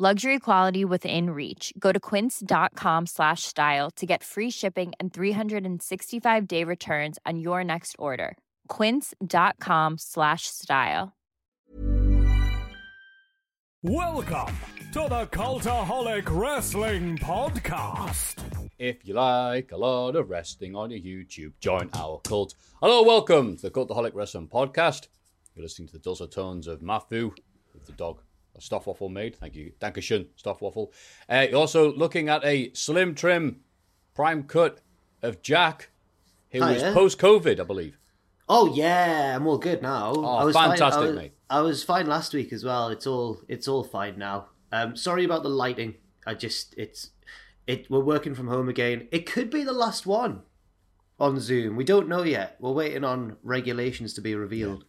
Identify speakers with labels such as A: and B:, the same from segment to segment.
A: Luxury quality within reach. Go to quince.com slash style to get free shipping and 365 day returns on your next order. Quince.com slash style.
B: Welcome to the Cultaholic Wrestling Podcast.
C: If you like a lot of wrestling on your YouTube, join our cult. Hello, welcome to the Cultaholic Wrestling Podcast. You're listening to the dulcet tones of Matthew with the dog. A Stoffwaffle made. Thank you. Dankeschön, Stoffwaffle. Uh, you're also looking at a slim trim prime cut of Jack, who
D: Oh,
C: was
D: yeah?
C: post COVID, I believe.
D: Oh yeah, I'm all good now.
C: Oh,
D: I was
C: fantastic,
D: fine, I was,
C: mate.
D: I was fine last week as well. It's all it's all fine now. Um, sorry about the lighting. I just it's it. We're working from home again. It could be the last one on Zoom. We don't know yet. We're waiting on regulations to be revealed.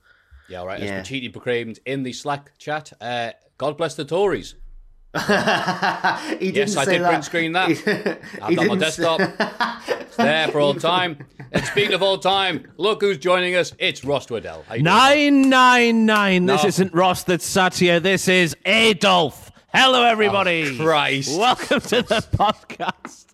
C: Yeah, all right.
D: Yeah.
C: As Pachiti proclaimed in the Slack chat, uh, God bless the Tories.
D: he didn't
C: Yes, I did
D: that.
C: print screen that.
D: He
C: I've got my desktop. It's there for all time. And speaking of all time, look who's joining us. It's Ross Tweddell. How you doing?
E: Nine nine nine. This isn't Ross that sat here. This is Adolf. Hello, everybody.
C: Oh, Christ.
E: Welcome to the podcast.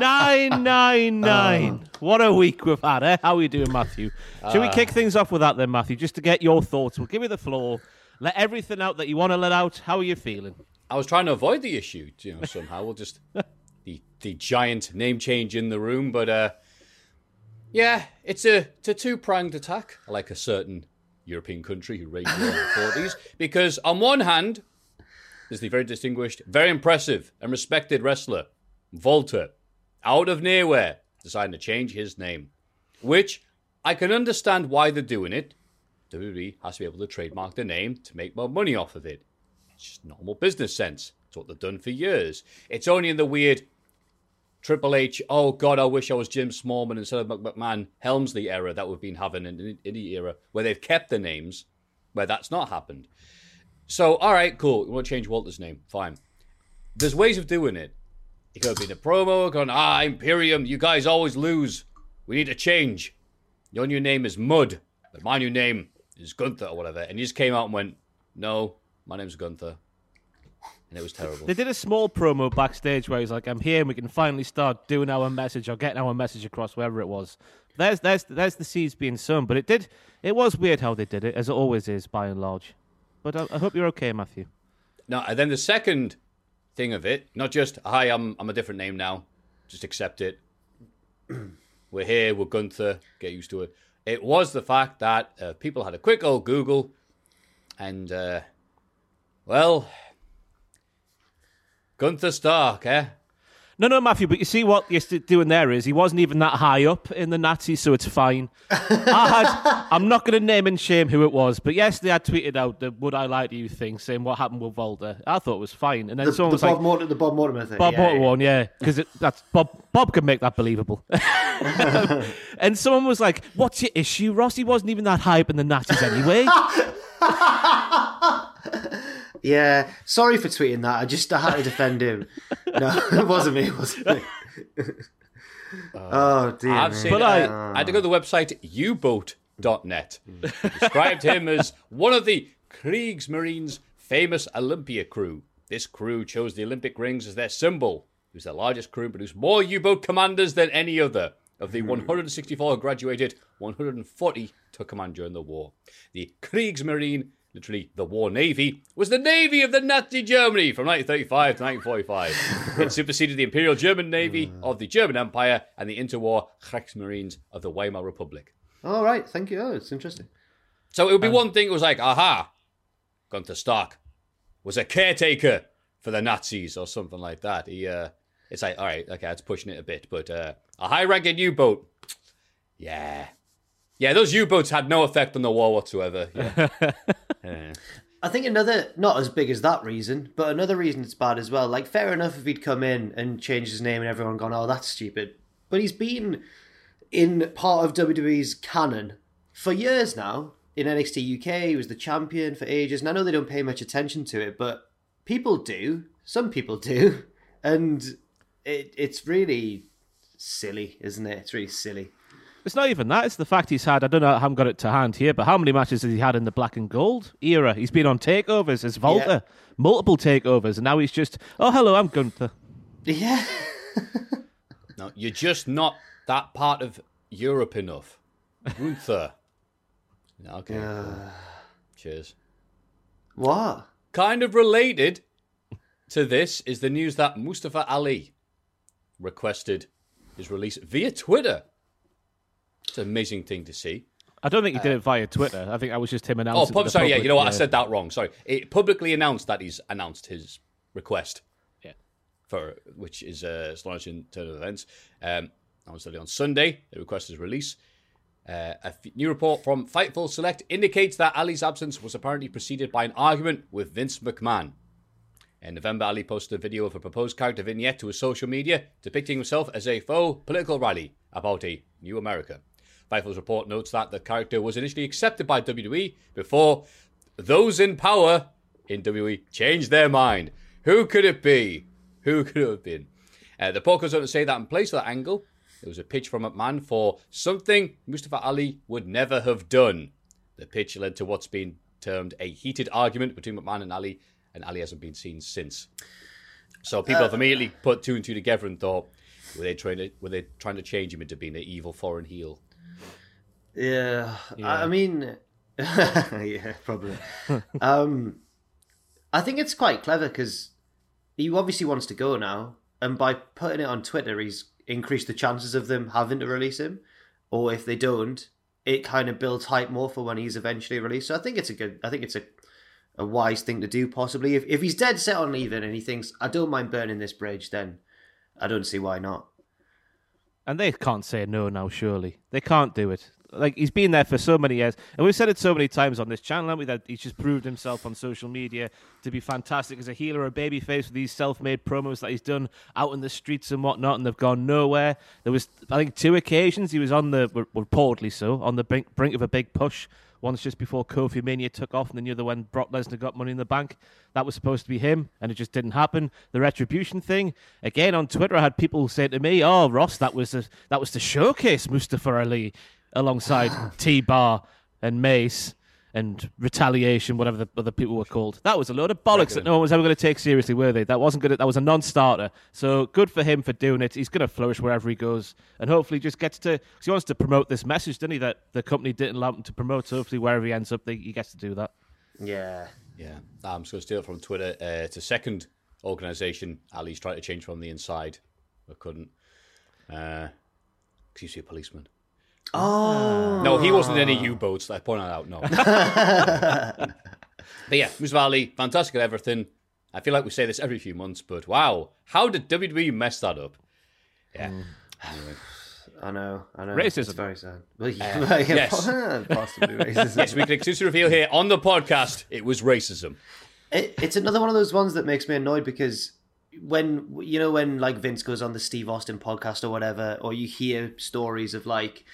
E: nine nine nine. What a week we've had, eh? How are you doing, Matthew? Should we kick things off with that then, Matthew? Just to get your thoughts. We'll give you the floor. Let everything out that you want to let out. How are you feeling?
C: I was trying to avoid the issue, you know, somehow. We'll just the the giant name change in the room, but uh, yeah, it's a it's a two pronged attack, like a certain European country who raised in the forties. Because on one hand, there's the very distinguished, very impressive, and respected wrestler Volta, out of nowhere, deciding to change his name, which I can understand why they're doing it. WWE has to be able to trademark the name to make more money off of it. It's just normal business sense. It's what they've done for years. It's only in the weird Triple H, oh God, I wish I was Jim Smallman instead of McMahon Helmsley era that we've been having in in the era where they've kept the names, where that's not happened. So, all right, cool. You want to change Walter's name? Fine. There's ways of doing it. It could be in a promo, going, ah, Imperium, you guys always lose. We need to change. Your new name is Mud, but my new name is Gunther or whatever. And he just came out and went, no, my name's Gunther. And it was terrible.
E: They did a small promo backstage where he's like, "I'm here, and we can finally start doing our message or getting our message across, wherever it was." There's there's there's the seeds being sown, but it did it was weird how they did it, as it always is by and large. But I, I hope you're okay, Matthew.
C: No, and then the second thing of it, not just hi, I'm I'm a different name now, just accept it. we're here, we're Gunther, get used to it. It was the fact that uh, people had a quick old Google, and uh, well, Gunther Stark, eh?
E: No, no, Matthew. But you see what you're doing there is he wasn't even that high up in the Nazis, so it's fine. I had. I'm not going to name and shame who it was, but yesterday I tweeted out the "Would I lie to you?" thing, saying what happened with Volta. I thought it was fine, and then
D: The,
E: someone
D: the
E: was
D: Bob
E: like,
D: Mortimer, the Bob Mortimer thing.
E: Bob
D: yeah,
E: Mortimer
D: yeah.
E: one, yeah, because that's Bob. Bob can make that believable. and someone was like, "What's your issue, Ross? He wasn't even that high up in the Nazis anyway."
D: Yeah, sorry for tweeting that. I just I had to defend him. No, it wasn't me. It wasn't me. oh dear.
C: I've
D: me.
C: seen.
E: But
C: uh,
E: I-
C: I had to go to the website uboat.net. Described him as one of the Kriegsmarine's famous Olympia crew. This crew chose the Olympic rings as their symbol. It was the largest crew and produced more U-boat commanders than any other. Of the 164 who graduated, 140 took command during the war. The Kriegsmarine, literally the War Navy, was the navy of the Nazi Germany from 1935 to 1945. it superseded the Imperial German Navy of the German Empire and the interwar Kriegsmarines of the Weimar Republic.
D: All right, thank you. Oh, it's interesting.
C: So it would be one thing. It was like, aha, Gunther Stark was a caretaker for the Nazis or something like that. He, uh, it's like, all right, okay, that's pushing it a bit, but uh, a high-ranking U-boat, yeah, yeah, those U-boats had no effect on the war whatsoever. Yeah. Yeah.
D: I think another, not as big as that reason, but another reason it's bad as well. Like, fair enough if he'd come in and changed his name and everyone gone, oh, that's stupid. But he's been in part of WWE's canon for years now. In NXT UK, he was the champion for ages. And I know they don't pay much attention to it, but people do. Some people do. And it, it's really silly, isn't it? It's really silly.
E: It's not even that. It's the fact he's had. I don't know. I haven't got it to hand here, but how many matches has he had in the black and gold era? He's been on takeovers as Volta, multiple takeovers, and now he's just, oh, hello, I'm Gunther.
D: Yeah.
C: no, you're just not that part of Europe enough. Gunther. okay. Cheers.
D: What?
C: Kind of related to this is the news that Mustafa Ali requested his release via Twitter. It's an amazing thing to see.
E: I don't think he did it via Twitter. I think that was just him
C: Oh,
E: announcing.
C: pub-
E: to the
C: sorry, yeah, you know what? I said that wrong. Sorry. It publicly announced that he's announced his request.
E: Yeah.
C: For which is uh, astonishing turn of events. Um, that on Sunday. The request is release. Uh, a f- new report from Fightful Select indicates that Ali's absence was apparently preceded by an argument with Vince McMahon. In November, Ali posted a video of a proposed character vignette to his social media depicting himself as a faux political rally about a new America. Fightful's report notes that the character was initially accepted by WWE before those in power in WWE changed their mind. Who could it be? Who could it have been? Uh, the report goes on to say that in place of that angle, there was a pitch from McMahon for something Mustafa Ali would never have done. The pitch led to what's been termed a heated argument between McMahon and Ali, and Ali hasn't been seen since. So people have immediately put two and two together and thought, were they trying to were they trying to change him into being an evil foreign heel?
D: Yeah, I I mean, yeah, probably. um, I think it's quite clever because he obviously wants to go now, and by putting it on Twitter, he's increased the chances of them having to release him, or if they don't, it kind of builds hype more for when he's eventually released. So I think it's a good, I think it's a a wise thing to do. Possibly, if if he's dead set on leaving and he thinks I don't mind burning this bridge, then I don't see why not.
E: And they can't say no now, surely. They can't do it. Like, he's been there for so many years. And we've said it so many times on this channel, haven't we, that he's just proved himself on social media to be fantastic as a healer a babyface with these self made promos that he's done out in the streets and whatnot, and they've gone nowhere. There was, I think, two occasions he was on the, reportedly so, on the brink, brink of a big push. Once just before Kofi Mania took off, and then the other when Brock Lesnar got Money in the Bank. That was supposed to be him, and it just didn't happen. The retribution thing, again on Twitter, I had people say to me, "Oh, Ross, that was a, that was to showcase Mustafa Ali alongside T Bar and Mace." And retaliation, whatever the other people were called, that was a load of bollocks that no one was ever going to take seriously, were they? That wasn't good. That was a non-starter. So good for him for doing it. He's going to flourish wherever he goes, and hopefully just gets to. Cause he wants to promote this message, doesn't he? That the company didn't allow him to promote. So hopefully, wherever he ends up, they, he gets to do that.
D: Yeah,
C: Yeah, I'm just going to steal it from Twitter. Uh, it's a second organisation Ali's tried to change from the inside, but couldn't. Uh, 'cause he used a policeman.
D: Oh,
C: No, he wasn't in any U-boats. I point that out. No. but yeah, Mustafa Ali, fantastic at everything. I feel like we say this every few months, but wow, how did WWE mess that up? Yeah. Mm. Anyway.
D: I know, I know.
E: Racism.
D: It's very sad. Uh, well, yeah,
C: yes.
D: possibly racism.
C: Yes, we can exclusively reveal here on the podcast it was racism.
D: It, it's another one of those ones that makes me annoyed because when you know when like Vince goes on the Steve Austin podcast or whatever, or you hear stories of like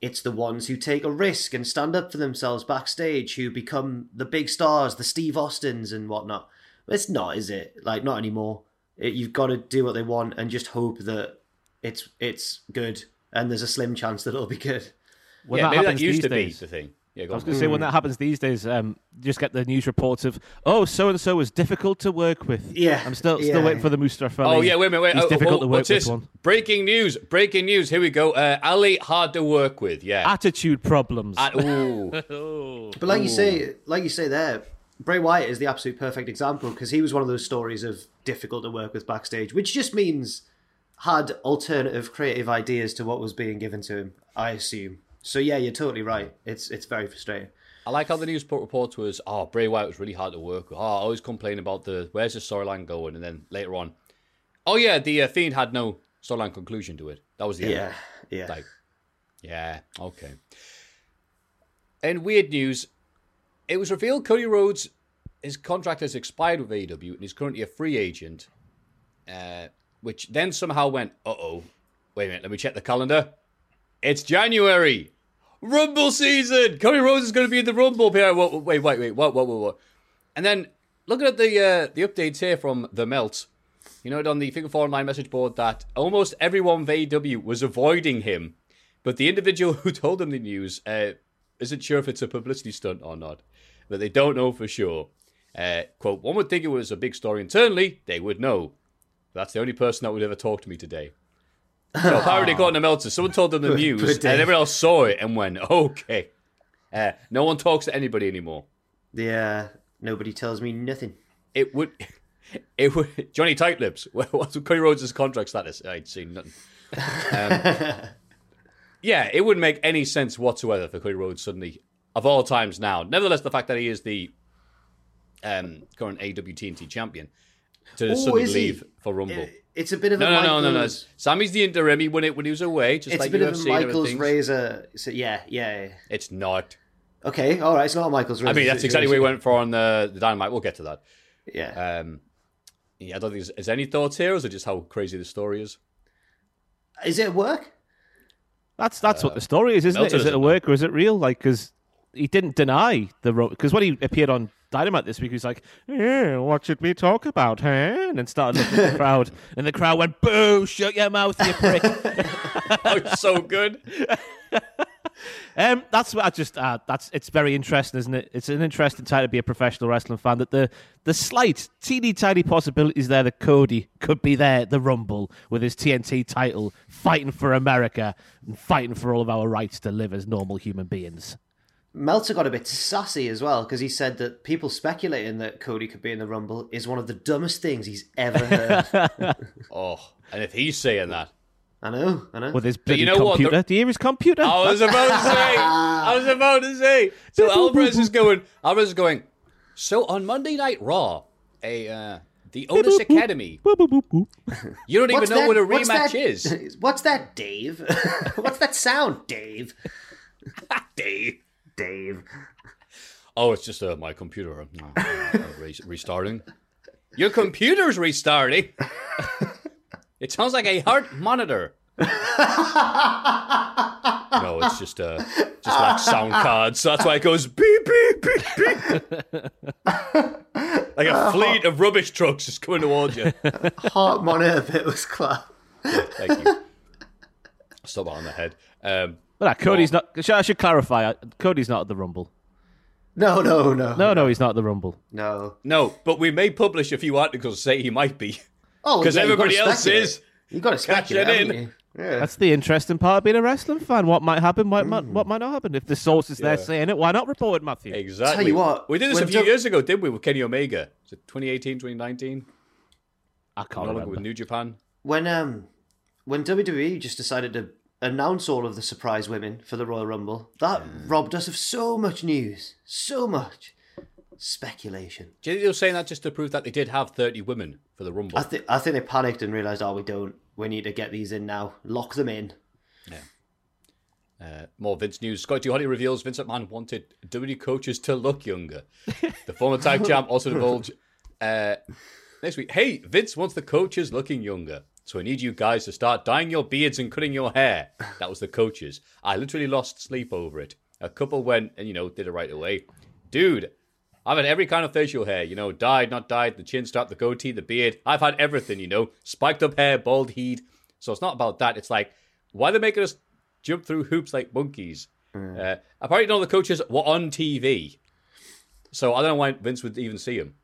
D: it's the ones who take a risk and stand up for themselves backstage who become the big stars, the Steve Austins and whatnot. It's not, is it? Like not anymore. It, you've got to do what they want and just hope that it's it's good, and there's a slim chance that it'll be good.
E: Well,
C: yeah,
E: that
C: maybe that used to
E: days,
C: be the thing. Yeah, go
E: I was going to say when that happens these days, um, you just get the news reports of oh, so and so was difficult to work with.
D: Yeah,
E: I'm still
D: yeah.
E: still waiting for the Mustafa.
C: Oh yeah, wait a minute, wait.
E: He's
C: oh,
E: difficult
C: oh,
E: to work with.
C: this?
E: One
C: Breaking news! Breaking news! Here we go. Uh, Ali hard to work with. Yeah.
E: attitude problems.
C: Uh, ooh.
D: But like you say, like you say there, Bray Wyatt is the absolute perfect example because he was one of those stories of difficult to work with backstage, which just means had alternative creative ideas to what was being given to him. I assume. So yeah, you're totally right. It's it's very frustrating.
C: I like how the news report was, oh, Bray Wyatt was really hard to work with. Oh, I always complain about the where's the storyline going, and then later on, oh yeah, the uh, Fiend had no storyline conclusion to it. That was the end.
D: Yeah, yeah.
C: Like, yeah, okay. And weird news, it was revealed Cody Rhodes, his contract has expired with AEW and he's currently a free agent, uh, which then somehow went, uh oh, wait a minute, let me check the calendar. It's January. Rumble season. Cody Rhodes is going to be in the Rumble. Wait, wait, wait, wait. What, what, what? And then looking at the uh, the updates here from the Melt, you know, on the Figure Four Online message board that almost everyone AEW was avoiding him, but the individual who told them the news uh, isn't sure if it's a publicity stunt or not. But they don't know for sure. Uh, quote: One would think it was a big story internally. They would know. That's the only person that would ever talk to me today. So apparently, according to Meltzer, someone told them the news, and everyone else saw it and went, "Okay." Uh, no one talks to anybody anymore.
D: Yeah, nobody tells me nothing.
C: It would, it would. Johnny Tight Lips. What's Cody Rhodes' contract status? I'd seen nothing. Um, yeah, it wouldn't make any sense whatsoever for Cody Rhodes suddenly, of all times now. Nevertheless, the fact that he is the um, current AEW TNT champion to
D: Oh,
C: suddenly
D: is he?
C: leave for Rumble.
D: It's a bit of
C: no,
D: a
C: no, no, no, no.
D: Michaels-
C: Sammy's the interim. He won it when he was away, just
D: It's
C: like
D: a bit of
C: UFC
D: a Michaels razor. So yeah, yeah. yeah.
C: It's not.
D: Okay, all right. It's not a Michaels razor.
C: I mean, that's exactly where he went for on the, the Dynamite. We'll get to that.
D: Yeah.
C: Um, yeah, I don't think there's, is there any thoughts here, or is it just how crazy the story is?
D: Is it work?
E: That's that's what the story is, isn't
C: Meltzer
E: it? Is it a
C: doesn't
E: work or is it real? Like, because he didn't deny the role because when he appeared on Dynamite this week, he was like, "Yeah, what should we talk about, huh?" And then started looking at the crowd, and the crowd went, "Boo! Shut your mouth, you prick!"
C: oh, so good.
E: Um, that's what I just uh, that's it's very interesting, isn't it? It's an interesting time to be a professional wrestling fan. That the the slight, teeny tiny possibilities there that Cody could be there the Rumble with his TNT title, fighting for America and fighting for all of our rights to live as normal human beings.
D: Meltzer got a bit sassy as well because he said that people speculating that Cody could be in the Rumble is one of the dumbest things he's ever heard.
C: Oh, and if he's saying that,
D: I know, I know.
E: With his
C: you
E: bloody
C: know what?
E: computer.
C: The-
E: Do you hear his computer?
C: I was about to say, I was about to say. So Alvarez is going. Alvarez is going. So on Monday Night Raw, a uh, the Otis Academy.
E: Boop, boop, boop, boop.
C: You don't even know
D: that-
C: what a
D: what's
C: rematch
D: that-
C: is,
D: What's that, Dave? what's that sound, Dave?
C: Dave.
D: Dave.
C: Oh, it's just uh, my computer uh, uh, re- restarting. Your computer's restarting. it sounds like a heart monitor. no, it's just uh, just like sound cards. So that's why it goes beep beep beep beep. like a fleet of rubbish trucks just coming towards you.
D: Heart monitor it was clap.
C: Thank you. Stop that on the head. Um,
E: Well, nah, Cody's not. I should clarify. uh, Cody's not at the Rumble.
D: No, no, no.
E: No, no, he's not at the Rumble.
D: No.
C: no, but we may publish a few articles to say he might be.
D: Oh,
C: 'Cause
D: yeah,
C: everybody else
D: speculate.
C: is.
D: You've got to
C: Catch it in.
D: Yeah.
E: That's the interesting part of being a wrestling fan. What might happen? What might, what might not happen? If the source is there
C: Yeah.
E: saying it, why not report it, Matthew?
C: Exactly.
D: Tell you what,
C: we did this a few
D: Doug-
C: years ago, didn't we, with Kenny Omega? Is it 2018, 2019?
E: I can't remember.
C: with New Japan.
D: when um when WWE just decided to announce all of the surprise women for the Royal Rumble, that robbed us of so much news, so much speculation.
C: Do you think they were saying that just to prove that they did have 30 women for the Rumble?
D: I think I think they panicked and realized, oh, we don't. We need to get these in now. Lock them in.
C: Uh, more Vince news. Scott Holly reveals Vince McMahon wanted WWE coaches to look younger. the former tag champ also divulged uh, next week. Hey, Vince wants the coaches looking younger. So I need you guys to start dyeing your beards and cutting your hair. That was the coaches. I literally lost sleep over it. A couple went and, you know, did it right away. Dude, I've had every kind of facial hair, you know, dyed, not dyed, the chin strap, the goatee, the beard. I've had everything, you know, spiked up hair, bald head. So it's not about that. It's like, why are they making us jump through hoops like monkeys? Uh, apparently, none of the coaches were on TV, so I don't know why Vince would even see him.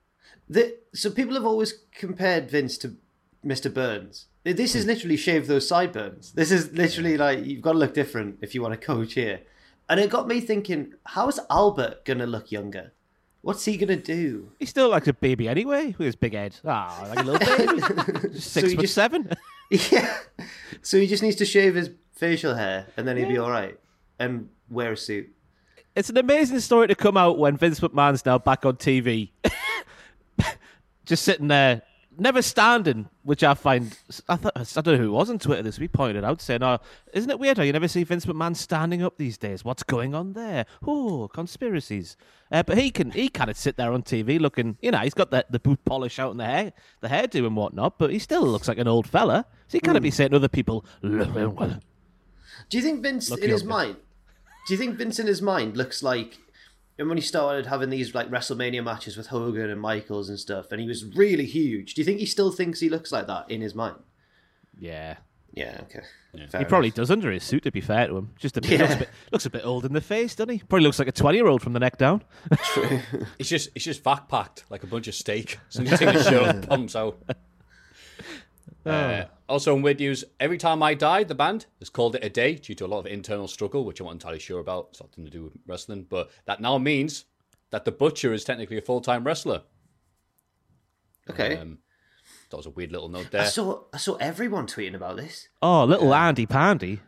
D: The, so people have always compared Vince to Mr. Burns. This is literally shave those sideburns. This is literally like you've got to look different if you want to coach here. And it got me thinking, how is Albert gonna look younger? What's he gonna do?
E: He still looks a baby anyway, with his big head. Ah, like a little baby. Six
D: he
E: foot
D: just-
E: seven.
D: Yeah. So he just needs to shave his facial hair and then he'll be all right and wear a suit.
E: It's an amazing story to come out when Vince McMahon's now back on TV, just sitting there, never standing, which I find. I, thought, I don't know who it was on Twitter this week pointed out saying, "Oh, isn't it weird how you never see Vince McMahon standing up these days? What's going on there? Oh, conspiracies." Uh, but he can he kind of sit there on TV looking, you know, he's got the the boot polish out and the hair the hairdo and whatnot, but he still looks like an old fella. So he can't be saying to other people,
D: Do you think Vince
E: Look
D: in his mind? Do you think Vince in his mind looks like and when he started having these like WrestleMania matches with Hogan and Michaels and stuff, and he was really huge? Do you think he still thinks he looks like that in his mind?
E: yeah."
D: Yeah, okay.
E: He probably does under his suit, to be fair to him. Just a bit, looks, a bit looks a bit old in the face, doesn't he? Probably looks like a 20 year old from the neck down.
C: It's just it's just vac packed like a bunch of steak. So you take the shirt pumps out. Uh, also in weird news, every time I die, the band has called it a day due to a lot of internal struggle, which I'm not entirely sure about. It's nothing to do with wrestling, but that now means that the butcher is technically a full time wrestler.
D: Okay.
C: Um, that was a weird little note there.
D: I saw I saw everyone tweeting about this.
E: Oh, little Andy Pandy.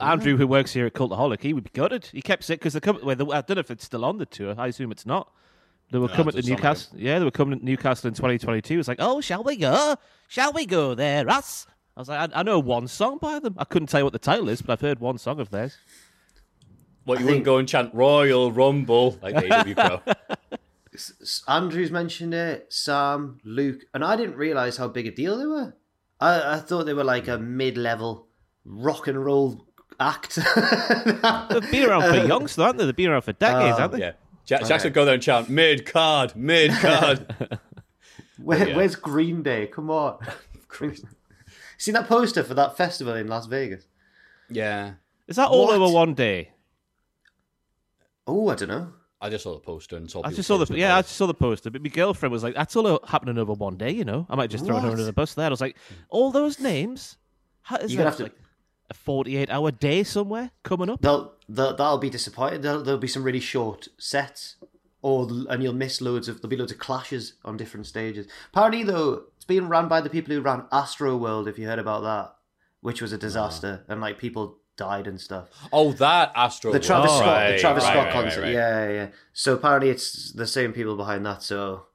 E: Andrew, who works here at Cultaholic, he would be gutted. He kept sick because they come. Well, they- I don't know if it's still on the tour. I assume it's not. They were coming to
C: doesn't like
E: Newcastle. yeah, they were coming to Newcastle in 2022. It's like, oh, shall we go? Shall we go there? Us. I was like, I, I know one song by them. I couldn't tell you what the title is, but I've heard one song of theirs.
C: What you wouldn't go and chant Royal Rumble like the AW Pro.
D: Andrew's mentioned it, Sam, Luke, and I didn't realize how big a deal they were. I, I thought they were like a mid-level rock and roll act.
E: They've been around for uh, youngsters, aren't they? They've been around for decades, oh. haven't they?
C: Yeah. Jack, Jackson would go there and chant mid card, mid card.
D: Where,
C: Yeah.
D: Where's Green Day? Come on. Seen that poster for that festival in Las Vegas?
C: yeah.
E: Is that all
D: What?
E: over one day?
D: Oh, I don't know.
C: I just saw the poster and saw
E: I
C: people
E: just saw the
C: posting
E: yeah, I
C: about it.
E: just saw the poster. But my girlfriend was like, "That's all happening over one day," you know. I might just throw her
D: What?
E: under the bus there. I was like, "All those names? How, is
D: You're
E: there
D: gonna have to-
E: like a forty-eight hour day somewhere coming up?"
D: They'll, they'll that'll be disappointed. There'll, there'll be some really short sets, or and you'll miss loads of there'll be loads of clashes on different stages. Apparently, though, it's being run by the people who ran Astro World. If you heard about that, which was a disaster, and like people died and stuff.
C: Oh, that Astro.
D: The Travis
C: World.
D: Scott,
C: Right,
D: the Travis
C: right,
D: Scott
C: right, right,
D: concert.
C: right.
D: Yeah, yeah, yeah. So apparently, it's the same people behind that. So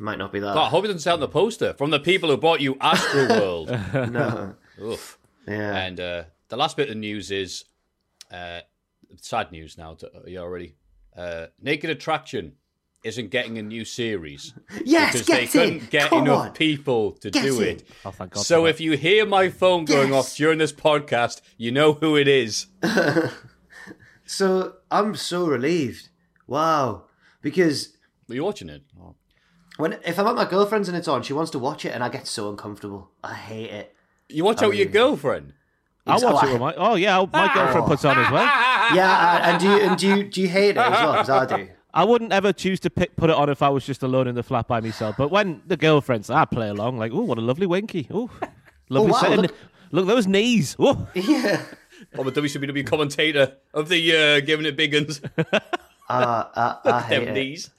D: might not be that.
C: God, I hope it doesn't sound the poster from the people who bought you Astro World.
D: no.
C: Oof.
D: Yeah.
C: And uh, the last bit of news is uh, sad news now. To, yeah, already. Uh, Naked Attraction isn't getting a new series
D: yes,
C: because
D: get
C: they
D: in.
C: couldn't get
D: Come
C: enough
D: on.
C: people to
D: Get
C: do
D: in.
C: it.
E: Oh, thank God.
C: So if you hear my phone going
D: Yes.
C: off during this podcast, you know who it is.
D: So I'm so relieved. Wow. Because
C: Are you watching it? Oh.
D: when if I'm at my girlfriend's and it's on, she wants to watch it, and I get so uncomfortable. I hate it.
C: You watch out with your girlfriend.
E: I watch
D: Oh,
E: it with my oh yeah, my ah. girlfriend puts on as well.
D: Yeah, uh, and do you and do you do you hate it as well? Because I do.
E: I wouldn't ever choose to pick, put it on if I was just alone in the flat by myself. But when the girlfriends, I play along. Like, oh, what a lovely winky. Oh, lovely
D: wow,
E: setting.
D: look-
E: Look. those knees. Oh,
D: Yeah.
C: I'm a WCW commentator of the year, giving it big uns.
D: Uh, I, I hate
C: Them
D: it.
C: knees.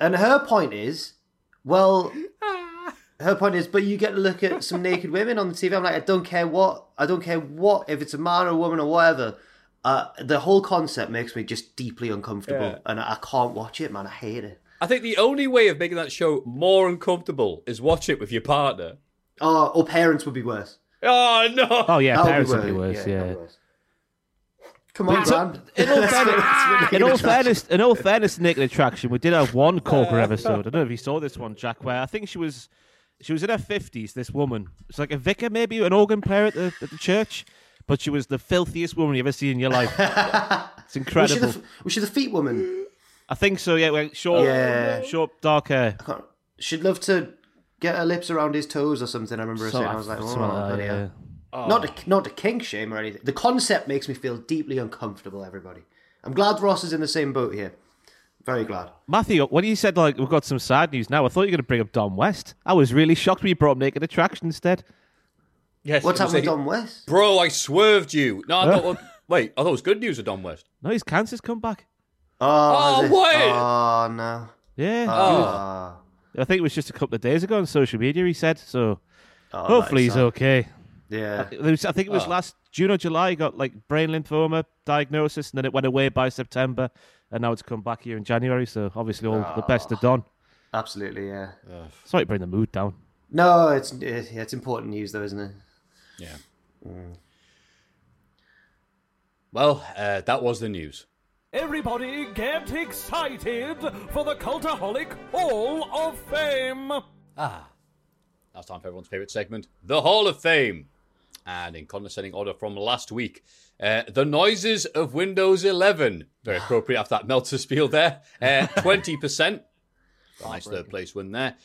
D: And her point is, well, her point is, but you get to look at some naked women on the TV. I'm like, I don't care what, I don't care what, if it's a man or a woman or whatever. Uh, the whole concept makes me just deeply uncomfortable,
C: Yeah.
D: and I, I can't watch it, man. I hate it.
C: I think the only way of making that show more uncomfortable is watch it with your partner.
D: Oh, or parents would be worse.
C: Oh no!
E: oh yeah,
D: That
E: parents
D: would
E: would be worse.
D: that'd
E: Yeah.
D: be worse. Come on,
E: So,
D: Brand.
E: in all fairness,
D: That's
E: in all fairness, in all fairness, to Naked Attraction, we did have one corporate episode. I don't know if you saw this one, Jack, where I think she was she was in her fifties. This woman, it's like a vicar, maybe an organ player at the, at the church, but she was the filthiest woman you ever seen in your life. It's
D: Was she,
E: incredible.
D: the, was she the feet woman?
E: I think so. Yeah, well, short,
D: Yeah.
E: short, dark hair.
D: I She'd love to get her lips around his toes or something. I remember her
E: So-
D: saying. I was like, oh,
E: like that,
D: bloody
E: yeah.
D: hell. Not oh. to not to kink shame or anything. The concept makes me feel deeply uncomfortable. Everybody. I'm glad Ross is in the same boat here. Very glad.
E: Matthew, when you said like we've got some sad news now, I thought you were going to bring up Don West. I was really shocked when you brought up Naked Attraction instead.
C: Yes.
D: What's
C: it was
D: happened with Don West?
C: Bro, I swerved you. No, I thought. well, wait, I thought it was good news with Don West.
E: No, his cancer's come back.
D: Oh,
C: Oh,
D: has it?
C: what?
D: Oh, no.
E: Yeah, ah.
D: Oh,
E: I think it was just a couple of days ago on social media. He said so.
D: oh,
E: Hopefully he's
D: that's sad.
E: okay.
D: Yeah.
E: There was- I think it was oh. last June or July. He got like brain lymphoma diagnosis, and then it went away by September, and now it's come back here in January. So obviously, all the best to ah. Don.
D: Absolutely, yeah.
E: Sorry to bring the mood down.
D: No, it's it, yeah, it's important news though, isn't it?
C: Yeah. Well, uh, that was the news.
B: Everybody get excited for the Cultaholic Hall of Fame!
C: Now it's time for everyone's favourite segment, the Hall of Fame. And in condescending order from last week, uh, the noises of Windows 11. Very appropriate after that Meltzer spiel there. Uh, 20%. Nice third place win there.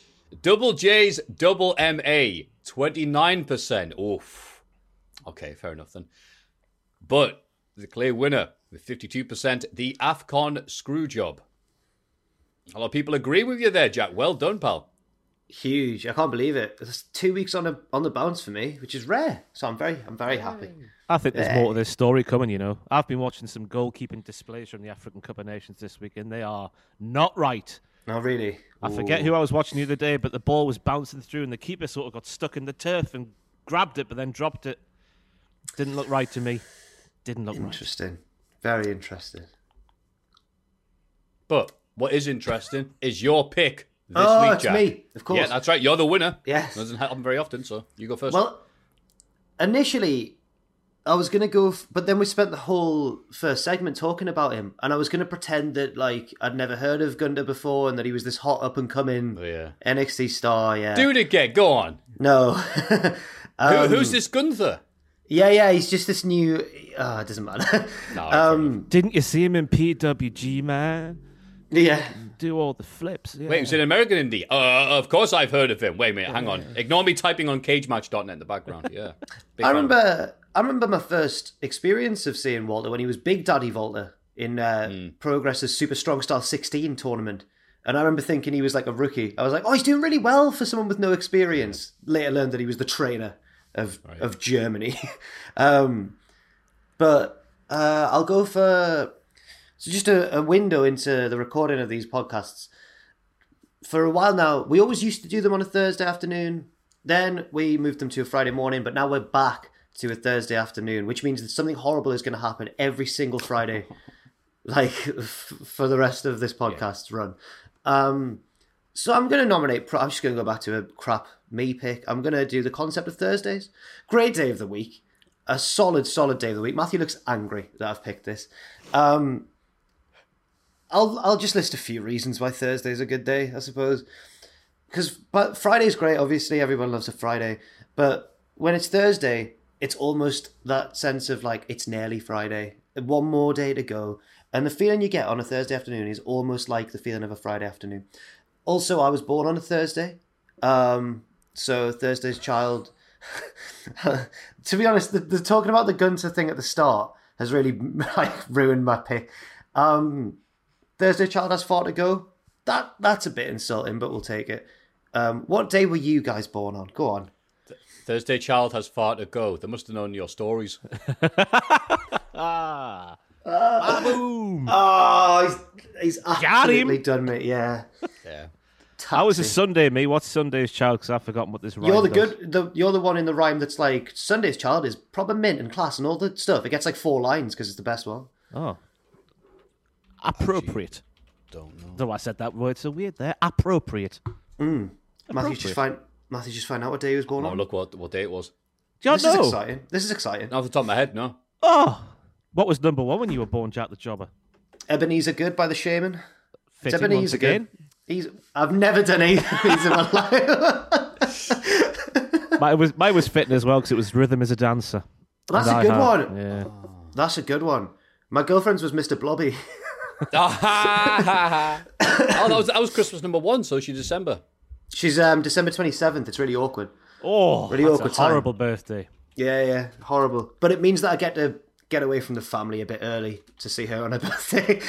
C: Double J's Double MA. 29%. Oof. Okay, fair enough then. But the clear winner with 52%, the AFCON Screwjob. A lot of people agree with you there, Jack. Well done, pal.
D: Huge. I can't believe it. It's two weeks on a on the bounce for me, which is rare. So I'm very I'm very happy.
E: I think there's more to this story coming. You know, I've been watching some goalkeeping displays from the African Cup of Nations this week, and they are not right.
D: No, really.
E: I forget
D: Ooh.
E: who I was watching the other day, but the ball was bouncing through, and the keeper sort of got stuck in the turf and grabbed it, but then dropped it. Didn't look right to me. Didn't look right.
D: Interesting. Very interesting.
C: But what is interesting is your pick this
D: oh,
C: week,
D: it's
C: Jack.
D: me, of course.
C: Yeah, that's right. You're the winner.
D: Yes.
C: Doesn't happen very often, so you go first.
D: Well, initially, I was gonna go, f- but then we spent the whole first segment talking about him, and I was gonna pretend that like I'd never heard of Gunda before, and that he was this hot up and coming
C: Oh, yeah.
D: NXT star. Yeah.
C: Do it again. Go on.
D: No.
C: Who,
D: Um,
C: who's this Gunther?
D: Yeah, yeah. He's just this new. Oh, it doesn't matter.
C: No,
D: um.
E: Didn't you see him in PWG, man?
D: Yeah.
E: Do all the flips. Yeah.
C: Wait, he's it American Indie? Uh, of course I've heard of him. Wait a minute, hang on. Ignore me typing on cagematch.net in the background. Yeah. Big
D: I
C: fan.
D: remember. I remember my first experience of seeing Walter when he was Big Daddy Walter in uh,
C: Hmm.
D: Progress's Super Strong Style 16 tournament. And I remember thinking he was like a rookie. I was like, oh, he's doing really well for someone with no experience. Later learned that he was the trainer of of Germany. um, but uh, I'll go for so just a, a window into the recording of these podcasts. For a while now, we always used to do them on a Thursday afternoon. Then we moved them to a Friday morning, but now we're back to a Thursday afternoon, which means that something horrible is going to happen every single Friday, like f- for the rest of this podcast's run. Um, so I'm going to nominate. I'm just going to go back to a crap me pick. I'm going to do the concept of Thursdays. Great day of the week. A solid, solid day of the week. Matthew looks angry that I've picked this. Um, I'll I'll just list a few reasons why Thursday's a good day. I suppose because but Friday's great. Obviously, everyone loves a Friday. But when it's Thursday, it's almost that sense of like it's nearly Friday. One more day to go, and the feeling you get on a Thursday afternoon is almost like the feeling of a Friday afternoon. Also, I was born on a Thursday, um, so Thursday's child. to be honest, the, the talking about the Gunther thing at the start has really like ruined my pick. Um, Thursday child has far to go. That that's a bit insulting, but we'll take it. Um, what day were you guys born on? Go on.
C: Thursday Child has far to go. They must have known your stories.
E: Ah. Ah, boom.
D: Oh, he's, he's absolutely done me. Yeah.
C: Yeah.
E: How was a Sunday, me? What's Sunday's child? Because I've forgotten what this rhyme
D: You're the
E: does.
D: good. The, you're the one in the rhyme that's like Sunday's child is proper mint and class and all the stuff. It gets like four lines because it's the best one.
E: Oh. Appropriate.
C: Don't know.
E: Though I said that word so weird there. Appropriate. Hmm.
D: Matthew
E: Appropriate.
D: just find Matthew just find out what day he was born
C: Oh,
D: on.
C: look what, what day it was.
E: Do you
D: this is exciting. This is exciting.
C: Not off the top of my head, no.
E: Oh. What was number one when you were born, Jack the Jobber?
D: Ebeneezer Goode by the Shamen. It's
E: Fitting
D: Ebenezer
E: again.
D: Good. He's. I've never done either of these in my life.
E: mine, was, mine was fitting as well because it was Rhythm Is a Dancer.
D: That's
E: And
D: a
E: I
D: good
E: have-
D: one.
E: Yeah.
D: That's a good one. My girlfriend's was Mr. Blobby.
C: oh, that was that was Christmas number one, so she's December.
D: She's um December twenty seventh. It's really awkward.
E: Oh,
D: Really
E: that's
D: awkward
E: a
D: time.
E: horrible birthday.
D: Yeah, yeah, horrible. But it means that I get to get away from the family a bit early to see her on her birthday.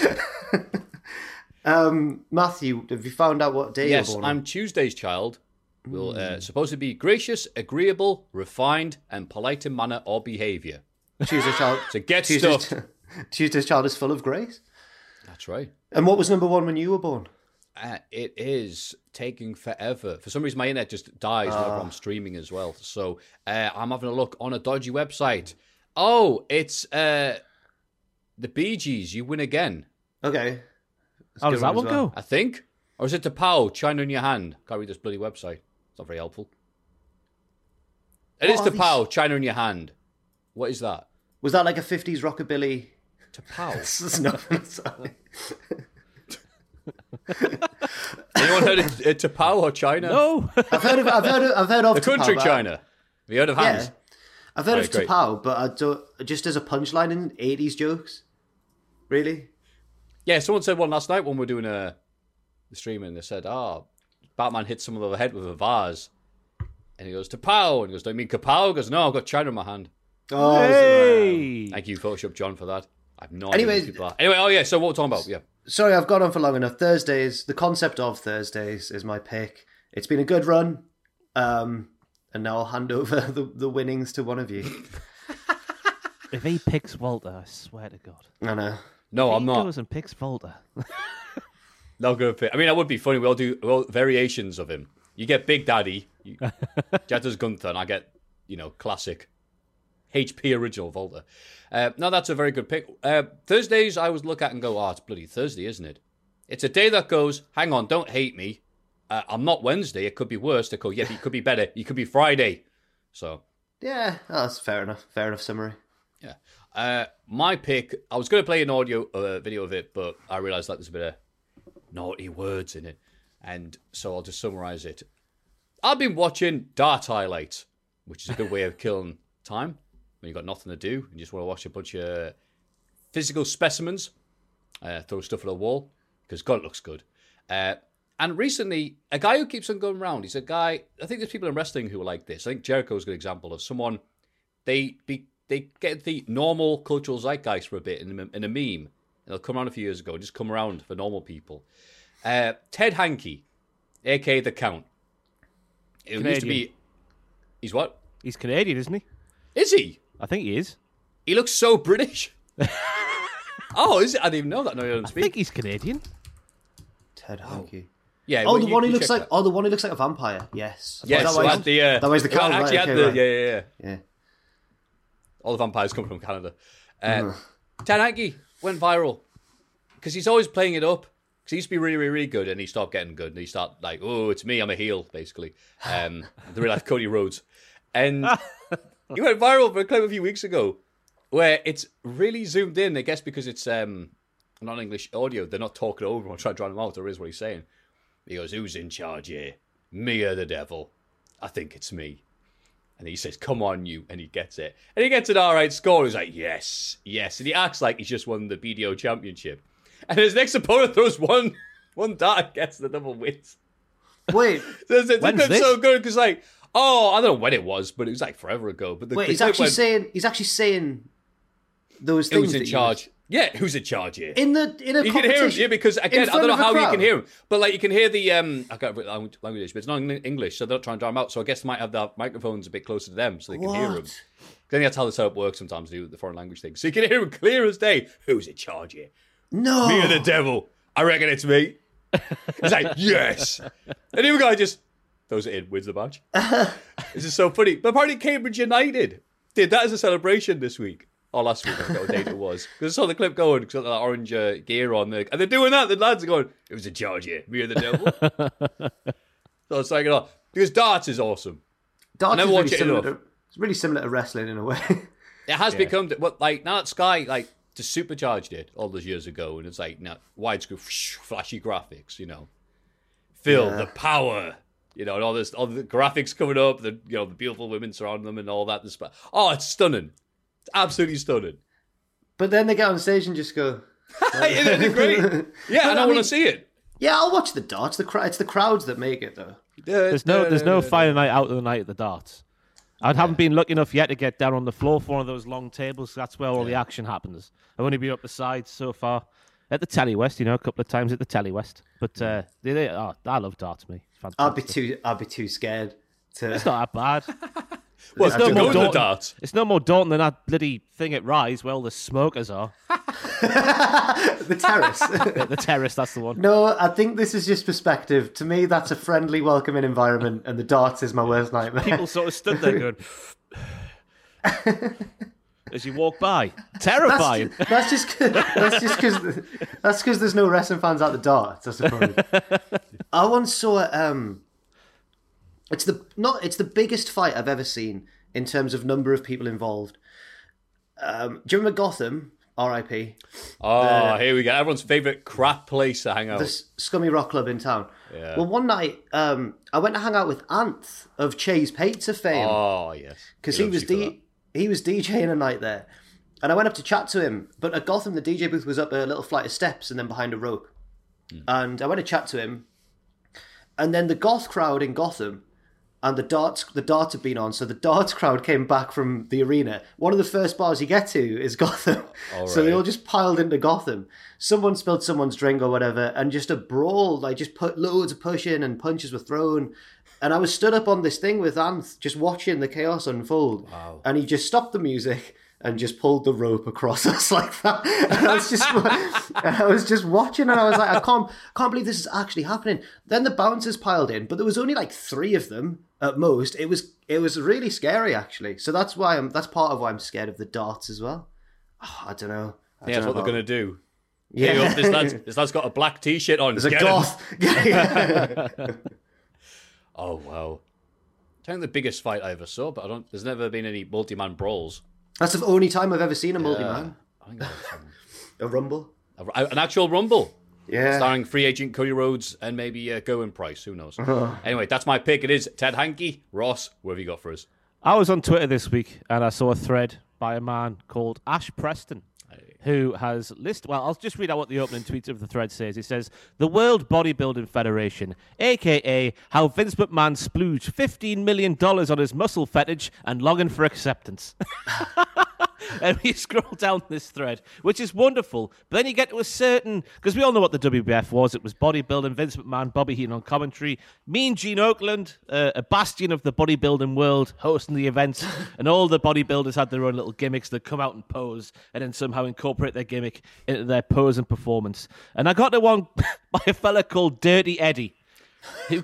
D: Um, Matthew, have you found out what day
C: Yes,
D: you're born? on?
C: I'm Tuesday's child. Will uh, supposed to be gracious, agreeable, refined, and polite in manner or behaviour.
D: Tuesday's child.
C: So get
D: Tuesday's,
C: stuffed.
D: Tuesday's child is full of grace.
C: That's right.
D: And what was number one when you were born?
C: Uh, it is taking forever. For some reason, my internet just dies whenever I'm streaming as well. So uh, I'm having a look on a dodgy website. Oh, it's uh, the Bee Gees. You win again,
D: Okay. That's
E: How does that
D: as
E: one
D: well.
E: go?
C: I think. Or is it T'Pau? China in your hand. Can't read this bloody website. It's not very helpful. It
D: What
C: is
D: are
C: the
D: these-
C: China in your hand. What is that?
D: Was that like a 50s rockabilly?
C: T'Pau.
D: no, sorry.
C: Anyone heard of uh, T'Pau or China?
E: No.
D: I've heard of I've heard of, I've heard of
C: The country
D: T'Pau, but-
C: China. Have you heard of
D: Yeah. I've heard
C: Right,
D: of
C: great.
D: T'Pau, but I don't just as a punchline in 80s jokes. Really?
C: Yeah, someone said one last night when we were doing a the streaming. They said, "Oh, Batman hit someone over the head with a vase," and he goes to pow, and he goes, "Do you mean kapow?" He goes, "No, I've got China in my hand."
D: Oh,
E: hey.
C: Thank you, Photoshop John, for that. I have no
D: Anyway-
C: idea who. Anyway, oh yeah, so what we're talking about? Yeah,
D: sorry, I've gone on for long enough. Thursdays, the concept of Thursdays is my pick. It's been a good run. Um, and now I'll hand over the, the winnings to one of you.
E: If he picks Walter, I swear to God.
D: I know.
C: No, I'm not.
E: goes and picks Walter.
C: Not gonna pick. I mean, that would be funny. We all do well variations of him. You get Big Daddy, you, Jetta's Gunther, and I get you know classic HP original Volta. Uh, no, that's a very good pick. Uh, Thursdays, I always look at and go, "Oh, it's bloody Thursday, isn't it?" It's a day that goes. Hang on, don't hate me. Uh, I'm not Wednesday. It could be worse. They go, yeah, it could be better. It could be Friday. So
D: Yeah, that's fair enough. Fair enough summary.
C: yeah. Uh, my pick. I was going to play an audio uh, video of it, but I realised that there's a bit of naughty words in it, and so I'll just summarise it. I've been watching Dart highlights, which is a good way of killing time when you've got nothing to do and you just want to watch a bunch of physical specimens, uh, throw stuff at a wall because God it looks good. Uh, and recently, a guy who keeps on going around, he's a guy. I think there's people in wrestling who are like this. I think Jericho's a good example of someone they be they get the normal cultural zeitgeist for a bit in a, in a meme, and they'll come around a few years ago, just come around for normal people. Uh, Ted Hankey, aka the Count, who used to be. He's what?
E: He's Canadian, isn't he?
C: Is he?
E: I think he is.
C: He looks so British. oh, is it? I didn't even know that. No, you don't speak.
E: I
C: speak.
E: think he's Canadian.
D: Ted Hankey.
C: yeah.
D: Oh,
C: well,
D: the
C: you-
D: one
C: who
D: looks like.
C: that.
D: Oh, the one who looks like a vampire. Yes.
C: Yes,
D: That
C: so
D: why
C: had the, uh,
D: that was the
C: well,
D: count,
C: Actually,
D: right?
C: had
D: Okay,
C: the,
D: right.
C: yeah, yeah, yeah.
D: Yeah.
C: All the vampires come from Canada. Uh, Ted Hankey went viral because he's always playing it up. Because he used to be really, really, really good, and he stopped getting good, and he started like, "Oh, it's me, I'm a heel," basically. Um, the real life Cody Rhodes, and he went viral for a clip a few weeks ago, where it's really zoomed in. I guess because it's um, not English audio, they're not talking over or trying to drown him out. Or is what he's saying. He goes, "Who's in charge here? Me or the devil? I think it's me." And he says, "Come on, you," and he gets it, and he gets an all right score. He's like, "Yes, yes," and he acts like he's just won the BDO championship. And his next opponent throws one one dart, and gets the double wins.
D: Wait,
C: So it's, it's
E: When's this?
C: so good because, like, oh, I don't know when it was, but it was like forever ago. But the,
D: wait.
C: the
D: He's actually
C: went,
D: saying. He's actually saying those things.
C: "Who's in
D: that you-
C: charge?" Yeah, who's in charge here?
D: In the in a
C: you can hear him, yeah, because again, I don't know how you can hear him, but like you can hear the um, I can't remember the language, but it's not English, so they're not trying to drown him out. So I guess they might have the microphones a bit closer to them, so they can hear him. Then that's how the setup works sometimes, do with the foreign language thing. So you can hear him clear as day. Who's in charge here?
D: No.
C: Me or the devil? I reckon it's me. He's like, yes. And the other guy just throws it in, wins the match. this is so funny. But apparently Cambridge United did that as a celebration this week. Or last week, I forgot what date it was. Because I saw the clip going, because that orange uh, gear on there. And they're doing that. The lads are going, it was a charge here. Me or the devil? so it's like, know, because darts is awesome.
D: Darts
C: never
D: is
C: watch
D: really
C: it
D: similar
C: enough.
D: to, it's really similar to wrestling in a way.
C: It has become what like now that Sky like just supercharged it all those years ago, and it's like now widescreen, flashy graphics, you know, Feel
D: Yeah.
C: the power, you know, and all this, all the graphics coming up, the you know the beautiful women surrounding them, and all that. Oh, it's stunning, absolutely stunning.
D: but then they get on stage and just go.
C: Isn't it great? Yeah,
D: But
C: and I,
D: I
C: want to see it.
D: Yeah, I'll watch the darts. The cra- it's the crowds that make it though.
E: There's no, there's no Friday night out of the night at the darts. I haven't been lucky enough yet to get down on the floor for one of those long tables. That's where all the action happens. I've only been up the sides so far. At the Telly West, you know, a couple of times at the Telly West. But uh, they, they, oh, I love darts, me. Fantastic.
D: I'd be too. I'd be too scared to.
E: It's not that bad.
C: Well,
E: It's
C: no
E: no more
C: more the
E: daunting.
C: darts.
E: It's no more daunting than that bloody thing at Rise where all the smokers are.
D: the terrace.
E: At the terrace, that's the one.
D: no, I think this is just perspective. To me, that's a friendly, welcoming environment, and the darts is my worst nightmare.
E: People sort of stood there going, as you walk by. Terrifying.
D: That's, that's just 'cause- that's just because that's because there's no wrestling fans at the darts. I suppose. I once saw um, it's the not it's the biggest fight I've ever seen in terms of number of people involved. Um, do you remember Gotham? R.I.P.
C: Oh, here we go. Everyone's favorite crap place to hang out.
D: the scummy rock club in town.
C: Yeah.
D: Well, one night um, I went to hang out with Anth of Cheese Pizza fame.
C: Oh, yes.
D: because he
C: loves
D: was D- he was DJing a night there, and I went up to chat to him. But at Gotham, the DJ booth was up a little flight of steps and then behind a rope. And I went to chat to him, and then the goth crowd in Gotham, and the darts the darts had been on, so the darts crowd came back from the arena. One of the first bars you get to is Gotham, so they all just piled into Gotham. Someone spilled someone's drink or whatever, and just a brawl. Like just put loads of pushing and punches were thrown. And I was stood up on this thing with Anth, just watching the chaos unfold. Wow. And he just stopped the music and just pulled the rope across us like that. And I was just, I was just watching, and I was like, I can't, can't believe this is actually happening. Then the bouncers piled in, but there was only like three of them at most. It was, it was really scary actually. So that's why I'm, that's part of why I'm scared of the darts as well. Oh, I don't know. I
C: Yeah, that's
D: don't know
C: what
D: know
C: they're going to do.
D: Yeah,
C: Hey, up, this, lad's, this lad's got a black t shirt on.
D: There's a
C: Get
D: goth.
C: Oh, wow. I think the biggest fight I ever saw, but I don't. There's never been any multi man brawls.
D: That's the only time I've ever seen a multi-man.
C: I think
D: A rumble.
C: um, a- an actual rumble.
D: Yeah.
C: Starring free agent Cody Rhodes and maybe uh, Goen Price. Who knows?
D: Uh-huh.
C: Anyway, that's my pick. It is Ted Hankey. Ross, what have you got for us?
E: I was on Twitter this week and I saw a thread by a man called Ash Preston. Who has list? Well, I'll just read out what the opening tweet of the thread says. It says, "The World Bodybuilding Federation, aka how Vince McMahon splooged fifteen million dollars on his muscle fetish and longing for acceptance." and we scroll down this thread, which is wonderful. But then you get to a certain because we all know what the WBF was. It was bodybuilding, Vince McMahon, Bobby Heenan on commentary, Mean Gene Okerlund, uh, a bastion of the bodybuilding world, hosting the events, and all the bodybuilders had their own little gimmicks that come out and pose, and then somehow incorporate their gimmick into their pose and performance. And I got to one by a fella called Dirty Eddie, who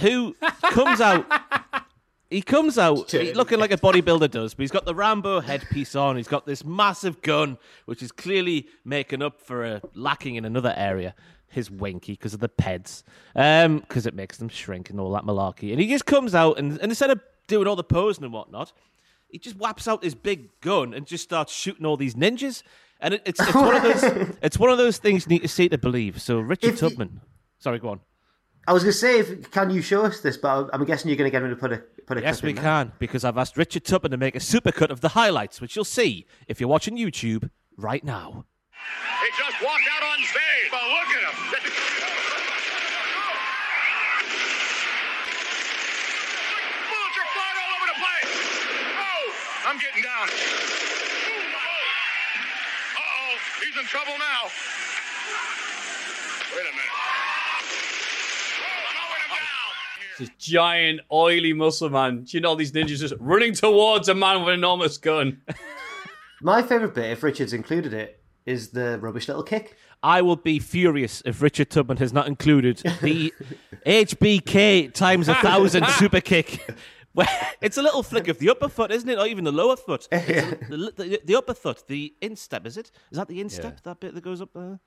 E: who comes out he comes out looking like a bodybuilder does, but he's got the Rambo headpiece on. He's got this massive gun, which is clearly making up for a lacking in another area. His winky because of the peds, um, because it makes them shrink and all that malarkey. And he just comes out and, and instead of doing all the posing and whatnot, he just whaps out his big gun and just starts shooting all these ninjas. And it, it's, it's one of those it's one of those things you need to see to believe. So Richard
D: If you-
E: Tubman, sorry, go on.
D: I was going to say, if, can you show us this? But I'm guessing you're going to get him to put a put a
E: Yes,
D: clip
E: we
D: in there.
E: can, because I've asked Richard Tubman to make a supercut of the highlights, which you'll see if you're watching YouTube right now.
F: He just walked out on stage. But look at him. Bullets are flying all over the place. Oh, I'm getting down. Oh, Uh-oh, he's in trouble now. Wait a minute. I'm mowing him down.
C: This giant, oily muscle man. Do you know these ninjas just running towards a man with an enormous gun?
D: My favourite bit, if Richard's included it, is the rubbish little kick.
E: I will be furious if Richard Tubman has not included the HBK times a thousand super kick. It's a little flick of the upper foot, isn't it? Or even the lower foot. It's the, the, the upper foot, the instep, is it? Is that the instep? That bit that goes up there?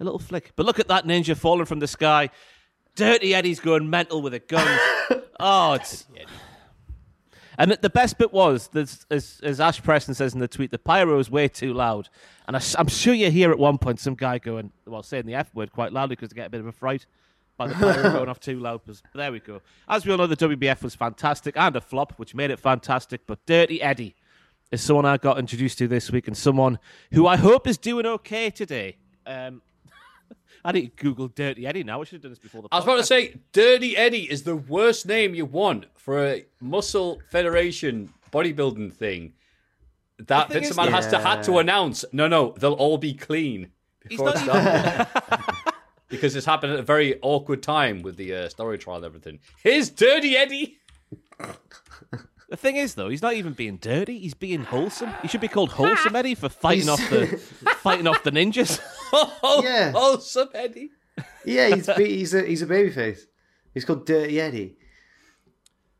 E: A little flick. But look at that ninja falling from the sky. Dirty Eddie's going mental with a gun. oh, it's. And the best bit was, as, as Ash Preston says in the tweet, the pyro is way too loud. And I, am sure you hear at one point some guy going, well, saying the F word quite loudly because they get a bit of a fright by the pyro going off too loud. But there we go. As we all know, the WBF was fantastic and a flop, which made it fantastic. But Dirty Eddie is someone I got introduced to this week and someone who I hope is doing okay today. Um, I need to Google Dirty Eddie now. I should have done this before the.
C: I was about to say, Dirty Eddie is the worst name you want for a muscle federation bodybuilding thing. That
E: thing
C: Vince
E: is-
C: McMahon has to had to announce. No, no, they'll all be clean
E: He's
C: before
E: not
C: it because it's happened at a very awkward time with the uh, story trial and everything. Here's Dirty Eddie.
E: The thing is, though, he's not even being dirty. He's being wholesome. He should be called Wholesome Eddie for fighting off the fighting off the ninjas.
C: Oh,
D: Yeah.
C: oh, some Eddie.
D: Yeah, he's he's a he's a babyface. He's called Dirty Eddie.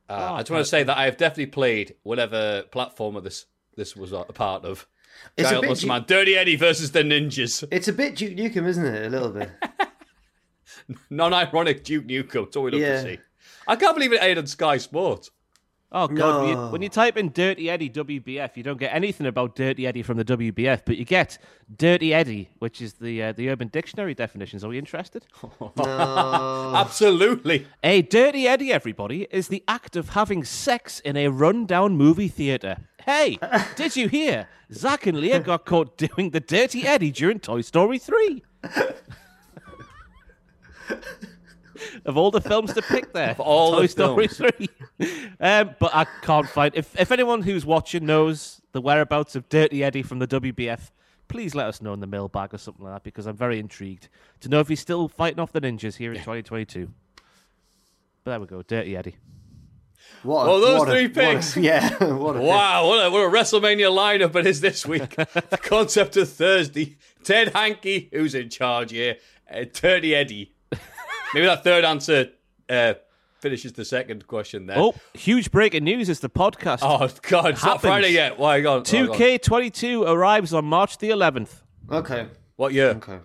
C: Uh, I just want to say that I have definitely played whatever platformer this this was a part of.
D: It's a bit
C: Muscle
D: Ju-
C: Man, Dirty Eddie versus the Ninjas.
D: It's a bit Duke Nukem, isn't it? A little bit.
C: Non-ironic Duke Nukem. That's all we love
D: Yeah.
C: to see. I can't believe it aired on Sky Sports.
E: Oh god! When, you, when you type in "Dirty Eddie WBF," you don't get anything about Dirty Eddie from the WBF, but you get "Dirty Eddie," which is the uh, the Urban Dictionary definitions. Are we interested? No.
C: Absolutely.
E: A dirty Eddie, everybody, is the act of having sex in a rundown movie theater. Hey, did you hear? Zach and Leah got caught doing the dirty Eddie during Toy Story 3. of all the films to pick there, Of
C: all
E: Toy
C: the
E: Story
C: films.
E: 3. um, but I can't find. If, if anyone who's watching knows the whereabouts of Dirty Eddie from the WBF, please let us know in the mailbag or something like that because I'm very intrigued to know if he's still fighting off the ninjas here in 2022. But there we go, Dirty Eddie.
D: What?
C: Well, those
D: what a-
C: three
D: what a- yeah. What a
C: Wow, what a, what a WrestleMania lineup it is this week. the concept of Thursday. Ted Hankey, who's in charge here. Uh, Dirty Eddie. Maybe that third answer uh, finishes the second question there.
E: Oh, huge breaking news is the podcast.
C: Oh, God, it's not
E: Happens.
C: Friday yet. Why, go on. why,
E: 2K22 arrives on March the 11th.
D: Okay.
C: What year?
D: Okay.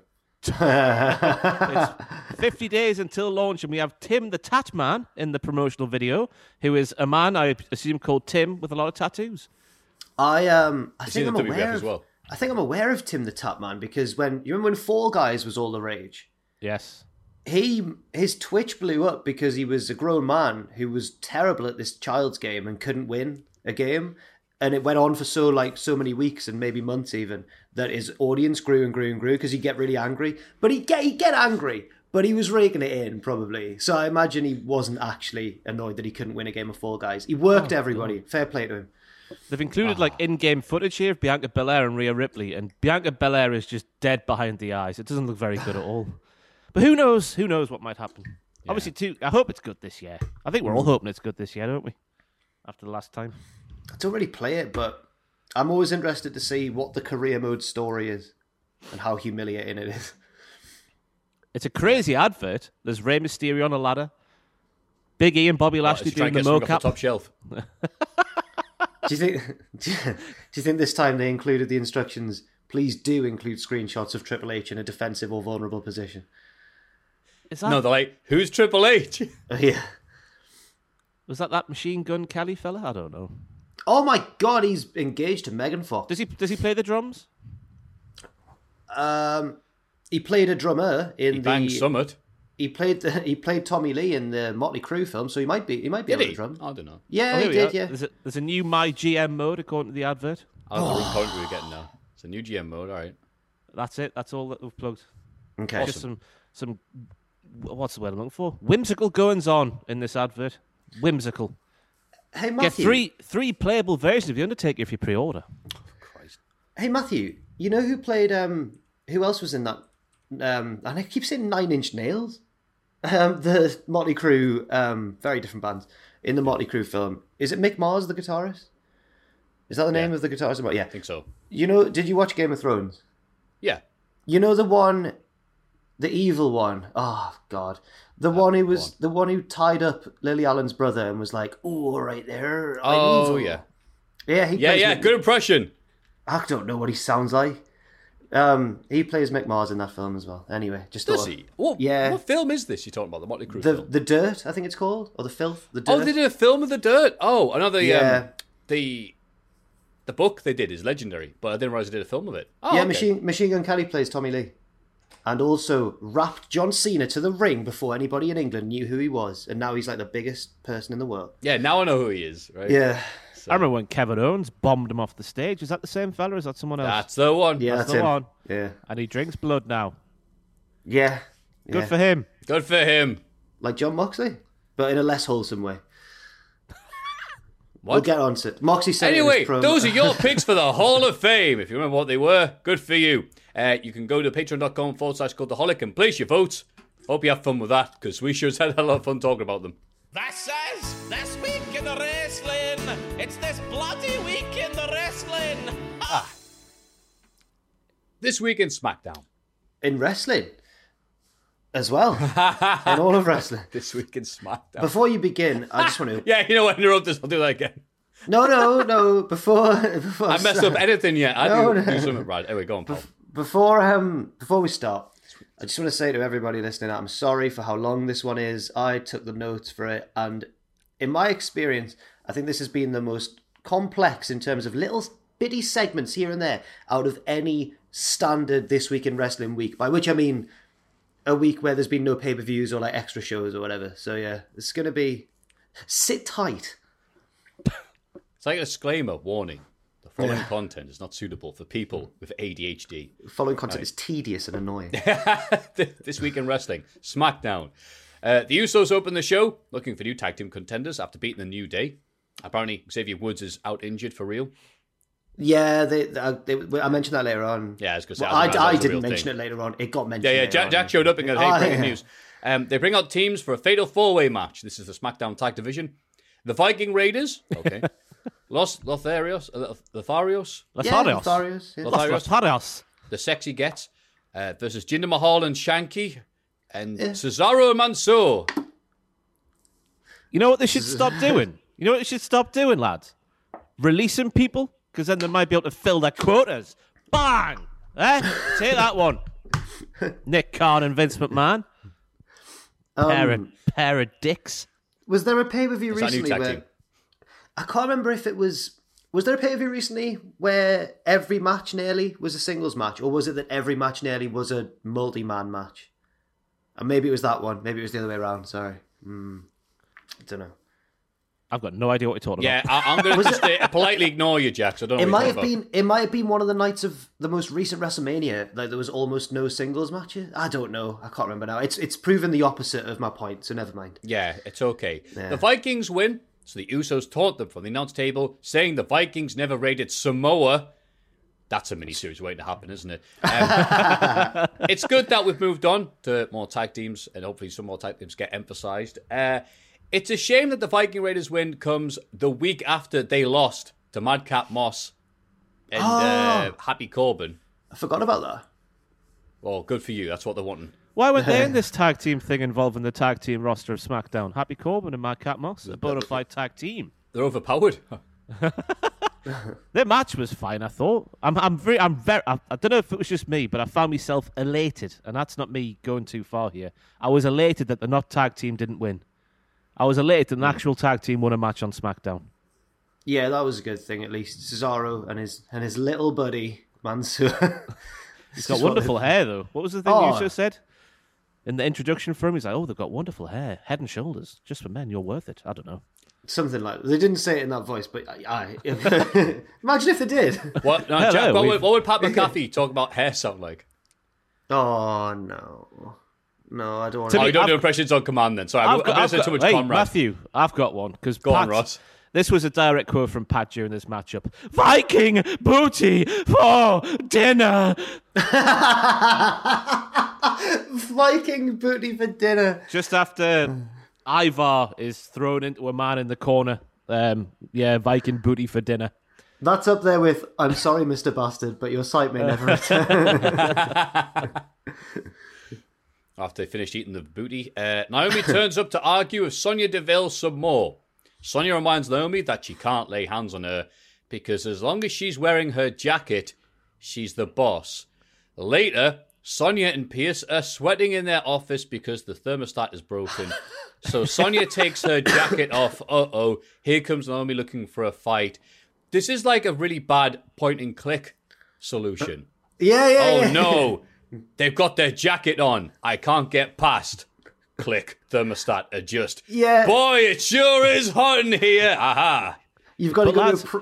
E: It's 50 days until launch, and we have Tim the Tat Man in the promotional video, who is a man I assume called Tim with a lot of tattoos.
D: I um I
C: He's
D: think
C: in
D: I'm
C: the WWF
D: aware
C: as
D: of,
C: well.
D: I think I'm aware of Tim the Tat Man because when you remember when Fall Guys was all the rage,
E: Yes.
D: He his Twitch blew up because he was a grown man who was terrible at this child's game and couldn't win a game. And it went on for so like so many weeks and maybe months even that his audience grew and grew and grew because he'd get really angry. But he'd get he'd get angry, but he was raking it in probably. So I imagine he wasn't actually annoyed that he couldn't win a game of Fall Guys. He worked everybody. Fair play to him.
E: They've included
C: Ah.
E: like in-game footage here of Bianca Belair and Rhea Ripley, and Bianca Belair is just dead behind the eyes. It doesn't look very good at all. But who knows? Who knows what might happen? Obviously, too. I hope it's good this year. I think we're all mm. hoping it's good this year, don't we? After the last time.
D: I don't really play it, but I'm always interested to see what the career mode story is and how humiliating it is.
E: It's a crazy advert. There's Rey Mysterio on a ladder. Big E and Bobby
C: Let's
E: Lashley
C: try and
E: doing the
C: get the
E: mocap.
C: top shelf.
D: Do you think? Do you think this time they included the instructions? Please do include screenshots of Triple H in a defensive or vulnerable position.
E: Is that,
C: No, they're like, who's Triple H?
D: Uh, yeah.
E: was that that Machine Gun Kelly fella? I don't know.
D: Oh my God, he's engaged to Megan Fox.
E: Does he does he play the drums?
D: Um, he played a drummer in
C: He
D: the.
C: banged Summit.
D: He played the, he played Tommy Lee in the Motley Crue film, so he might be he might be
C: Did
D: able
C: he?
D: to drum.
C: I don't know.
D: Yeah,
E: Oh,
D: he did.
E: are.
D: Yeah.
E: There's a, there's a new My GM mode according to the advert.
C: I don't know the point we were getting now. It's a new GM mode, all right.
E: That's it. That's all that we've plugged.
D: Okay.
E: Just some some what's the word I'm looking for? Whimsical goings on in this advert. Whimsical.
D: Hey Matthew,
E: Get
D: Matthew.
E: three three playable versions of the Undertaker if you pre-order. Christ.
D: Hey Matthew, you know who played um who else was in that um and I keep saying nine inch nails? Um the Motley Crue, um very different bands in the Motley Crue film. Is it Mick Mars the guitarist? Is that the name
C: Yeah.
D: of the guitarist? Yeah.
C: I think so.
D: You know did you watch Game of Thrones?
C: Yeah.
D: You know the one the evil one. Oh god. The one who was the one who tied up Lily Allen's brother and was like, "Oh, right there, I'm
C: Oh,
D: evil."
C: yeah.
D: yeah, he
C: Yeah,
D: plays
C: yeah. Good impression.
D: I don't know what he sounds like. Um, he plays Mick Mars in that film as well. Anyway, just
C: Does
D: thought-
C: he? What,
D: Yeah.
C: What film is this you're talking about? The Motley Crue
D: The
C: film?
D: the dirt, I think it's called, or the filth. The dirt.
C: Oh, they did a film of the dirt. Oh, another.
D: Yeah.
C: Um, the the book they did is legendary, but I didn't realize they did a film of it. Oh,
D: yeah,
C: okay.
D: Machine Machine Gun Kelly plays Tommy Lee, and also rapped John Cena to the ring before anybody in England knew who he was, and now he's like the biggest person in the world.
C: Yeah, now I know who he is. Right.
D: Yeah,
E: I remember when Kevin Owens bombed him off the stage. Is that the same fella or is that someone else?
C: That's the one.
D: yeah,
E: That's
D: that's,
E: the
D: him.
E: one.
D: Yeah,
E: And he drinks blood now.
D: Yeah.
E: Good
D: yeah.
E: for him.
C: Good for him.
D: like Jon Moxley, but in a less wholesome way.
C: What?
D: We'll get on to it. Moxley said
C: Anyway,
D: in
C: those are your picks for the Hall of Fame. If you remember what they were, good for you. Uh, you can go to patreon.com forward slash cultaholic and place your votes. Hope you have fun with that, because we sure had a lot of fun talking about them.
G: This is this week in the wrestling. It's this bloody week in the wrestling. Ah.
C: This week in SmackDown.
D: in wrestling as well. in all of wrestling.
C: This week in SmackDown.
D: Before you begin, I just want to.
C: yeah, you know what? Interrupt this. I'll do that again.
D: No, no, no. Before, before
C: I messed up anything yet. I
D: No,
C: do,
D: no.
C: do something right. Anyway, go on, pal.
D: Before um before we start, I just want to say to everybody listening, I'm sorry for how long this one is. I took the notes for it, and in my experience, I think this has been the most complex in terms of little bitty segments here and there out of any standard this week in wrestling week. By which I mean a week where there's been no pay per views or like extra shows or whatever. So yeah, it's gonna be sit tight.
C: It's like a disclaimer warning. The following content is not suitable for people with ADHD.
D: Following content is tedious and annoying.
C: this week in wrestling, SmackDown. Uh, the Usos open the show, looking for new tag team contenders after beating the New Day. Apparently, Xavier Woods is out injured for real.
D: Yeah, they, they, they, I mentioned that later on.
C: Yeah, I was gonna say,
D: Well,
C: I
D: I,
C: didn't
D: I didn't mention
C: thing.
D: it later on. It got mentioned.
C: Yeah, yeah.
D: later
C: Jack,
D: on.
C: Jack showed up and goes, "Hey,
D: Oh,
C: breaking
D: yeah.
C: news." Um, they bring out teams for a fatal four-way match. This is the SmackDown Tag Division. The Viking Raiders, okay. Los Lotharios, uh, Lotharios,
D: Yeah,
E: Lotharios.
D: Lotharios, yeah.
C: Lotharios,
E: Lotharios.
C: the Sexy Gets uh, versus Jinder Mahal and Shanky, and Cesaro and Mansoor.
E: You know what they should stop doing? You know what they should stop doing, lads? Releasing people, because then they might be able to fill their quotas. Bang! Eh? Take that one. Nick Khan and Vince McMahon. Pair, of, pair of dicks.
D: Was there a pay per view
C: It's that new
D: recently where. I can't remember if it was was there a pay per view recently where every match nearly was a singles match, or was it that every match nearly was a multi man match? And maybe it was that one. Maybe it was the other way around. Sorry, Hmm. I don't know.
E: I've got no idea what you're talking
C: Yeah,
E: about.
C: I, I'm going to just uh, politely ignore you, Jack. So I don't know
D: It
C: what
D: might have
C: about.
D: been. It might have been one of the nights of the most recent WrestleMania. Like there was almost no singles matches. I don't know. I can't remember now. It's it's proven the opposite of my point. So never mind.
C: Yeah, it's okay. The Vikings win, so the Usos taunt them from the announce table, saying the Vikings never raided Samoa. That's a mini series waiting to happen, isn't it? Um, it's good that we've moved on to more tag teams, and hopefully some more tag teams get emphasized. Uh, it's a shame that the Viking Raiders win comes the week after they lost to Madcap Moss and uh, Happy Corbin.
D: I forgot about that.
C: Well, good for you. That's what they're wanting.
E: Why weren't they in this tag team thing involving the tag team roster of SmackDown? Happy Corbin and Madcap Moss, a bona fide tag team.
C: They're overpowered.
E: Their match was fine, I thought. I'm, I'm very, I'm very. I, I don't know if it was just me, but I found myself elated, and that's not me going too far here. I was elated that the not tag team didn't win. I was elated that an actual tag team won a match on SmackDown.
D: Yeah, that was a good thing at least. Cesaro and his and his little buddy Mansoor.
E: He's got wonderful hair, though. What was the thing
D: Oh.
E: you just said in the introduction for him? He's like, "Oh, they've got wonderful hair, head and shoulders, just for men. You're worth it." I don't know.
D: Something like they didn't say it in that voice, but I, I imagine if they did.
C: What, no,
E: Hello,
C: Jack, what, would, what would Pat McAfee talk about hair sound like?
D: Oh no, no, I don't want
E: To
C: Oh, you don't
E: I've-
C: do impressions on command then. Sorry, I'm,
E: I've
C: I'm going to
E: I've
C: say too much
E: hey,
C: Conrad.
E: Matthew, I've got one because
C: Go on, Ross.
E: This was a direct quote from Pat during this matchup. Viking booty for dinner.
D: Viking booty for dinner.
E: Just after Ivar is thrown into a man in the corner. Um, yeah, Viking booty for dinner.
D: That's up there with I'm sorry, Mr. Bastard, but your sight may never return.
C: After they finished eating the booty, uh, Naomi turns up to argue with Sonya Deville some more. Sonya reminds Naomi that she can't lay hands on her because as long as she's wearing her jacket, she's the boss. Later, Sonya and Pearce are sweating in their office because the thermostat is broken. So Sonya takes her jacket off. Uh oh, here comes Naomi looking for a fight. This is like a really bad point and click solution.
D: yeah, yeah,
C: Oh
D: yeah.
C: no, they've got their jacket on. I can't get past. Click thermostat adjust.
D: Yeah.
C: Boy, it sure is hot in here. Aha.
D: You've got to go to a pr-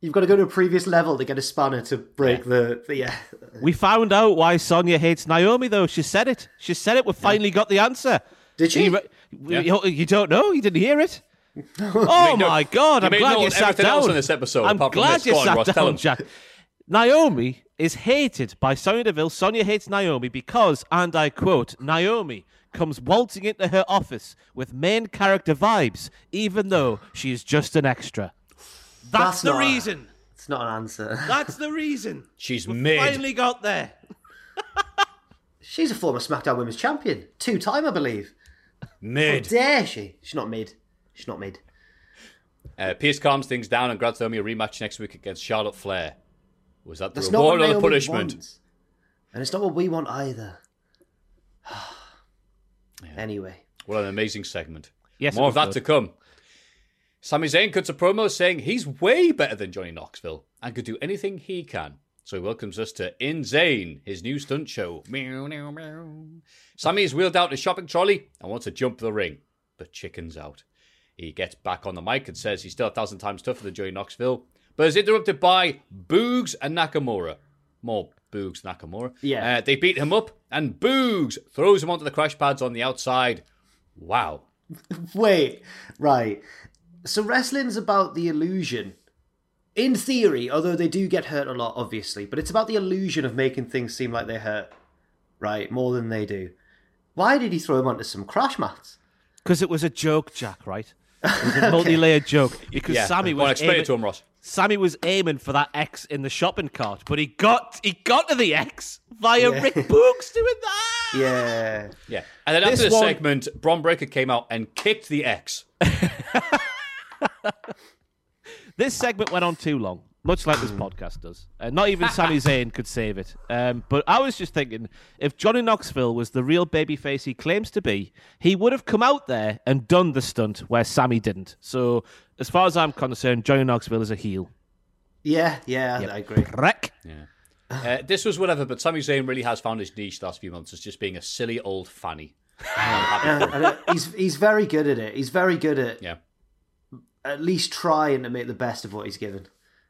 D: You've got to go to a previous level to get a spanner to break the, the yeah.
E: We found out why Sonya hates Naomi, though. She said it. She said it. We finally got the answer.
D: Did she?
E: You, you, you don't know? You didn't hear it? oh
C: no-
E: my God! I'm glad
C: note
E: you sat down.
C: else in this episode,
E: I'm
C: apart from
E: glad you sat
C: Ross, tell
E: down. Jack. Naomi is hated by Sonya Deville. Sonya hates Naomi because, and I quote, Naomi comes waltzing into her office with main character vibes, even though she is just an extra. That's,
D: That's
E: the
D: not a-
E: reason.
D: It's not an answer.
E: That's the reason.
C: She's
E: We
C: mid.
E: finally got there.
D: She's a former SmackDown Women's Champion, two time I believe.
C: Mid.
D: How dare she? She's not mid. She's not mid.
C: Uh, Pearce calms things down and grants Naomi a rematch next week against Charlotte Flair. Was that the
D: That's not what
C: reward or the punishment?
D: wants. And it's not what we want either. Anyway,
C: What an amazing segment.
E: Yes,
C: More of that
E: good.
C: to come. Sami Zayn cuts a promo saying he's way better than Johnny Knoxville and could do anything he can. So he welcomes us to In Zayn, his new stunt show. Meow, meow, meow. Sami is wheeled out a shopping trolley and wants to jump the ring, but chicken's out. He gets back on the mic and says he's still a thousand times tougher than Johnny Knoxville, but is interrupted by Boogs and Nakamura. More Boogs Nakamura.
D: Yeah.
C: Uh, they beat him up, and Boogs throws him onto the crash pads on the outside. Wow.
D: wait, right. So wrestling's about the illusion. In theory, although they do get hurt a lot, obviously, but it's about the illusion of making things seem like they hurt, right? More than they do. Why did he throw him onto some crash mats?
E: Because it was a joke, Jack, right? It was a multi-layered joke. Because
C: Yeah.
E: Sami
C: Go on,
E: was
C: explain
E: aiming,
C: it to him, Ross.
E: Sami was aiming for that X in the shopping cart, but he got he got to the X via Rick Boogs doing that.
D: Yeah.
C: Yeah. And then after the
E: one-
C: segment, Bron Breakker came out and kicked the X.
E: This segment went on too long, much like this podcast does. Uh, not even Sami Zayn could save it. Um, but I was just thinking, if Johnny Knoxville was the real babyface he claims to be, he would have come out there and done the stunt where Sami didn't. So, as far as I'm concerned, Johnny Knoxville is a heel.
D: Yeah, yeah, I agree.
E: Wreck.
C: Uh, this was whatever, but Sami Zayn really has found his niche the last few months as just being a silly old fanny.
D: And,
C: for him.
D: and uh, he's he's very good at it. He's very good at
C: Yeah.
D: at least trying to make the best of what he's given.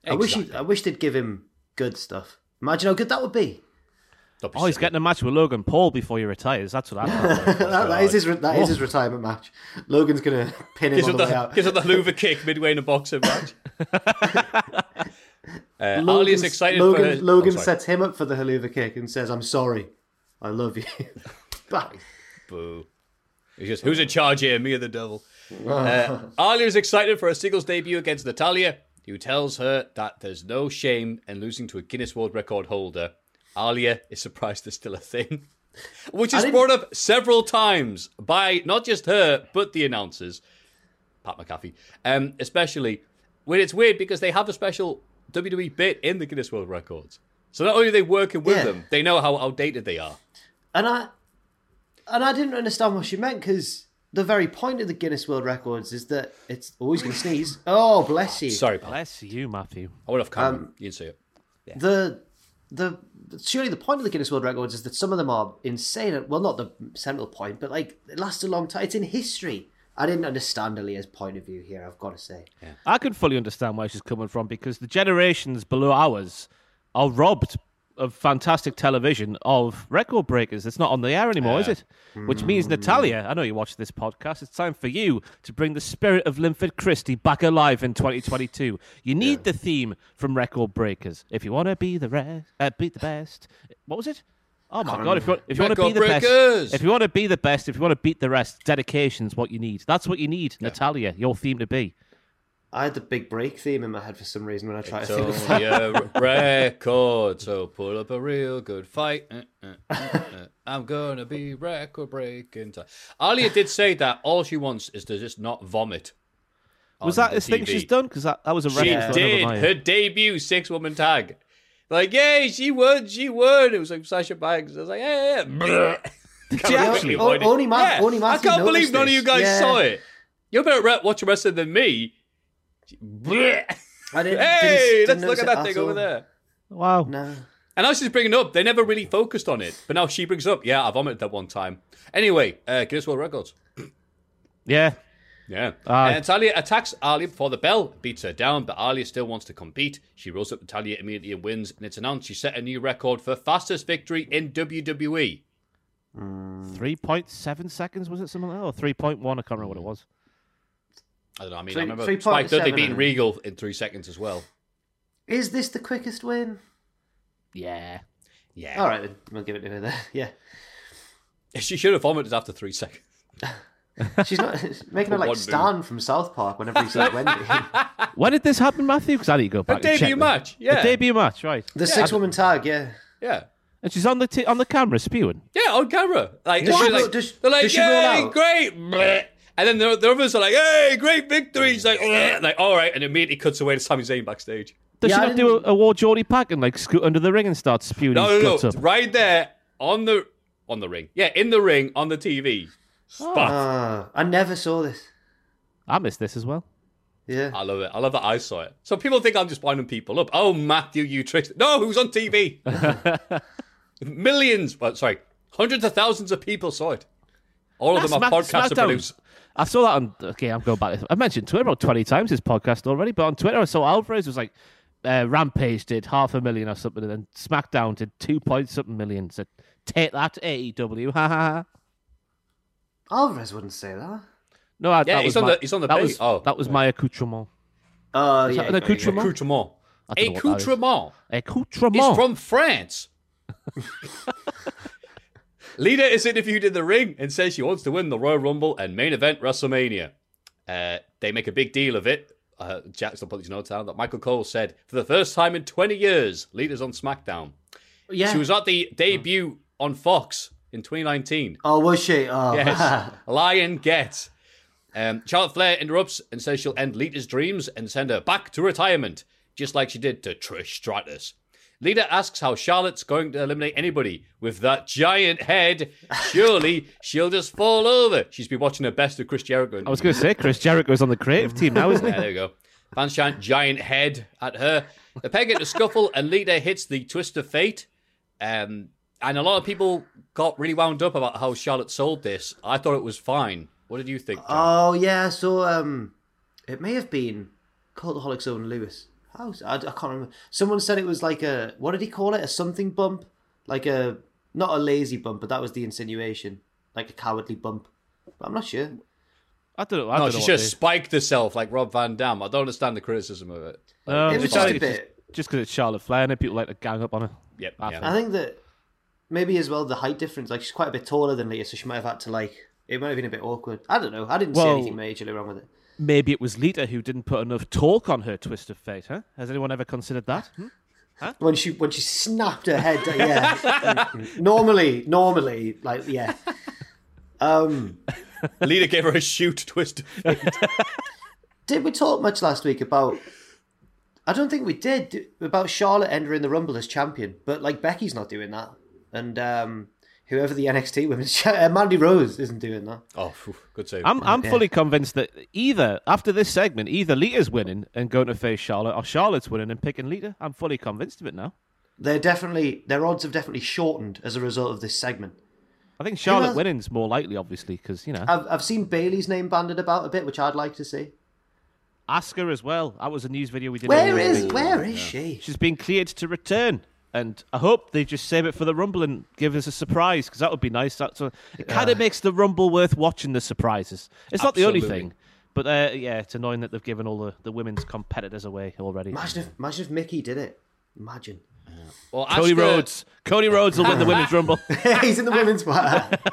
D: I wish he, I wish they'd give him good stuff. Imagine how good that would be.
C: Don't be
E: Oh, he's
C: silly.
E: getting a match with Logan Paul before he retires. That's what I'm
D: That, that is his re- that is his retirement match. Logan's gonna pin him
C: Gives
D: on
C: up
D: the way out.
C: gives up the hoover kick midway in a boxing match. uh, Ali
D: Logan's-
C: is excited
D: Logan,
C: for her...
D: Logan
C: oh,
D: sets him up for the Helluva Kick and says, "I'm sorry, I love you." Bye.
C: Boo. He's just, who's in charge here, me or the devil? Uh, Aliyah is excited for her singles debut against Natalya, who tells her that there's no shame in losing to a Guinness World Record holder. Aliyah is surprised there's still a thing, which is brought up several times by not just her, but the announcers, Pat McAfee, um, especially when it's weird because they have a special WWE bit in the Guinness World Records. So not only are they working with
D: Yeah.
C: them, they know how outdated they are.
D: And I and I didn't understand what she meant because the very point of the Guinness World Records is that it's always going to sneeze. Oh, bless you.
C: Sorry, pal.
E: Bless you, Matthew.
C: I would have come.
D: Um,
C: you didn't see it.
D: the the surely the point of the Guinness World Records is that some of them are insane. Well, not the central point, but like it lasts a long time. It's in history. I didn't understand Aliyah's point of view here. I've got to say.
E: I can fully understand where she's coming from because the generations below ours are robbed of fantastic television of record breakers. It's not on the air anymore, is it? Which means, Natalya, I know you watch this podcast. It's time for you to bring the spirit of Linford Christie back alive in 2022. You need the theme from Record Breakers. If you want to be the rest, uh, beat the best. What was it? Oh my god! If you, want- if you want to be the
C: Breakers.
E: best, if you want to be the best, if you want to beat the rest, dedication's what you need. That's what you need, Natalya. Your theme to be.
D: I had the big break theme in my head for some reason when I tried to
C: It's
D: think of
C: only a record, so pull up a real good fight. Uh, uh, uh, uh. I'm gonna be record breaking time. Aliyah did say that all she wants is to just not vomit.
E: Was that
C: the
E: this thing she's done? Because that, that was a record.
C: She
E: reference.
C: did her debut six woman tag. Like, yay, she won, she won. It was like Sasha Banks. I was like, yeah, yeah.
E: Did she actually?
D: Only Ma-
C: Yeah,
D: only
C: I can't believe
D: noticed
C: none of you guys
D: Yeah.
C: saw it. You're better at watching wrestling than me.
D: I didn't,
C: Hey,
D: didn't-
C: let's look at that thing
D: at
C: over there.
E: Wow.
D: No.
C: And now she's bringing up. They never really focused on it, but now she brings up. Yeah, I vomited that one time. Anyway, uh, Guinness World Records.
E: Yeah.
C: Yeah.
E: Aye.
C: Natalya attacks Aliyah before the bell, beats her down, but Aliyah still wants to compete. She rolls up to Talia immediately and wins, and it's announced she set a new record for fastest victory in. WWE.
E: Three point seven seconds was it something like that? Or three point one? I can't remember what it was.
C: I don't know. I mean,
D: Three-
C: I remember
D: 3.7
C: Spike Dudley beating Regal in three seconds as well.
D: Is this the quickest win?
E: Yeah.
C: Yeah.
D: All right, then we'll give it to her there. Yeah,
C: She should have vomited after three seconds.
D: she's not she's making her
C: one
D: like
C: move.
D: Stan from South Park whenever he says Wendy.
E: When did this happen, Matthew? Because I need to go back. and check
C: debut
E: this.
C: match, yeah.
E: A debut match, right?
D: The six woman tag, yeah.
C: Yeah.
E: And she's on the t- on the camera spewing.
C: Yeah, on camera. Like,
D: Does she
C: like,
D: roll- does-
C: they're like
D: does she roll
C: yay,
D: out?"
C: great. Bleh." And then the, the others are like, hey, great victory. He's like, "Bleh." like, all right. And immediately cuts away to Sami Zayn backstage.
E: Does
D: Yeah,
E: she not do a, a War Geordie pack and like scoot under the ring and start spewing
C: No,
E: his
C: no, no.
E: up?
C: Right there on the on the ring. Yeah, in the ring on the TV. Spot.
D: Ah, I never saw this.
E: I missed this as well.
D: Yeah.
C: I love it. I love that I saw it. So people think I'm just winding people up. Oh, Matthew, you tricked. No, who's on TV? Millions. Well, sorry, hundreds of thousands of people saw it. All of them
E: Smack-
C: are podcasts to
E: SmackDown.
C: produce.
E: I saw that on. Okay, I'm going back. I mentioned Twitter about 20 times this podcast already, but on Twitter I saw Alvarez was like, uh, Rampage did half a million or something, and then SmackDown did two point something million. So take that, AEW. Ha ha ha.
D: Alvarez wouldn't say that.
E: No, I,
C: Yeah,
E: that
C: he's
E: was
C: on
E: my,
C: the- he's on the
E: that
C: page.
E: was,
C: Oh,
E: that was my accoutrement. Is
D: yeah.
E: that an accoutrement?
C: Accoutrement.
E: I don't know what that is.
C: Accoutrement.
E: Accoutrement.
C: He's from France. Lita is interviewed in the ring and says she wants to win the Royal Rumble and main event WrestleMania. Uh, they make a big deal of it. Uh, Jackson put these notes down that Michael Cole said, for the first time in 20 years, Lita's on SmackDown.
D: Yeah.
C: She was at the debut on Fox in 2019.
D: Oh, was she? Oh,
C: Yes. Lion Get. Um, Charlotte Flair interrupts and says she'll end Lita's dreams and send her back to retirement, just like she did to Trish Stratus. Lita asks how Charlotte's going to eliminate anybody with that giant head. Surely she'll just fall over. She's been watching the best of Chris Jericho.
E: I was going to say Chris Jericho's on the creative team now, isn't he?
C: Yeah, there you go. Fans chant giant head at her. The peg into scuffle and Lita hits the twist of fate. Um, and a lot of people got really wound up about how Charlotte sold this. I thought it was fine. What did you think? John?
D: oh, yeah. So, um, it may have been Cultaholic's own Lewis. How? I, I can't remember. Someone said it was like a what did he call it? A something bump, like a not a lazy bump, but that was the insinuation, like a cowardly bump. But I'm not sure.
E: I don't know. I
C: no,
E: don't
C: she
E: know
C: should have spiked herself like Rob Van Dam. I don't understand the criticism of it.
E: they- No,
D: It was just a bit.
E: Just because it's Charlotte Flair and people like to gang up on her.
C: Yep.
E: I
C: yeah.
E: think.
D: I think that maybe as well the height difference. Like she's quite a bit taller than Lita, so she might have had to like. It might have been a bit awkward. I don't know. I didn't see anything majorly wrong with it.
E: Maybe it was Lita who didn't put enough talk on her twist of fate, huh? Has anyone ever considered that? Hmm?
D: When she when she snapped her head, yeah. normally, normally, like yeah. Um,
C: Lita gave her a shoot twist.
D: did we talk much last week about? I don't think we did about Charlotte entering the Rumble as champion, but like Becky's not doing that, and um, whoever the NXT women's cha- uh, Mandy Rose isn't doing that.
C: oh, phew, good save.
E: I'm I'm fully convinced that either after this segment, either Lita's winning and going to face Charlotte, or Charlotte's winning and picking Lita. I'm fully convinced of it now.
D: They're definitely their odds have definitely shortened as a result of this segment.
E: I think Charlotte
D: has-
E: winning's more likely, obviously, because you know
D: I've I've seen Bayley's name banded about a bit, which I'd like to see.
E: Asuka as well. That was a news video we did.
D: Where
E: earlier this
D: is
E: week.
D: where is she?
E: She's been cleared to return, and I hope they just save it for the Rumble and give us a surprise because that would be nice. That's a, it kind of makes the Rumble worth watching. The surprises. It's not the only thing, but uh, yeah, it's annoying that they've given all the, the women's competitors away already.
D: Imagine if imagine if Mickie did it. Imagine.
C: well,
E: Cody
C: Asuka-
E: Rhodes. Cody Rhodes will win the women's Rumble.
D: He's in the women's part.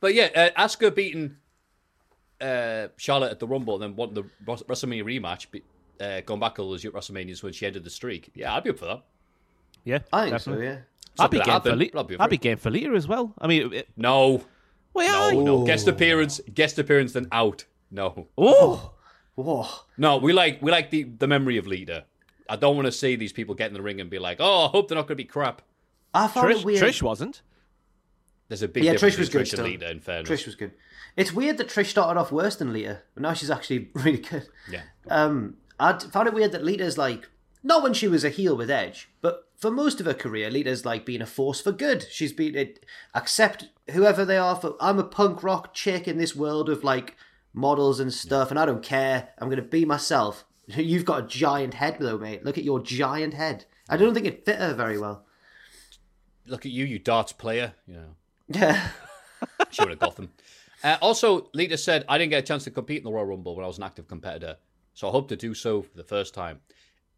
C: But yeah, uh, Asuka beating uh, Charlotte at the Rumble and then won the Ros- WrestleMania rematch, be- uh, going back all those WrestleManias when she ended the streak. Yeah, I'd be up for that.
E: Yeah,
D: I think
E: definitely.
D: so. Yeah.
E: I'd be
C: Something
E: game for
C: happened,
E: Lita.
C: but I'll be
E: I'd be game for Lita as well. I mean, it,
C: No,
E: well,
C: no,
E: aye.
C: no. Guest appearance, guest appearance, then out. No,
E: Oh,
D: Whoa.
C: no. We like we like the the memory of Lita. I don't want to see these people get in the ring and be like, oh, I hope they're not going to be crap.
D: I found
E: Trish,
D: it weird.
E: Trish wasn't.
C: There's a big
D: yeah,
C: difference
D: Trish was good.
C: Trish
D: Still.
C: and Lita. In fairness,
D: Trish was good. It's weird that Trish started off worse than Lita, but now she's actually really good.
C: yeah.
D: Um, I found it weird that Lita's like not when she was a heel with Edge, but for most of her career, Lita's like been a force for good. She's been it, accept whoever they are. For I'm a punk rock chick in this world of like models and stuff, and I don't care. I'm gonna be myself. You've got a giant head though, mate. Look at your giant head. I don't think it fit her very well.
C: Look at you, you darts player. You know,
D: Yeah.
C: she would have got them. Uh, also, Lita said, I didn't get a chance to compete in the Royal Rumble when I was an active competitor, so I hope to do so for the first time.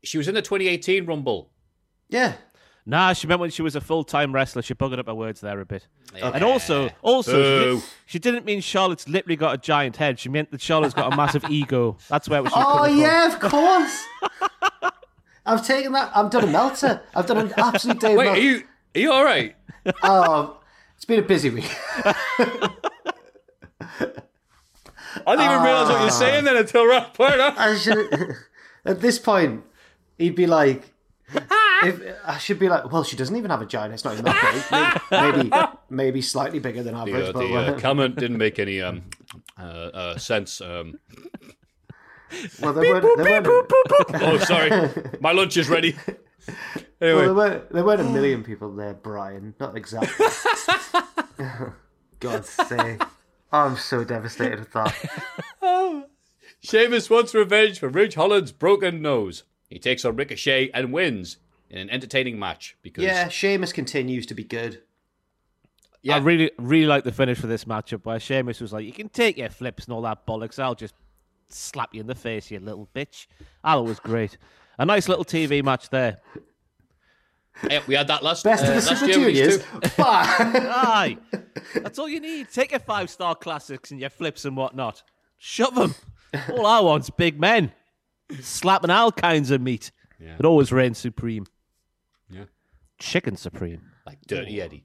C: She was in the 2018 Rumble.
D: Yeah.
E: Nah, she meant when she was a full time wrestler. She buggered up her words there a bit. And also, also, she, did, she didn't mean Charlotte's literally got a giant head. She meant that Charlotte's got a massive ego. That's where she was
D: Oh
E: coming from.
D: yeah, of course. I've taken that. I've done a melter. I've done an absolute day.
C: Wait,
D: Meltzer.
C: are you are you all right?
D: Oh, it's been a busy week.
C: I didn't even realize what you were saying then until right point.
D: I should. At this point, he'd be like, if, I should be like, well, she doesn't even have a giant. It's not even that big. Maybe, maybe, maybe slightly bigger than average.
C: The, uh,
D: but
C: the uh, comment didn't make any um, uh, uh, sense. Um,
D: well, there weren't, there, weren't a,
C: oh, sorry, my lunch is ready.
D: well,
C: Anyway,
D: there, weren't, there weren't a million people there, Brian. Not exactly. God's sake. I'm so devastated with that. Oh.
C: Sheamus wants revenge for Ridge Holland's broken nose. He takes on Ricochet and wins in an entertaining match because
D: Yeah, Sheamus continues to be good.
C: Yeah.
E: I really, really like the finish for this matchup where Sheamus was like, "You can take your flips and all that bollocks. I'll just slap you in the face, you little bitch." That was great. A nice little TV match there.
C: Yeah, we had that last
D: Best
C: uh,
D: of the
C: last
D: Super
C: year with these
D: Juniors.
C: two.
D: But
E: Aye, that's all you need. Take your five star classics and your flips and whatnot. Shove them. All I want's big men slapping all kinds of meat. It always reigns supreme.
C: Yeah.
E: Chicken supreme.
C: like Dirty Eddie.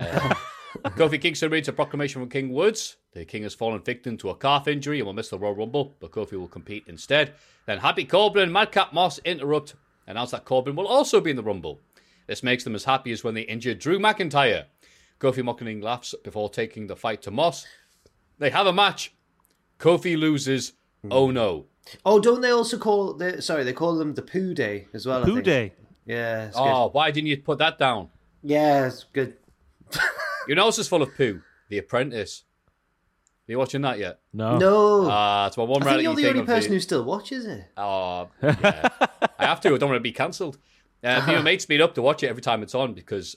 C: Uh, Kofi Kingston reads a proclamation from King Woods. The King has fallen victim to a calf injury and will miss the Royal Rumble, but Kofi will compete instead. Then Happy Corbin and Madcap Moss interrupt, announce that Corbin will also be in the Rumble. This makes them as happy as when they injured Drew McIntyre. Kofi mocking laughs before taking the fight to Moss. They have a match. Kofi loses. Oh no.
D: oh, don't they also call the sorry? They call them the Poo Day as well. I
E: Poo
D: think.
E: day.
D: Yeah, it's good.
C: Oh, why didn't you put that down?
D: yeah, it's good.
C: You know this is full of poo. The Apprentice. Are you watching that yet?
E: No.
D: No,
C: Ah, it's my one
D: I think you're the only
C: of the-
D: person who still watches it.
C: Oh, yeah. Have to. I don't want to be cancelled. Uh, me and mates meet up to watch it every time it's on because,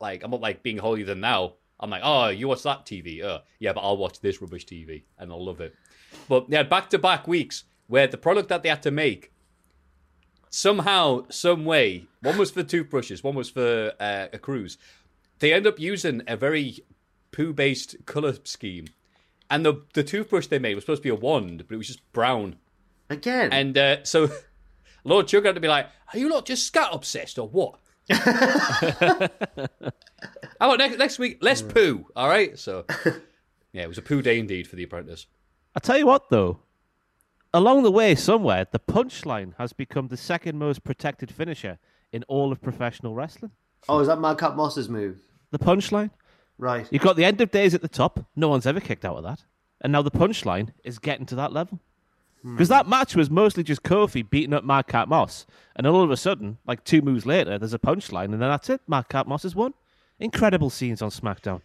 C: like, I'm not like being holier than now. I'm like, oh, you watch that TV? Uh, yeah, but I'll watch this rubbish TV and I'll love it. But yeah, back to back weeks where the product that they had to make somehow, some way, one was for toothbrushes, one was for uh, a cruise. They end up using a very poo based color scheme. And the the toothbrush they made was supposed to be a wand, but it was just brown.
D: Again,
C: And uh, so Lord Sugar had to be like, Are you not just scat obsessed or what? How about next, next week? Less poo, all right? So, yeah, it was a poo day indeed for The Apprentice.
E: I tell you what, though, along the way somewhere, the punchline has become the second most protected finisher in all of professional wrestling.
D: oh, is that Madcap Moss's move?
E: The punchline.
D: Right.
E: You've got the end of days at the top. No one's ever kicked out of that. And now the punchline is getting to that level. Because that match was mostly just Kofi beating up Madcap Moss. And then all of a sudden, like two moves later, there's a punchline, and then that's it. Madcap Moss has won. Incredible scenes on SmackDown.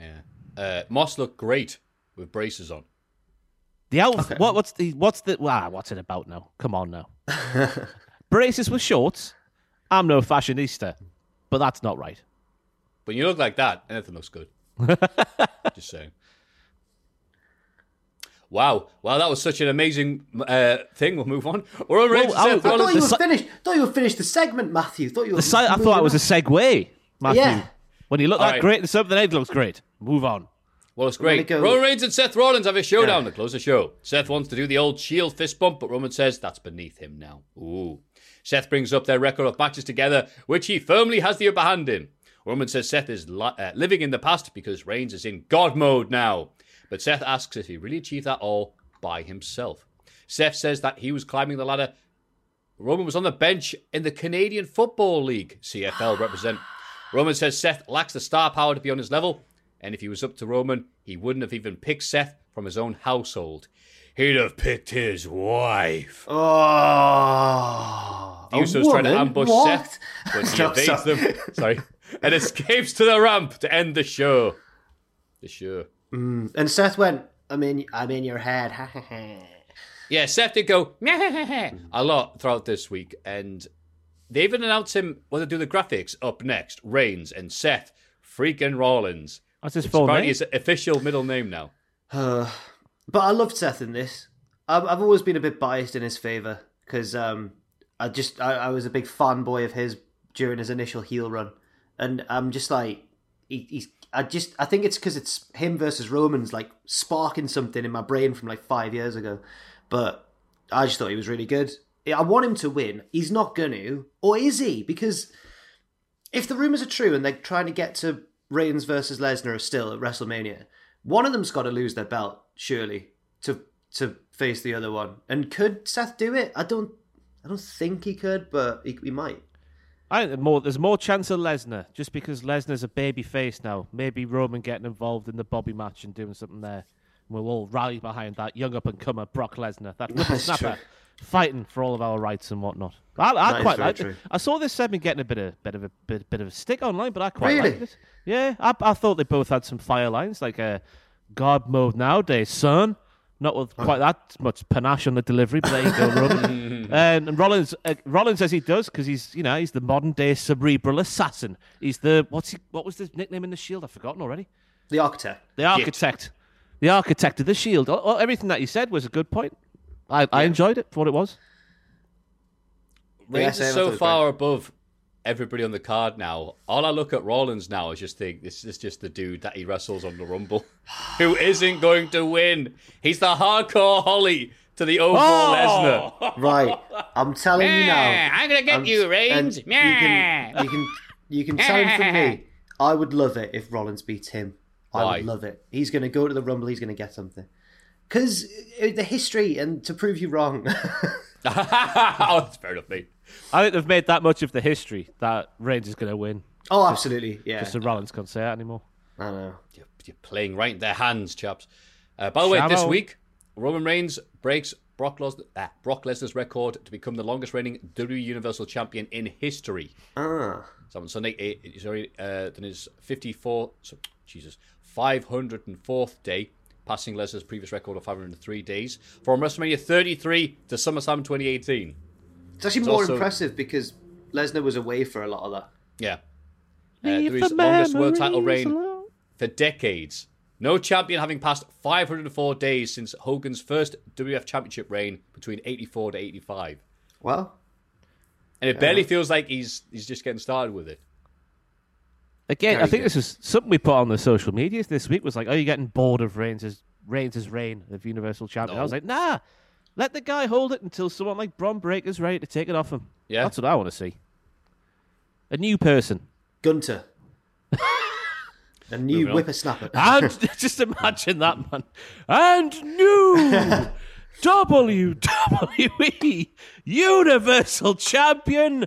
C: Yeah. Uh, Moss looked great with braces on.
E: The outfit. What, what's the what's the ah, what's it about now? Come on now. Braces with shorts. I'm no fashionista, but that's not right.
C: When you look like that, anything looks good. Just saying. Wow. Wow, that was such an amazing uh, thing. We'll move on. We're on Reigns
E: I
C: and Seth
E: was- I
D: I thought you were
E: si-
D: finished. Thought you were finished the segment, Matthew. Thought you were.
E: The si- I thought it was a segue, Matthew.
D: Yeah.
E: When you look
C: All
E: that
C: right.
E: great the something, it looks great. Move on.
C: Well, it's great.
D: it go.
C: Roman Reigns and Seth Rollins have a showdown
D: Yeah.
C: to close the show. Seth wants to do the old Shield fist bump, but Roman says that's beneath him now. Ooh. Seth brings up their record of matches together, which he firmly has the upper hand in. Roman says Seth is li- uh, living in the past because Reigns is in God mode now. But Seth asks if he really achieved that all by himself. Seth says that he was climbing the ladder. Roman was on the bench in the Canadian Football League, CFL represent. Roman says Seth lacks the star power to be on his level, and if he was up to Roman, he wouldn't have even picked Seth from his own household. He'd have picked his wife.
D: Oh.
C: The Usos trying to ambush
D: What?
C: Seth, but he evades them. Sorry, and escapes to the ramp to end the show. The show.
D: And Seth went, I'm in, I'm in your head. Ha ha ha.
C: Yeah, Seth did go a lot throughout this week, and they even announced him when they do the graphics up next. Reigns and Seth freaking Rollins.
E: That's his full name.
C: his official middle name now.
D: But I loved Seth in this. I've, I've always been a bit biased in his favor because um, I just I, I was a big fanboy of his during his initial heel run, and I'm just like he, he's. I just I think it's because it's him versus Roman's like sparking something in my brain from like five years ago, but I just thought he was really good. I want him to win. He's not going to, or is he? Because if the rumors are true and they're trying to get to Reigns versus Lesnar still at WrestleMania, one of them's got to lose their belt, surely, to to face the other one. And could Seth do it? I don't, I don't think he could, but he, he might.
E: I think more, there's more chance of Lesnar just because Lesnar's a baby face now. Maybe Roman getting involved in the Bobby match and doing something there. We'll all rally behind that young up and comer Brock Lesnar, that whippersnapper, fighting for all of our rights and whatnot. I, I quite
D: very
E: liked
D: true.
E: it. I saw this segment getting a bit of bit of a bit, bit of a stick online, but I quite
D: Really?
E: liked it. Yeah, I, I thought they both had some fire lines like uh, "God mode nowadays, son." Not with quite that much panache on the delivery, but there you go, Roman. and, and Rollins, uh, Rollins says he does because he's, you know, he's the modern day cerebral assassin. He's the what's he, what was his nickname in the Shield? I've forgotten already.
D: The architect.
E: The architect, the architect of the Shield. Everything that you said was a good point. I, I enjoyed it for what it was.
C: Reigns
D: same,
C: is so
D: was
C: far above everybody on the card now. All I look at Rollins now is just think this is just the dude that he wrestles on the Rumble, who isn't going to win. He's the hardcore Holly to the overall oh! Lesnar.
D: Right. I'm telling you now.
C: I'm gonna get
D: I'm-
C: you, Reigns.
D: You can, you can, you can tell him from me. I would love it if Rollins beats him. I
C: Why?
D: would love it. He's going to go to the Rumble. He's going to get something. Because uh, the history, and to prove you wrong.
C: oh, that's fair enough, mate.
E: I think they've made that much of the history that Reigns is going to win.
D: oh, absolutely. Yeah.
E: Just So Rollins can't say it anymore.
D: I know.
C: You're, you're playing right in their hands, chaps. Uh, by the way, this week, Roman Reigns breaks Brock, Lesnar, ah, Brock Lesnar's record to become the longest reigning WWE Universal Champion in history.
D: Ah.
C: So on Sunday, eh, sorry, uh, then his 54, so, Jesus, 504th day, passing Lesnar's previous record of 503 days from WrestleMania 33 to SummerSlam 2018.
D: It's actually
C: It's
D: more
C: also-
D: impressive because Lesnar was away for a lot of that.
C: Yeah. Uh, WWE's longest world title reign for decades. No champion having passed 504 days since Hogan's first WWF Championship reign between 84 to 85.
D: Well,
C: And it barely feels like he's he's just getting started with it.
E: Again,
D: Very
E: I think
D: good.
E: this is something we put on the social medias this week. Was like, "Are you getting bored of Reigns' Reigns' reign of Universal Champion?" I was like, "Nah, let the guy hold it until someone like Bron Breakker's ready to take it off him."
C: Yeah.
E: that's what I want to see. A new person,
D: Gunther. a new
C: Moving on.
D: whippersnapper.
E: and just imagine that man, and new WWE Universal Champion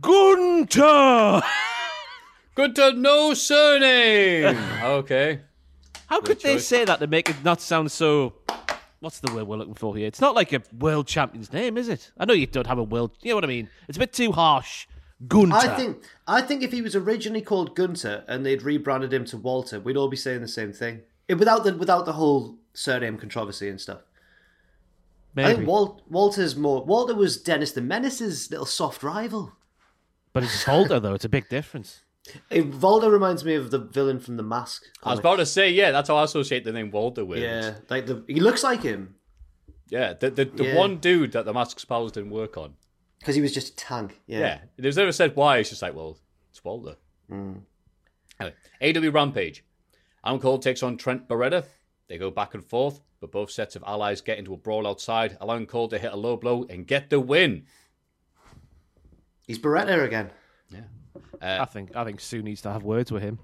E: Gunther.
C: Good to know surname. okay.
E: How could they say that to make it not sound so? What's the word we're looking for here? It's not like a world champion's name, is it? I know you don't have a world. You know what I mean? It's a bit too harsh. Gunther.
D: I think I think if he was originally called Gunther and they'd rebranded him to Walter, we'd all be saying the same thing. Without the without the whole surname controversy and stuff. I
E: maybe,
D: think Walt, Walter's more Walter was Dennis the Menace's little soft rival.
E: but it's Walter though. It's a big difference.
D: Volder reminds me of the villain from The Mask.
C: I was about to say, yeah, that's how I associate the name Walter with.
D: Yeah, like the he looks like him
C: Yeah, the the, the
D: Yeah.
C: one dude that the Masked powers didn't work on.
D: because he was just a tank. Yeah.
C: Yeah. It was never said why. It's just like, well, it's Walter. Mm. Anyway, AEW Rampage. Adam Cole takes on Trent Beretta. They go back and forth, but both sets of allies get into a brawl outside, allowing Cole to hit a low blow and get the win.
D: he's Beretta again.
E: I think. I think Sue needs to have words with him.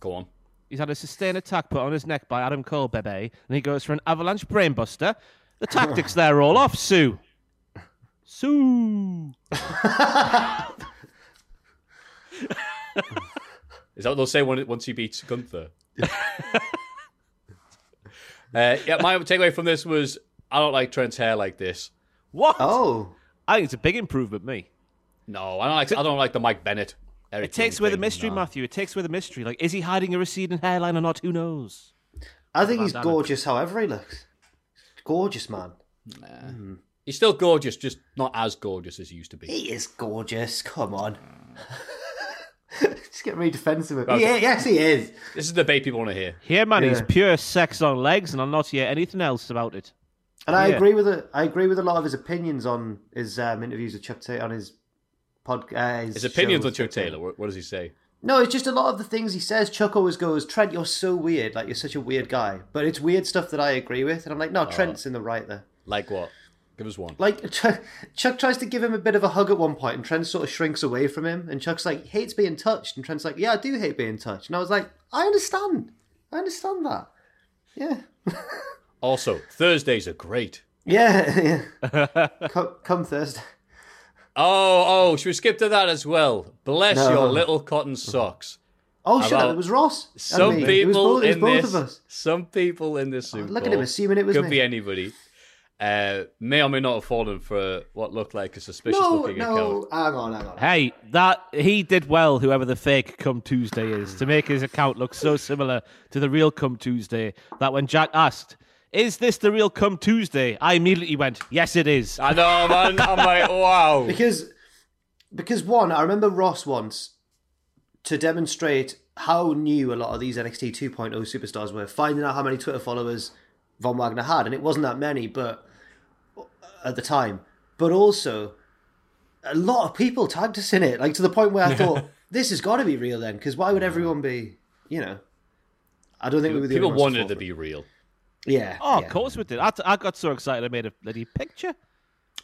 C: Go on.
E: He's had a sustained attack put on his neck by Adam Cole, Bebe, and he goes for an avalanche brainbuster. The tactics there are all off, Sue. Sue.
C: Is that what they'll say when, once he beats Gunther? uh, yeah, my takeaway from this was I don't like Trent's hair like this.
E: What?
D: Oh,
E: I think it's a big improvement. Me.
C: No, I don't like. I don't like the Mike Bennett. Eric
E: It takes
C: Young
E: away the mystery,
C: no.
E: Matthew. It takes away the mystery. Like, is he hiding a receding hairline or not? Who knows?
D: I think he's gorgeous, however he looks. Gorgeous man.
C: He's still gorgeous, just not as gorgeous as he used to be.
D: He is gorgeous. Come on. Just get really defensive. of-
C: Okay.
D: Yeah, yes, he is.
C: This is the debate people want to hear.
E: Here, man, he's pure sex on legs, and I'll not hear anything else about it.
D: And I agree with it. I agree with a lot of his opinions on his um, interviews with Chuck Taylor on his podcast.
C: Uh, his opinions on Chuck uh, Taylor. What, what does he say?
D: No, it's just a lot of the things he says. Chuck always goes, "Trent, you're so weird. Like you're such a weird guy." But it's weird stuff that I agree with, and I'm like, "No, oh. Trent's in the right there."
C: Like what? Give us one.
D: Like Chuck, Chuck tries to give him a bit of a hug at one point, and Trent sort of shrinks away from him. And Chuck's like, hates being touched, and Trent's like, "Yeah, I do hate being touched." And I was like, "I understand. I understand that." Yeah,
C: Also, Thursdays are great.
D: yeah. yeah. come, come Thursday.
C: Oh, oh, should we skip to that as well? Bless
D: No.
C: your little cotton socks.
D: Oh, shut
C: About-
D: up! It was Ross. and
C: Some
D: me.
C: people
D: it was both, it was
C: in
D: both
C: this,
D: of us.
C: some people in this Super
D: look at him assuming it was
C: could
D: me.
C: be anybody. Uh, may or may not have fallen for what looked like a suspicious
D: No,
C: looking
D: no,
C: account.
D: hang on, hang on.
E: Hey, that he did well. Whoever the fake Come Tuesday is, to make his account look so similar to the real Come Tuesday that when Jack asked, "Is this the real Come Tuesday?" I immediately went, "Yes, it is."
C: I know, man. I'm like, wow.
D: Because, because one, I remember Ross once to demonstrate how new a lot of these NXT 2.0 superstars were, finding out how many Twitter followers Von Wagner had, and it wasn't that many, but uh, at the time, but also a lot of people tagged us in it, like to the point where I thought this has got to be real then, because why would everyone be, you know? I don't think we were the
C: People wanted it to be real.
D: For it. Yeah.
E: Oh,
D: yeah.
E: of course we did. I, I got so excited I made a bloody picture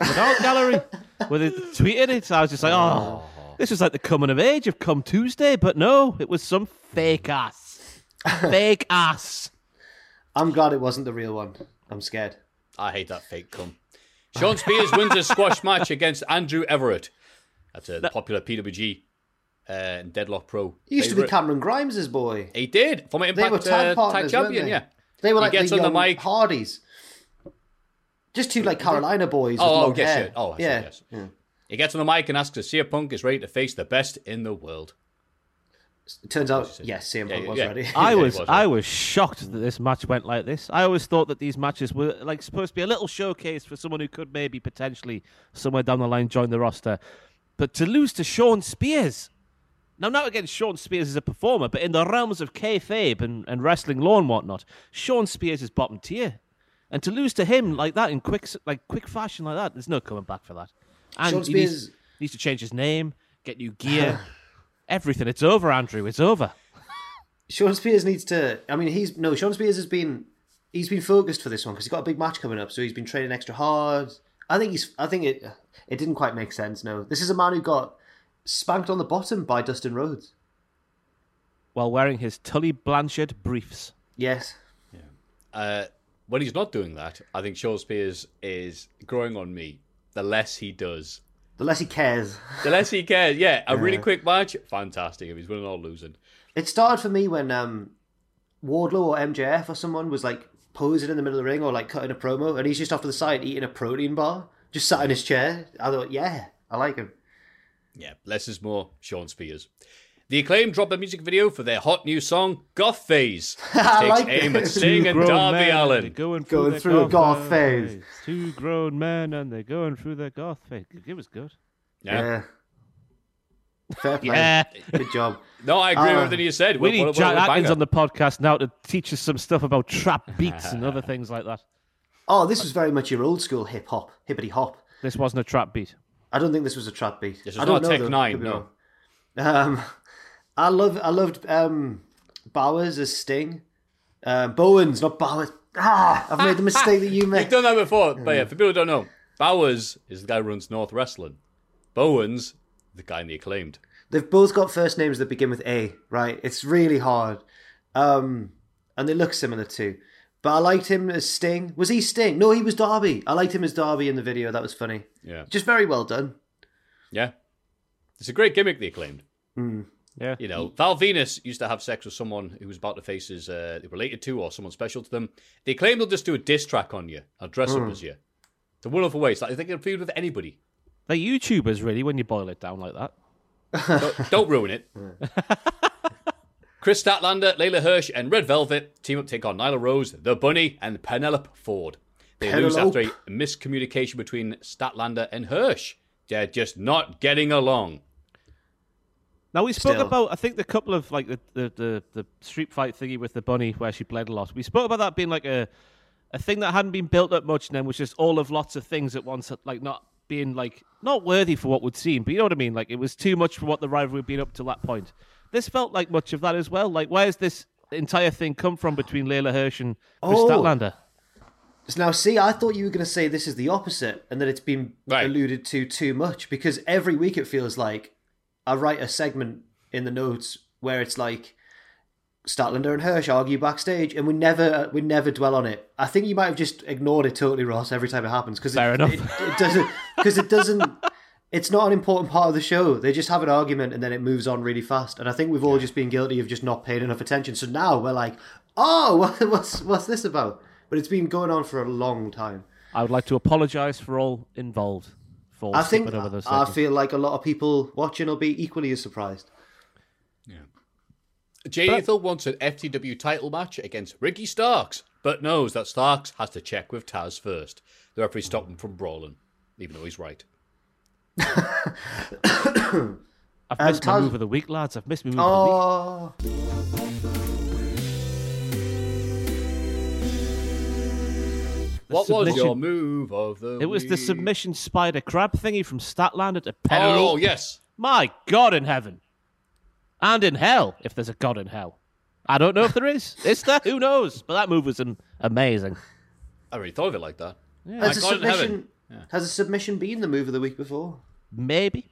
E: with our gallery with it tweeted it. I was just like, oh, this was like the coming of age of Come Tuesday, but no, it was some fake ass, fake ass.
D: I'm glad it wasn't the real one. I'm scared.
C: I hate that fake cum. Shawn Spears wins a squash match against Andrew Everett. That's a the popular PWG uh, and Deadlock Pro.
D: He used to be. Cameron Grimes' boy.
C: He did. Former
D: They were tag
C: uh,
D: partners,
C: tag champion,
D: they?
C: yeah.
D: They were
C: He
D: like
C: gets
D: the
C: on the
D: young
C: mic.
D: Hardys. Just two like Carolina boys.
C: Oh,
D: with
C: oh,
D: long oh,
C: yes,
D: hair.
C: yeah. Oh, I see,
D: yeah.
C: yes. He gets on the mic and asks if CM Punk is ready to face the best in the world.
D: It turns out, yes, CM Punk
C: Yeah,
D: was
C: yeah.
D: ready.
E: I was
C: was,
E: I was shocked that this match went like this. I always thought that these matches were like supposed to be a little showcase for someone who could maybe potentially somewhere down the line join the roster. But to lose to Shawn Spears. Now not against Shawn Spears as a performer, but in the realms of kayfabe and, and wrestling law and whatnot, Shawn Spears is bottom tier. And to lose to him like that in quick like quick fashion like that, there's no coming back for that. And
D: Sean
E: he needs,
D: Spears-
E: needs to change his name, get new gear, everything. It's over, Andrew. It's over.
D: Shawn Spears needs to. I mean, he's no. Shawn Spears has been. He's been focused for this one because he's got a big match coming up, so he's been training extra hard. I think he's. I think it. It didn't quite make sense. No, this is a man who got spanked on the bottom by Dustin Rhodes.
E: while wearing his Tully Blanchard briefs.
D: Yes.
C: Uh, when he's not doing that, I think Shawn Spears is growing on me. The less he does,
D: The less he cares.
C: the less he cares. Yeah, a really quick match, fantastic. If he's winning or losing,
D: It started for me when um, Wardlow or MJF or someone was like posing in the middle of the ring or like cutting a promo, and he's just off to the side eating a protein bar, just sat in his chair. I thought, yeah, I like him.
C: Yeah, less is more. Shawn Spears. The acclaim dropped a music video for their hot new song "Goth Phase," which takes
D: I like
C: aim at Sting and Darby
E: men, they're
C: Allin.
E: Going through,
D: Going
E: their
D: through a
E: goth
D: goth phase.
E: Two grown men and they're going through their goth phase. It was good.
C: Yeah.
D: Yeah. Fair play.
E: Yeah.
D: Good job.
C: No, I agree with
D: Uh,
C: everything you said.
E: We
C: What-
E: need
C: what- what
E: Jack Atkins on the podcast now to teach us some stuff about trap beats and other things like that.
D: Oh, this was very much your old school hip hop, hippity hop.
E: This wasn't a trap beat.
D: I don't think this was a trap beat.
C: This
D: I don't
C: not
D: know,
C: Tech
D: though.
C: Nine, no.
D: Um, I love, I loved um, Bowers as Sting. Um, Bowens, not Bowers. Ah, I've made the mistake that you made.
C: You've done that before, but yeah, for people who don't know, Bowers is the guy who runs North Wrestling. Bowens, the guy in the acclaimed.
D: They've both got first names that begin with A, right? It's really hard. Um, and they look similar too. But I liked him as Sting. Was he Sting? No, he was Darby. I liked him as Darby in the video. That was funny.
C: Yeah,
D: Just very well done.
C: yeah. It's a great gimmick. The acclaimed.
E: Yeah.
C: You know, Val Venis used to have sex with someone who was about to face his uh, related to or someone special to them. They claim they'll just do a diss track on you, or dress up as you. It's a wonderful way. It's like they can feud with anybody.
E: They're YouTubers, really, when you boil it down like that.
C: Don't, don't ruin it. Kris Statlander, Leyla Hirsch, and Red Velvet team up to take on Nyla Rose, The Bunny, and Penelope Ford. They lose after a miscommunication between Statlander and Hirsch. They're just not getting along.
E: Now we spoke
D: Still.
E: about I think the couple of like the, the, the, the street fight thingy with the bunny where she bled a lot. We spoke about that being like a a thing that hadn't been built up much and then was just all of lots of things at once like not being like not worthy for what would seem, but you know what I mean? Like it was too much for what the rivalry had been up to that point. This felt like much of that as well. Like where's this entire thing come from between Leyla Hirsch and Kris
D: Oh.
E: Statlander?
D: Now, see, I thought you were going to say this is the opposite and that it's been
C: Right.
D: alluded to too much because every week it feels like I write a segment in the notes where it's like Statlander and Hirsch argue backstage, and we never uh, we never dwell on it. I think you might have just ignored it totally, Ross, every time it happens because
E: Fair
D: it,
E: enough.
D: it, it doesn't because it doesn't. It's not an important part of the show. They just have an argument and then it moves on really fast. And I think we've all just been guilty of just not paying enough attention. So now we're like, oh, what's what's this about? But it's been going on for a long time.
E: I would like to apologise for all involved for
D: I think
E: skipping over those
D: I
E: segments.
D: feel like a lot of people watching will be equally as surprised. Yeah.
C: Jay Lethal wants an FTW title match against Ricky Starks, but knows that Starks has to check with Taz first. The referee stopped him from brawling, even though he's right.
E: I've missed my move of the week, lads. I've missed my move of the week.
D: Oh,
C: What was your move of the week?
E: It was the submission spider crab thingy from Statlander to Penelope.
C: Oh, yes.
E: My God in heaven. And in hell, if there's a God in hell. I don't know if there is. Is there? Who knows? But that move was um, amazing.
C: I really thought of it like that.
D: has a
C: God in heaven.
D: submission has a submission been the move of the week before?
E: Maybe.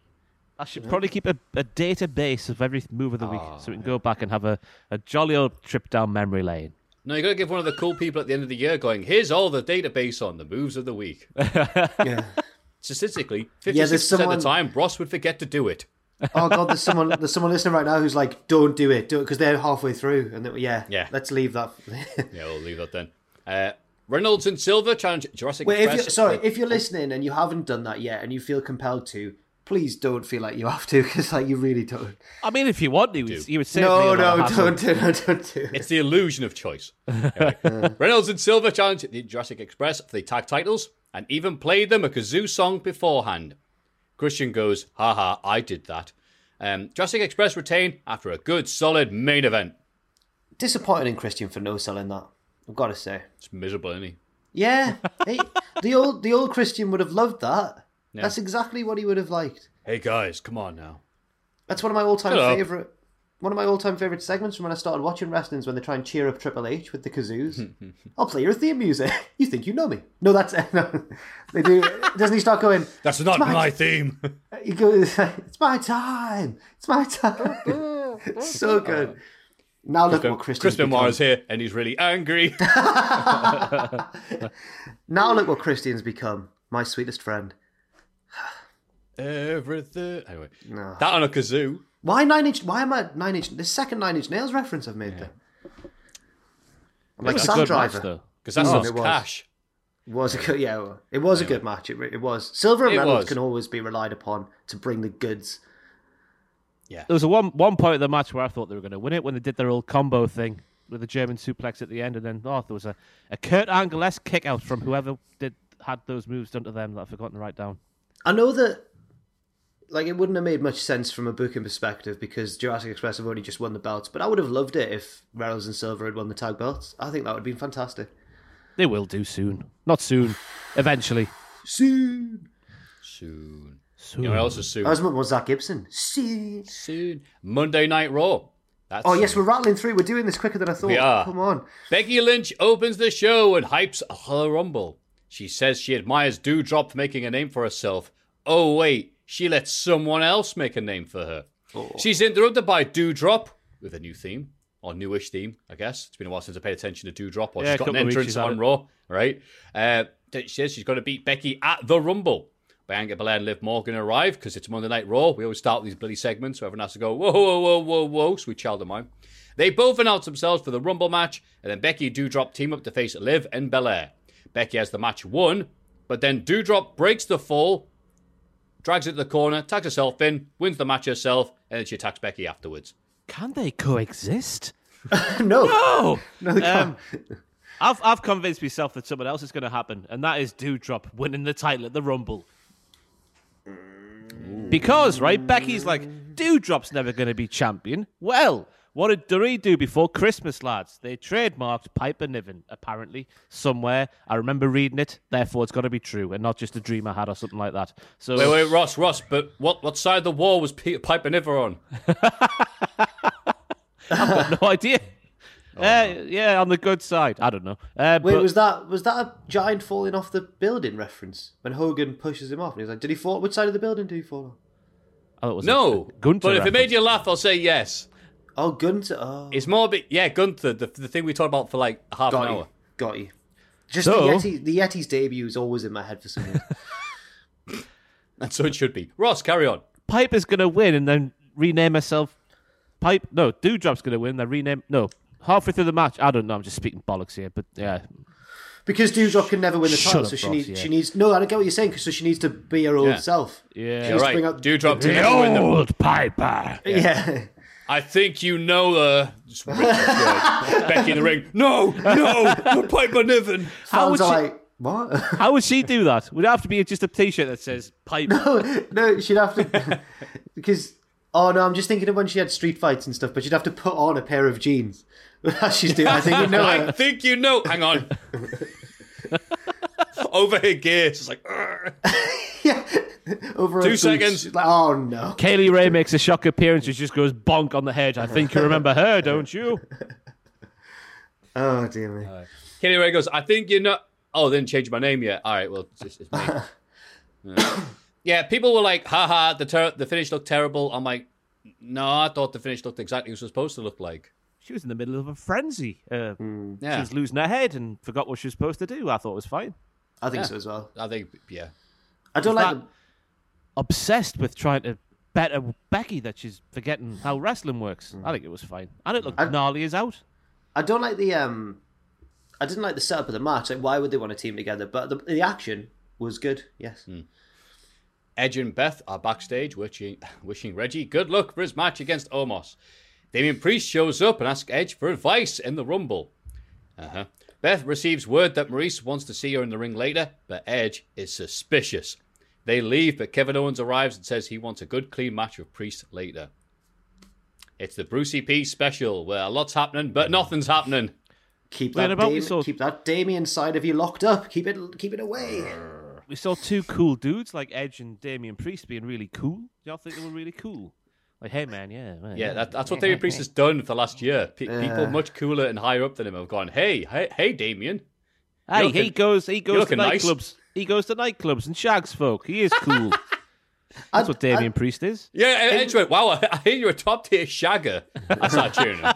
E: I should probably keep a, a database of every move of the week so we can go back and have a, a jolly old trip down memory lane.
C: No, you got to give one of the cool people at the end of the year going, here's all the database on the moves of the week.
D: Yeah.
C: Statistically,
D: Yeah, there's
C: 56%
D: someone-
C: of the time, Ross would forget to do it.
D: oh god, there's someone there's someone listening right now who's like, don't do it, do it because they're halfway through, and they, yeah,
C: Yeah.
D: let's leave that.
C: Yeah, we'll leave that then. Uh, Reynolds and Silver challenge Jurassic
D: Wait, if
C: Express.
D: you sorry, if you're listening and you haven't done that yet, and you feel compelled to, please don't feel like you have to because like you really don't.
E: I mean, if you want to, you would, you would say
D: No, no, don't do, no, don't do. it.
C: It's the illusion of choice. Anyway, Reynolds and Silver challenged the Jurassic Express for the tag titles and even played them a kazoo song beforehand. Christian goes, haha, I did that. Um, Jurassic Express retain after a good, solid main event.
D: Disappointed in Christian for no selling that. I've got to say.
C: It's miserable, isn't he?
D: Yeah, hey, the old the old Christian would have loved that. That's exactly what he would have liked.
C: Hey guys, come on now.
D: That's one of my all time favorite. One of my all time favorite segments from when I started watching wrestling's when they try and cheer up Triple H with the kazoos. I'll play your theme music. You think you know me? No, that's no. They do. Doesn't he start going?
C: That's not
D: my-
C: my theme.
D: He goes. It's my time. It's my time. It's so good. Uh, Now look what Christian.
C: Chris Benoit's here and he's really angry.
D: Now look what Christian's become. My sweetest friend.
C: Everything. Anyway, that on a kazoo.
D: Why nine inch? Why am I nine inch? The second nine inch nails reference I've made there. I'm like
E: oh, It a good
D: Driver.
C: Because that's
D: was.
C: cash.
D: It was a good, yeah, it was a good match. It, it was. Silver and
C: was.
D: can always be relied upon to bring the goods.
E: There was a one one point of the match where I thought they were going to win it when they did their old combo thing with the German suplex at the end, and then oh, there was a, a Kurt Angle-esque kick out from whoever did had those moves done to them that I've forgotten to write down.
D: I know that, like, it wouldn't have made much sense from a booking perspective because Jurassic Express have only just won the belts. But I would have loved it if Reynolds and Silver had won the tag belts. I think that would have been fantastic.
E: They will do soon, not soon, eventually.
D: Soon.
C: Soon.
E: Soon.
C: You know what else is soon?
D: That was what Zach Gibson. Soon.
C: Soon. Monday Night Raw. That's
D: Oh yes, we're rattling through. We're doing this quicker than I thought.
C: We are.
D: Come on.
C: Becky Lynch opens the show and hypes her Rumble. She says she admires Doudrop for making a name for herself. Oh, wait, she lets someone else make a name for her.
D: Oh.
C: She's interrupted by Doudrop with a new theme, or newish theme, I guess. It's been a while since I paid attention to Doudrop, or
E: Yeah,
C: she's
E: a
C: got an
E: couple of weeks
C: entrance on. Raw, right? Uh, she says she's going to beat Becky at the Rumble. Bianca Belair and Liv Morgan arrive because it's Monday Night Raw. We always start with these bloody segments, so everyone has to go, whoa, whoa, whoa, whoa, whoa, sweet child of mine. They both announce themselves for the Rumble match, and then Becky and Doudrop team up to face Liv and Belair. Becky has the match won, but then Doudrop breaks the fall drags it to the corner, tags herself in, wins the match herself, and then she attacks Becky afterwards.
E: Can they coexist?
D: no,
E: Oh,
D: no, they um, can't.
E: I've I've convinced myself that something else is going to happen, and that is Doudrop winning the title at the Rumble. Mm. Because right, Becky's like Doudrop's never going to be champion. Well, what did Duree do before Christmas, lads? They trademarked Piper Niven, apparently somewhere. I remember reading it, therefore it's got to be true, and not just a dream I had or something like that. So
C: Wait, wait, Ross, Ross, but what, what side of the wall was Peter Piper Niver on?
E: I've got no idea. Uh, yeah, on the good side. I don't know. Uh,
D: Wait,
E: but-
D: was that was that a giant falling off the building reference when Hogan pushes him off? And he's like, "Did he fall? Which side of the building did he fall off?"
E: oh, it was
C: No,
E: a Gunther
C: but if it made you laugh, I'll say yes.
D: Oh, Gunther. Oh,
C: It's more, bit, yeah, Gunther, the, the thing we talked about for like half
D: got
C: an
D: you.
C: hour.
D: Got you. Just
E: So-
D: the Yeti. The Yeti's debut is always in my head for some reason.
C: And so it should be. Ross, carry on.
E: Piper's going to win and then rename herself Pipe. No, Doudrop's going to win. Then rename. No, halfway through the match. I don't know. I'm just speaking bollocks here, but yeah.
D: because Doudrop can never win the
E: Shut
D: title,
E: up,
D: so she
E: Ross,
D: needs.
E: yeah.
D: She needs. No, I don't get what you're saying. 'cause so she needs to be her old
C: Yeah.
D: self.
E: Yeah.
D: She
C: You're
D: needs to
C: right.
D: bring
C: Doudrop to never win the
E: Old Piper.
D: Yeah.
C: I think you know uh just rip the shirt. Becky in the ring. No, no, not Piper Niven.
E: How would
D: Fans are
E: she-
D: like, what?
E: How would she do that? Would it have to be just a T-shirt that says Piper?
D: no, she'd have to because. Oh no, I'm just thinking of when she had street fights and stuff. But she'd have to put on a pair of jeans. As she's doing, I think you know.
C: I think you know. Hang on. Overhead gear. It's like,
D: yeah, over her
C: Two seconds.
D: She's like, oh no.
E: Kay Lee Ray makes a shock appearance. She just goes bonk on the head. I think you remember her, don't you?
D: Oh dear me.
C: Kay Lee Ray goes, I think you know. Oh, they didn't change my name yet. All right, well, it's, it's me. yeah. Yeah, people were like, haha, the, ter- the finish looked terrible. I'm like, no, I thought the finish looked exactly what it was supposed to look like.
E: She was in the middle of a frenzy. Uh,
D: Hmm.
E: She was losing her head and forgot what she was supposed to do. I thought it was fine.
D: I think
C: Yeah.
D: so as well.
C: I think, yeah.
D: I don't like. the-
E: Obsessed with trying to better Becky that she's forgetting how wrestling works. I think it was fine. And it looked
D: I-
E: gnarly as out.
D: I don't like the um. I didn't like the setup of the match. Like, why would they want to team together? But the, the action was good. Yes.
C: Edge and Beth are backstage wishing, wishing Reggie good luck for his match against Omos. Damian Priest shows up and asks Edge for advice in the Rumble. Uh-huh. Beth receives word that Maryse wants to see her in the ring later, but Edge is suspicious. They leave, but Kevin Owens arrives and says he wants a good, clean match with Priest later. It's the Brucey P special, where a lot's happening, but nothing's happening.
D: Keep that
E: about we
D: Dam-
E: saw-
D: keep that Damien side of you locked up. Keep it keep it away.
E: We saw two cool dudes like Edge and Damian Priest being really cool. Y'all think they were really cool? Like, hey man, yeah, man,
C: Yeah, that, that's what Damian Priest has done for the last year. Pe- people much cooler and higher up than him have gone, hey, hey, hey, Damien.
E: Hey,
C: You're
E: he goes. He goes to
C: looking nice.
E: nightclubs. He goes to nightclubs and shags folk. He is cool. That's what Damian Priest is.
C: Yeah, and Edge went, wow, I hear you're a top tier shagger. That's started cheering him.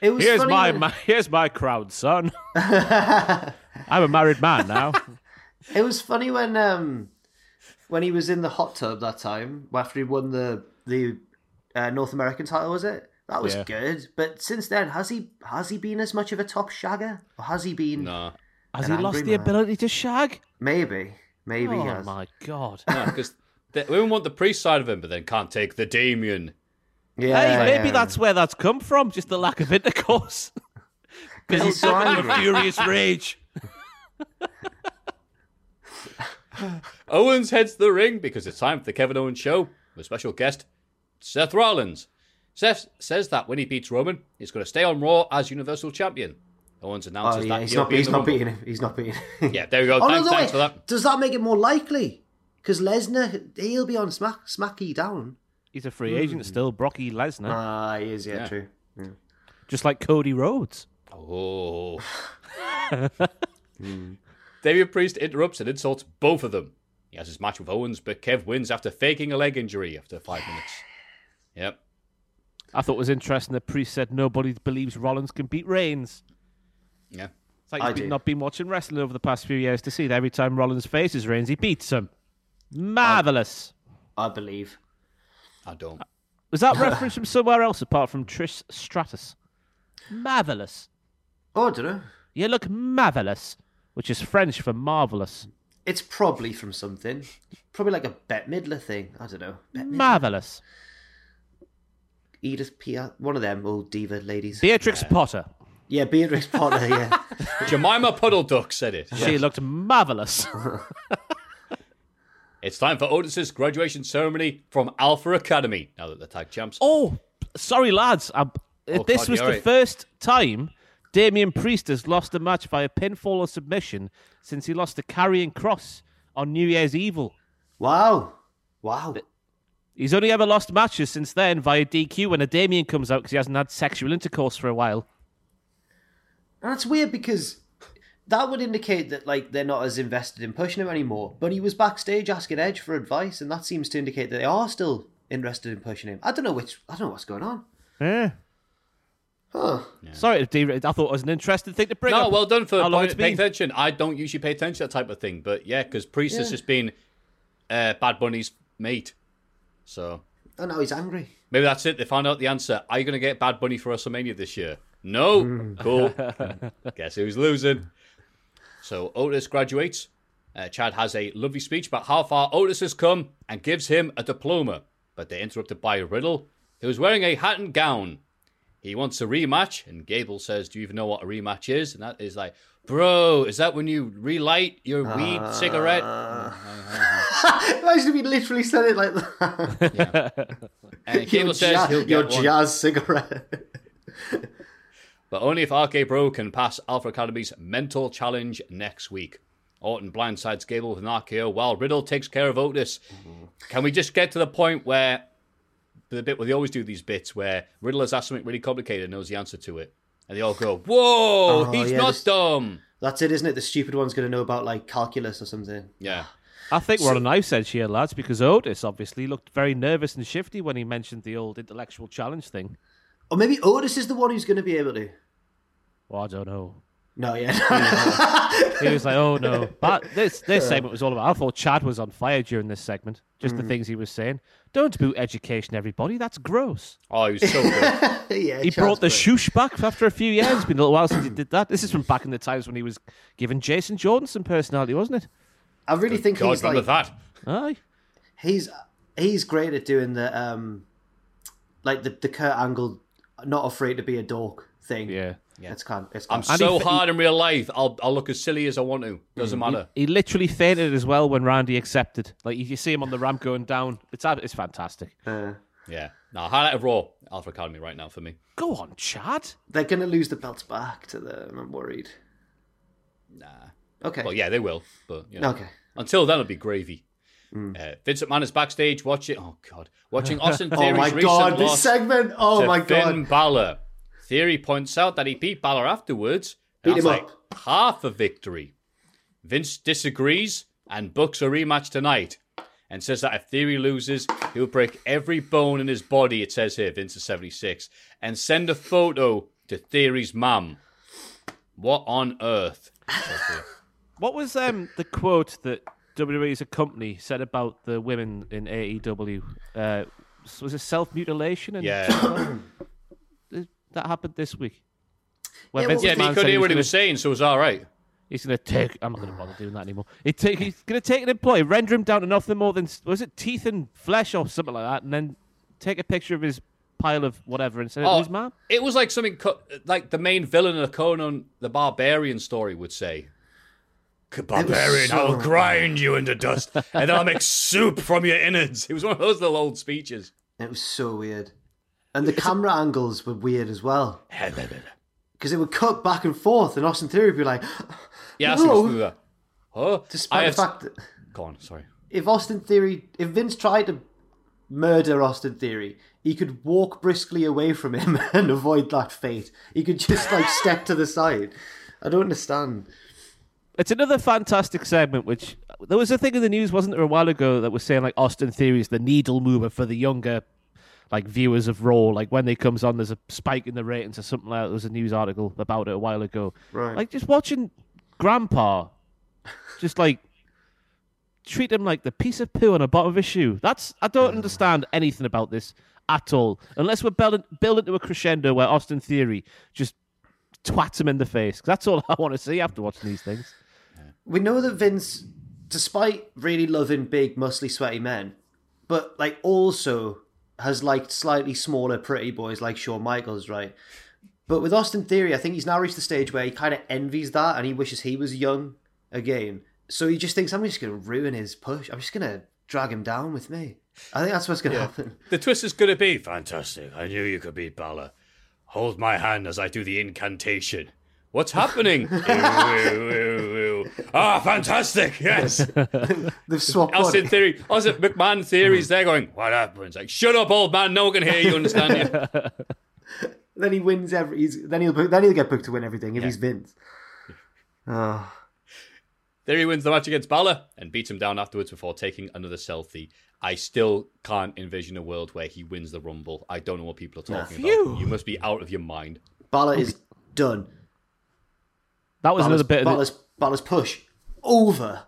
D: It was
E: Here's my,
D: when-
E: my here's my crowd, son. I'm a married man now.
D: It was funny when um when he was in the hot tub that time after he won the the uh, North American title. Was it? That was
E: Yeah.
D: good. But since then, has he has he been as much of a top shagger, or has he been?
C: No.
E: Has
D: An
E: he lost
D: angry
E: the ability to shag?
D: Maybe, maybe he
E: Oh
D: has.
E: my god.
C: Because women want the priest side of him, but then can't take the Damien.
D: Yeah,
E: hey, maybe
D: yeah.
E: that's where that's come from. Just the lack of intercourse.
D: because he's so
E: a
D: angry.
E: furious rage.
C: Owens heads to the ring because it's time for the Kevin Owens show with special guest Seth Rollins. Seth says that when he beats Roman, he's going to stay on Raw as Universal Champion. Owens
D: Oh
C: announces
D: yeah,
C: that
D: he's not.
C: be
D: He's not beating him. He's not beating him.
C: Yeah, there we go.
D: Oh,
C: thanks,
D: no, no,
C: thanks
D: wait.
C: for that.
D: Does that make it more likely? Because Lesnar, he'll be on Smack Smacky down.
E: He's a free agent still. Brocky Lesnar,
D: Ah, he is. Yeah,
C: Yeah.
D: true.
E: just like Cody Rhodes.
C: Oh. David Priest interrupts and insults both of them. He has his match with Owens, but Kev wins after faking a leg injury after five minutes. Yep.
E: I thought it was interesting that Priest said nobody believes Rollins can beat Reigns.
C: Yeah.
E: It's like
D: I
E: he's been-
D: do.
E: not been watching wrestling over the past few years to see that every time Rollins faces Reigns, he beats him. Marvelous.
D: I believe.
C: I don't.
E: Was that reference from somewhere else apart from Trish Stratus? Marvelous.
D: Oh, I don't know.
E: You look marvelous, which is French for marvelous.
D: It's probably from something. Probably like a Bette Midler thing. I don't know. Bette
E: Marvelous.
D: Edith Piaf, one of them old diva ladies.
E: Beatrix Potter.
D: yeah, Beatrix Potter. Yeah.
C: Jemima Puddle Duck said it.
E: She looked marvelous.
C: It's time for Otis's graduation ceremony from Alpha Academy. Now that the tag champs.
E: oh, sorry, lads. i
C: Oh,
E: this
C: God,
E: was the
C: right.
E: first time Damian Priest has lost a match via pinfall or submission since he lost to Karrion Kross on New Year's Evil.
D: wow. Wow.
E: He's only ever lost matches since then via DQ when a Damien comes out because he hasn't had sexual intercourse for a while.
D: And that's weird because that would indicate that like they're not as invested in pushing him anymore. But he was backstage asking Edge for advice, and that seems to indicate that they are still interested in pushing him. I don't know which. I don't know what's going on.
E: Yeah.
D: Huh.
E: Sorry to derail. I thought it was an interesting thing to bring
C: No,
E: up.
C: well done for
E: How long
C: point-
E: it's
C: paying
E: been.
C: attention. I don't usually pay attention to that type of thing, but yeah, because Priest has just been uh, Bad Bunny's mate. So
D: Oh, now he's angry.
C: maybe that's it. They found out the answer. Are you going to get Bad Bunny for WrestleMania this year? No. Hmm. Cool. Guess who's losing? So Otis graduates. Uh, Chad has a lovely speech about how far Otis has come and gives him a diploma. But they're interrupted by Riddle, who's wearing a hat and gown. He wants a rematch, and Gable says, Do you even know what a rematch is? And that is like, Bro, is that when you relight your weed cigarette? Ah. Uh-huh.
D: Imagine if he literally said it like that.
C: And Gable
D: your
C: says
D: ja-
C: he'll
D: your
C: one.
D: jazz cigarette.
C: But only if RK Bro can pass Alpha Academy's mental challenge next week. Orton blindsides Gable with an RKO while Riddle takes care of Otis. Mm-hmm. Can we just get to the point where the bit where they always do these bits where Riddle has asked something really complicated and knows the answer to it. And they all go, Whoa,
D: Oh,
C: he's
D: yeah,
C: not
D: this-
C: dumb.
D: That's it, isn't it? The stupid one's going to know about like calculus or something.
C: Yeah.
E: I think we're on a knife edge here, lads, because Otis obviously looked very nervous and shifty when he mentioned the old intellectual challenge thing.
D: Or maybe Otis is the one who's going to be able to.
E: Well, I don't know.
D: No, yeah.
E: He was like, "Oh no!" But this this uh. segment was all about. I thought Chad was on fire during this segment. Just the mm. things he was saying. Don't boot education, everybody. That's gross.
C: Oh, he was so good.
D: yeah,
E: He
D: Chad's
E: brought the
D: great.
E: shoosh back after a few years. It's been a little while since he did that. This is from back in the times when he was giving Jason Jordan some personality, wasn't it?
D: I really think
C: God,
D: he's like
C: that.
E: Aye.
D: he's he's great at doing the um like the the Kurt Angle not afraid to be a dork thing.
E: Yeah. Yeah.
D: It's kind. It's
C: I'm
D: kind.
C: So
E: he-
C: hard in real life. I'll I'll look as silly as I want to. Doesn't matter.
E: He literally fainted as well when Randy accepted. Like if you see him on the ramp going down. It's it's fantastic.
D: Uh,
C: Yeah. Now highlight of Raw, Alpha Academy right now for me.
E: Go on, Chad.
D: they're gonna lose the belts back to them. I'm worried.
C: Nah.
D: Okay.
C: Well, yeah, they will, but you know.
D: Okay.
C: Until then, it'll be gravy. Uh, Vince McMahon is backstage watching. Oh God, watching Austin
D: Oh my
C: recent
D: god, this segment. Oh my
C: Finn
D: god.
C: Balor. Theory points out that he beat Balor afterwards.
D: Beat him
C: like
D: up.
C: half a victory. Vince disagrees and books a rematch tonight, and says that if Theory loses, he'll break every bone in his body. It says here, Vince is seventy six, and send a photo to Theory's mum. What on earth? It says here.
E: What was um the quote that WWE as a company said about the women in AEW? Uh, was it self mutilation? And
C: Yeah.
E: that happened this week. Where
D: Yeah,
E: Vince
D: well-
C: Yeah, he
E: said
C: could hear what he
E: gonna-
C: was saying, so it was all right.
E: He's going to take. I'm not going to bother doing that anymore. He take, he's going to take an employee, render him down to nothing more than was it teeth and flesh or something like that, and then take a picture of his pile of whatever and send it to
C: Oh,
E: his mom.
C: it was like something co- like the main villain of Conan the Barbarian story would say. Barbarian,
D: so
C: I'll grind you into dust, and I'll make soup from your innards. It was one of those little old speeches.
D: It was so weird. And the camera angles were weird as well. Because it would cut back and forth, and Austin Theory would be like,
C: Yeah, I see
D: No.
C: that. Huh?
D: Despite
C: have
D: the fact that
C: Go on, sorry.
D: if Austin Theory, if Vince tried to murder Austin Theory, he could walk briskly away from him and avoid that fate. He could just like step to the side. I don't understand.
E: It's another fantastic segment. Which there was a thing in the news, wasn't there, a while ago that was saying like Austin Theory is the needle mover for the younger. Like viewers of Raw, like when they comes on, there's a spike in the ratings or something like that. There was a news article about it a while ago.
D: Right.
E: Like just watching Grandpa, just like treat him like the piece of poo on the bottom of his shoe. That's I don't understand anything about this at all, unless we're building building to a crescendo where Austin Theory just twats him in the face. 'Cause that's all I want to see after watching these things.
D: We know that Vince despite really loving big, muscly, sweaty men, but like also has liked slightly smaller, pretty boys like Shawn Michaels, right? But with Austin Theory, I think he's now reached the stage where he kind of envies that and he wishes he was young again. So he just thinks, I'm just going to ruin his push. I'm just going to drag him down with me. I think that's what's going to happen.
C: The twist is going to be fantastic. I knew you could beat Balor. Hold my hand as I do the incantation. What's happening? Ew, ew, ew, ew. Ah, fantastic! Yes.
D: They've swapped
C: Austin
D: body.
C: theory, Austin McMahon theories. They're going. What happens? Like, shut up, old man. No one can hear you. Understand you?
D: Then he wins every. He's, then he'll then he'll get booked to win everything if he's Vince. Oh,
C: he wins the match against Balor and beats him down afterwards before taking another selfie. I still can't envision a world where he wins the Rumble. I don't know what people are talking about. You must be out of your mind.
D: Balor is done.
E: That was
D: Balor's,
E: another bit. Of the,
D: Balor's, Balor's push over.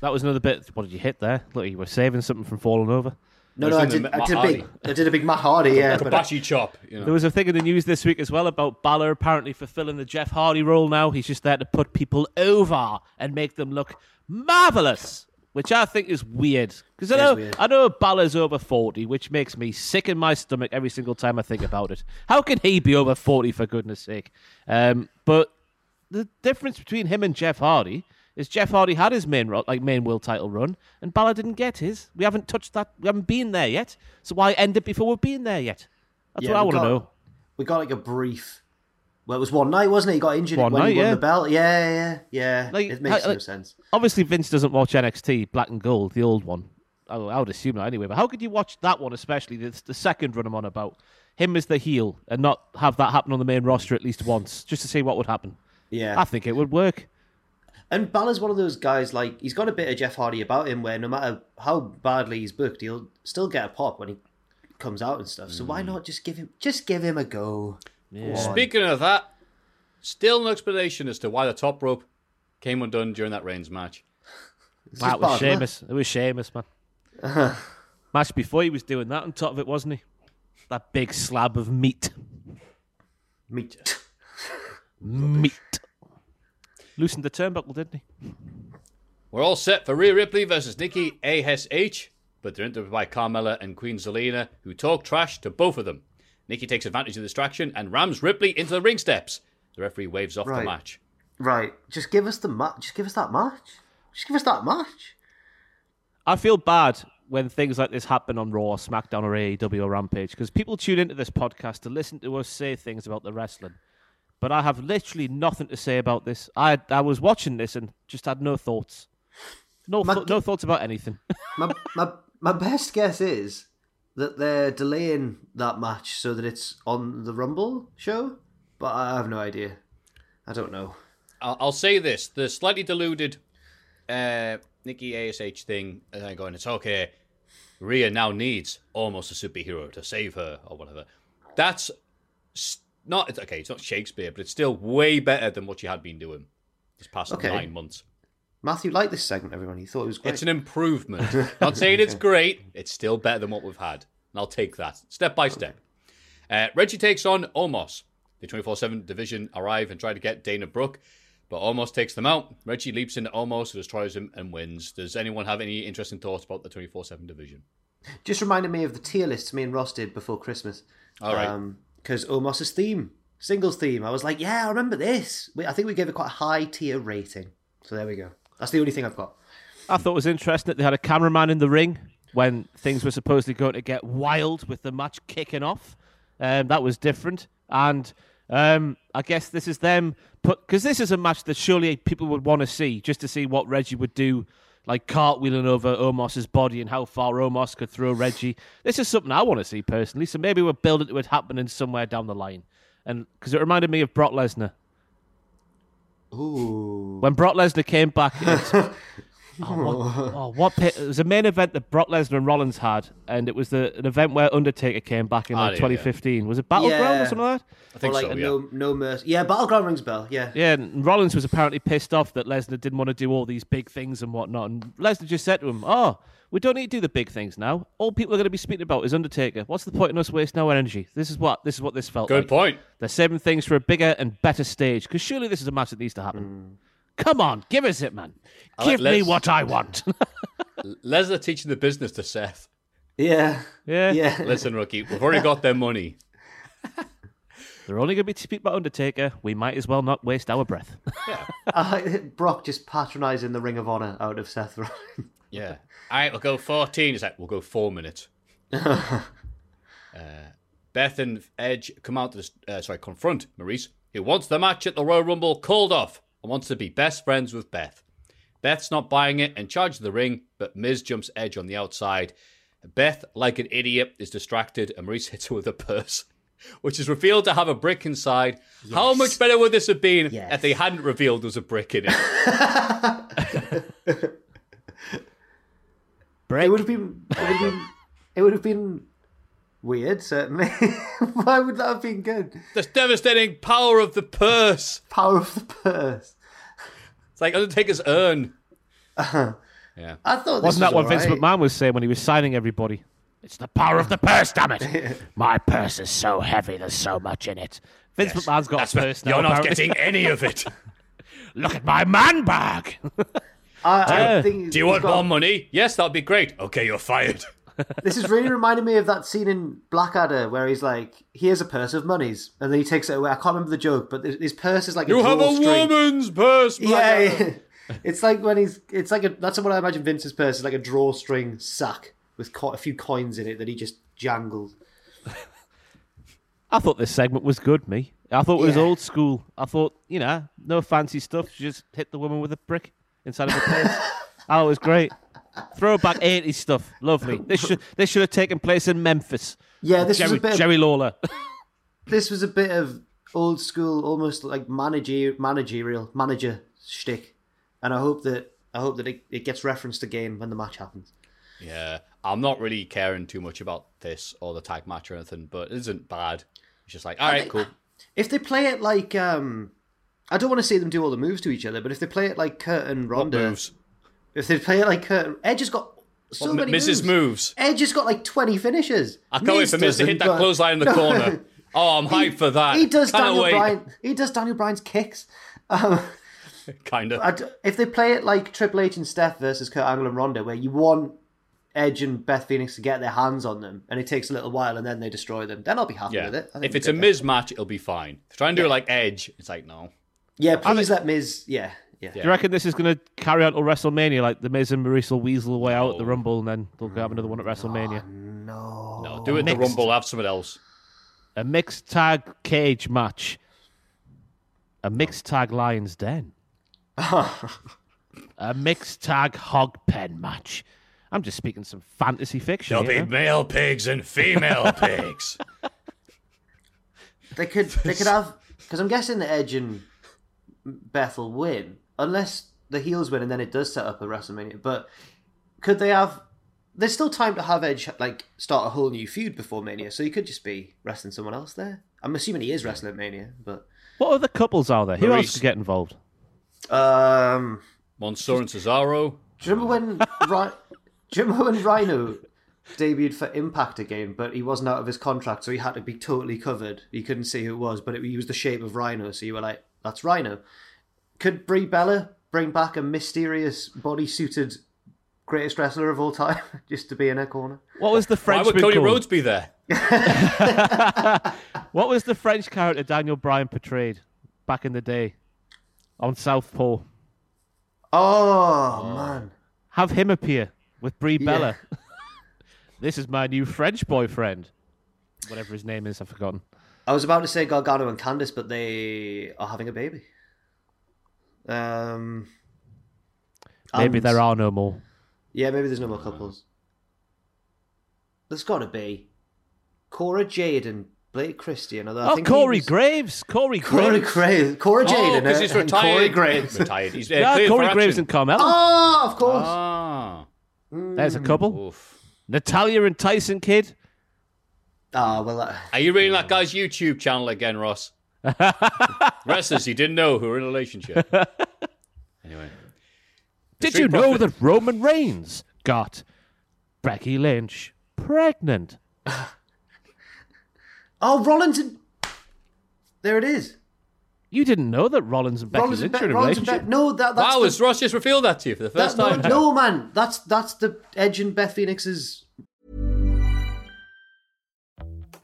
E: that was another bit. What did you hit there? Look, you were saving something from falling over.
D: No, no, I did, I did a big,
C: Hardy.
D: I did a big Matt Hardy, yeah. but I-
C: Kobashi chop. You know.
E: There was a thing in the news this week as well about Balor apparently fulfilling the Jeff Hardy role now. He's just there to put people over and make them look marvelous, which I think is weird. Because I know
D: weird.
E: I know Balor's over forty, which makes me sick in my stomach every single time I think about it. How can he be over forty for goodness sake? Um, but the difference between him and Jeff Hardy is Jeff Hardy had his main like main world title run, and Balor didn't get his. We haven't touched that. We haven't been there yet. So why end it before we've been there yet? That's
D: Yeah,
E: what I want to know.
D: We got like a brief. Well, it was one night, wasn't it? He got injured
E: One
D: when
E: night,
D: he won
E: yeah.
D: the belt. Yeah, yeah, yeah.
E: Like,
D: it makes no sense.
E: Obviously, Vince doesn't watch NXT Black and Gold, the old one. I, I would assume that anyway. But how could you watch that one, especially the, the second run I'm on about him as the heel, and not have that happen on the main roster at least once, just to see what would happen?
D: Yeah.
E: I think it would work.
D: And Balor's one of those guys, like, he's got a bit of Jeff Hardy about him where no matter how badly he's booked, he'll still get a pop when he comes out and stuff. So
E: Mm.
D: why not just give him just give him a go? Go.
C: Speaking of that, still no explanation as to why the top rope came undone during that Reigns match.
D: It's
E: That was
D: bad.
E: Sheamus. It was Sheamus, man. Match before he was doing that on top of it, wasn't he? That big slab of meat.
D: Meat.
E: Meat. Loosened the turnbuckle, didn't he?
C: We're all set for Rhea Ripley versus Nikki ASH, but they're interrupted by Carmella and Queen Zelina, who talk trash to both of them. Nikki takes advantage of the distraction and rams Ripley into the ring steps. The referee waves off the match.
D: Right. Just give us the match. Just give us that match. Just give us that match.
E: I feel bad when things like this happen on Raw, SmackDown, or AEW or Rampage because people tune into this podcast to listen to us say things about the wrestling. But I have literally nothing to say about this. I I was watching this and just had no thoughts. No,
D: My-
E: th- no thoughts about anything.
D: my, my my best guess is that they're delaying that match so that it's on the Rumble show, but I have no idea. I don't know.
C: I'll, I'll say this: the slightly deluded uh, Nikki Ash thing, and I'm going, it's okay. Rhea now needs almost a superhero to save her, or whatever. That's s- not it's okay. It's not Shakespeare, but it's still way better than what you had been doing this past
D: Okay.
C: nine months.
D: Matthew liked this segment. Everyone, he thought it was great.
C: It's an improvement. Not saying it's great. It's still better than what we've had. And I'll take that step by step. Uh, Reggie takes on Omos. The 24 7 division arrive and try to get Dana Brooke, but Omos takes them out. Reggie leaps into Omos, destroys him, and wins. Does anyone have any interesting thoughts about the 24 7 division?
D: Just reminded me of the tier lists me and Ross did before Christmas.
C: All right.
D: Because Omos's theme, singles theme, I was like, yeah, I remember this. We, I think we gave it quite a high tier rating. So there we go. That's the only thing I've got.
E: I thought it was interesting that they had a cameraman in the ring when things were supposedly going to get wild with the match kicking off. Um, that was different, and um, I guess this is them put because this is a match that surely people would want to see just to see what Reggie would do, like cartwheeling over Omos's body and how far Omos could throw Reggie. This is something I want to see personally. So maybe we're building to it happening somewhere down the line, and because it reminded me of Brock Lesnar
D: Ooh.
E: when Brock Lesnar came back. It, oh, what, oh, what pit? It was a main event that Brock Lesnar and Rollins had, and it was the an event where Undertaker came back in like ah,
C: yeah, yeah.
E: 2015. Was it Battleground
D: Yeah.
E: or something like that?
C: I
D: Or
C: think
D: like
C: so,
D: a
C: yeah.
D: no, no mercy. Yeah, Battleground rings a bell. Yeah.
E: Yeah, and Rollins was apparently pissed off that Lesnar didn't want to do all these big things and whatnot. And Lesnar just said to him, "Oh, we don't need to do the big things now. All people are going to be speaking about is Undertaker. What's the point in us wasting our energy? This is what this is what this felt
C: Good
E: like.
C: point.
E: They're saving things for a bigger and better stage because surely this is a match that needs to happen. Mm. Come on, give us it, man.
C: like
E: Give me what I want.
C: Les Lesnar teaching the business to Seth.
D: Yeah.
E: yeah.
D: Yeah.
C: Listen, rookie, we've already got their money.
E: They're only going to be speak about Undertaker. We might as well not waste our breath.
D: Uh, Brock just patronising the Ring of Honor out of Seth Rollins.
C: Yeah. All right, we'll go 14. He's like, we'll go four minutes. uh, Beth and Edge come out to the, uh, sorry, confront Maryse, who wants the match at the Royal Rumble called off and wants to be best friends with Beth. Beth's not buying it and charges the ring, but Miz jumps Edge on the outside. Beth, like an idiot, is distracted and Maryse hits her with a purse, which is revealed to have a brick inside. How much better would this have been
D: Yes.
C: if they hadn't revealed there was a brick in it?
D: It would have been. It would have been. It would have been weird, certainly. Why would that have been good?
C: the devastating power of the purse.
D: Power of the purse.
C: It's like oh, Undertaker's urn. Uh-huh.
D: yeah I thought this
E: Wasn't that
D: was
E: what Vince
D: alright.
E: McMahon was saying when he was signing everybody? It's the power of the purse, damn it! My purse is so heavy, there's so much in it. Vince McMahon's got
C: That's
E: a
C: what-
E: purse now.
C: You're not
E: apparently.
C: getting any of it.
E: Look at my man bag.
D: I, I
E: Yeah.
D: think
C: Do you want
D: got-
C: more money? Yes, that'd be great. Okay, you're fired.
D: This is really reminding me of that scene in Blackadder where he's like, "Here's a purse of monies," and then he takes it away. I can't remember the joke, but his purse is like a
C: You
D: a
C: have a
D: drawstring.
C: woman's purse.
D: Yeah,
C: Blackadder.
D: yeah. it's like when he's. It's like a. That's what I imagine Vince's purse is like a drawstring sack with co- a few coins in it that he just jangled.
E: I thought this segment was good, me. I thought it was
D: Yeah.
E: old school. I thought, you know, no fancy stuff. Just hit the woman with a brick inside of the purse. oh, it was great. Throwback 80s stuff. Lovely. This should this should have taken place in Memphis.
D: Yeah, this
E: Jerry,
D: was a bit. Of,
E: Jerry Lawler.
D: this was a bit of old school, almost like manager, managerial manager shtick, and I hope that I hope that it, it gets referenced again when the match happens.
C: Yeah, I'm not really caring too much about this or the tag match or anything, but it isn't bad. It's just like, all right, cool.
D: If they play it like, um, I don't want to see them do all the moves to each other, but if they play it like Kurt and
C: What
D: Ronda,
C: moves?
D: If they play it like Kurt, Edge has got so
C: What,
D: many
C: Mrs.
D: moves.
C: Moves.
D: Edge has got like twenty finishes.
C: I can't wait for Miz to hit that
D: but-
C: clothesline in the
D: No.
C: corner. Oh, I'm hyped for that.
D: He does
C: Can't
D: Daniel
C: wait.
D: Bryan. He does Daniel Bryan's kicks. Um,
C: Kind of.
D: I if they play it like Triple H and Steph versus Kurt Angle and Ronda, where you want Edge and Beth Phoenix to get their hands on them, and it takes a little while, and then they destroy them, then I'll be happy
C: Yeah.
D: with it. I
C: If it's a. Miz match, it'll be fine. If try and do it like Edge, it's like, no.
D: yeah, please let Miz. Yeah, yeah.
E: Do you reckon this is going to carry on till WrestleMania? Like the Miz and Maryse will weasel way out at the Rumble, and then they'll go have another one at WrestleMania.
D: No.
C: No, do it in the
E: Mixed.
C: Rumble, have something else.
E: A mixed tag cage match. A mixed tag Lions Den. a mixed tag hog pen match. I'm just speaking some fantasy fiction.
C: There'll
E: here,
C: be
E: no?
C: male pigs and female pigs.
D: They could they could have because I'm guessing that Edge and Beth will win unless the heels win and then it does set up a WrestleMania. But could they have? There's still time to have Edge like start a whole new feud before Mania, so he could just be wrestling someone else there. I'm assuming he is wrestling at Mania, but
E: What other couples are there? Who else could get involved?
D: um,
C: Mansoor and Cesaro.
D: do you remember when Ry- do you remember when Rhino debuted for Impact again, but he wasn't out of his contract, so he had to be totally covered. You couldn't see who it was, but it, he was the shape of Rhino, so you were like, "That's Rhino." Could Brie Bella bring back a mysterious body-suited greatest wrestler of all time just to be in her corner?
E: What was the French?
C: Why
E: French?
C: would Cody Rhodes be there?
E: What was the French character Daniel Bryan portrayed back in the day on Southpaw?
D: Oh, man,
E: Have him appear with Brie Bella. this is my new French boyfriend. Whatever his name is, I've forgotten.
D: I was about to say Gargano and Candice, but they are having a baby. Um,
E: Maybe
D: and-
E: there are no more.
D: Yeah, maybe there's no more couples. There's got to be Cora Jade and Blake Christian. Although I
E: Oh,
D: think
E: Corey
D: was-
E: Graves. Corey
D: Corey
E: Graves.
D: Graves. Cora Jade
C: Oh,
D: and,
C: because he's
D: and
C: retired.
D: Corey Graves.
C: Retired. He's uh,
E: Yeah, Corey Graves and Carmella.
D: Oh, of course.
C: Ah.
E: There's a couple.
C: Oof.
E: Natalya and Tyson Kidd.
D: Ah, well, uh,
C: Are you reading that guy's YouTube channel again, Ross? Wrestlers you didn't know who were in a relationship. Anyway.
E: Did you know
C: Profit-
E: that Roman Reigns got Becky Lynch pregnant?
D: oh, Rollins. And... There it is.
E: You didn't know that Rollins and Becky
D: Rollins and
E: Lynch
D: Be-
E: are in a
D: Rollins and
E: relationship.
D: Be- no, that, that's
C: wow,
D: the,
C: has Ross just revealed that to you for the first
D: that-
C: time?
D: no, no, man, that's that's the Edge and Beth Phoenix's.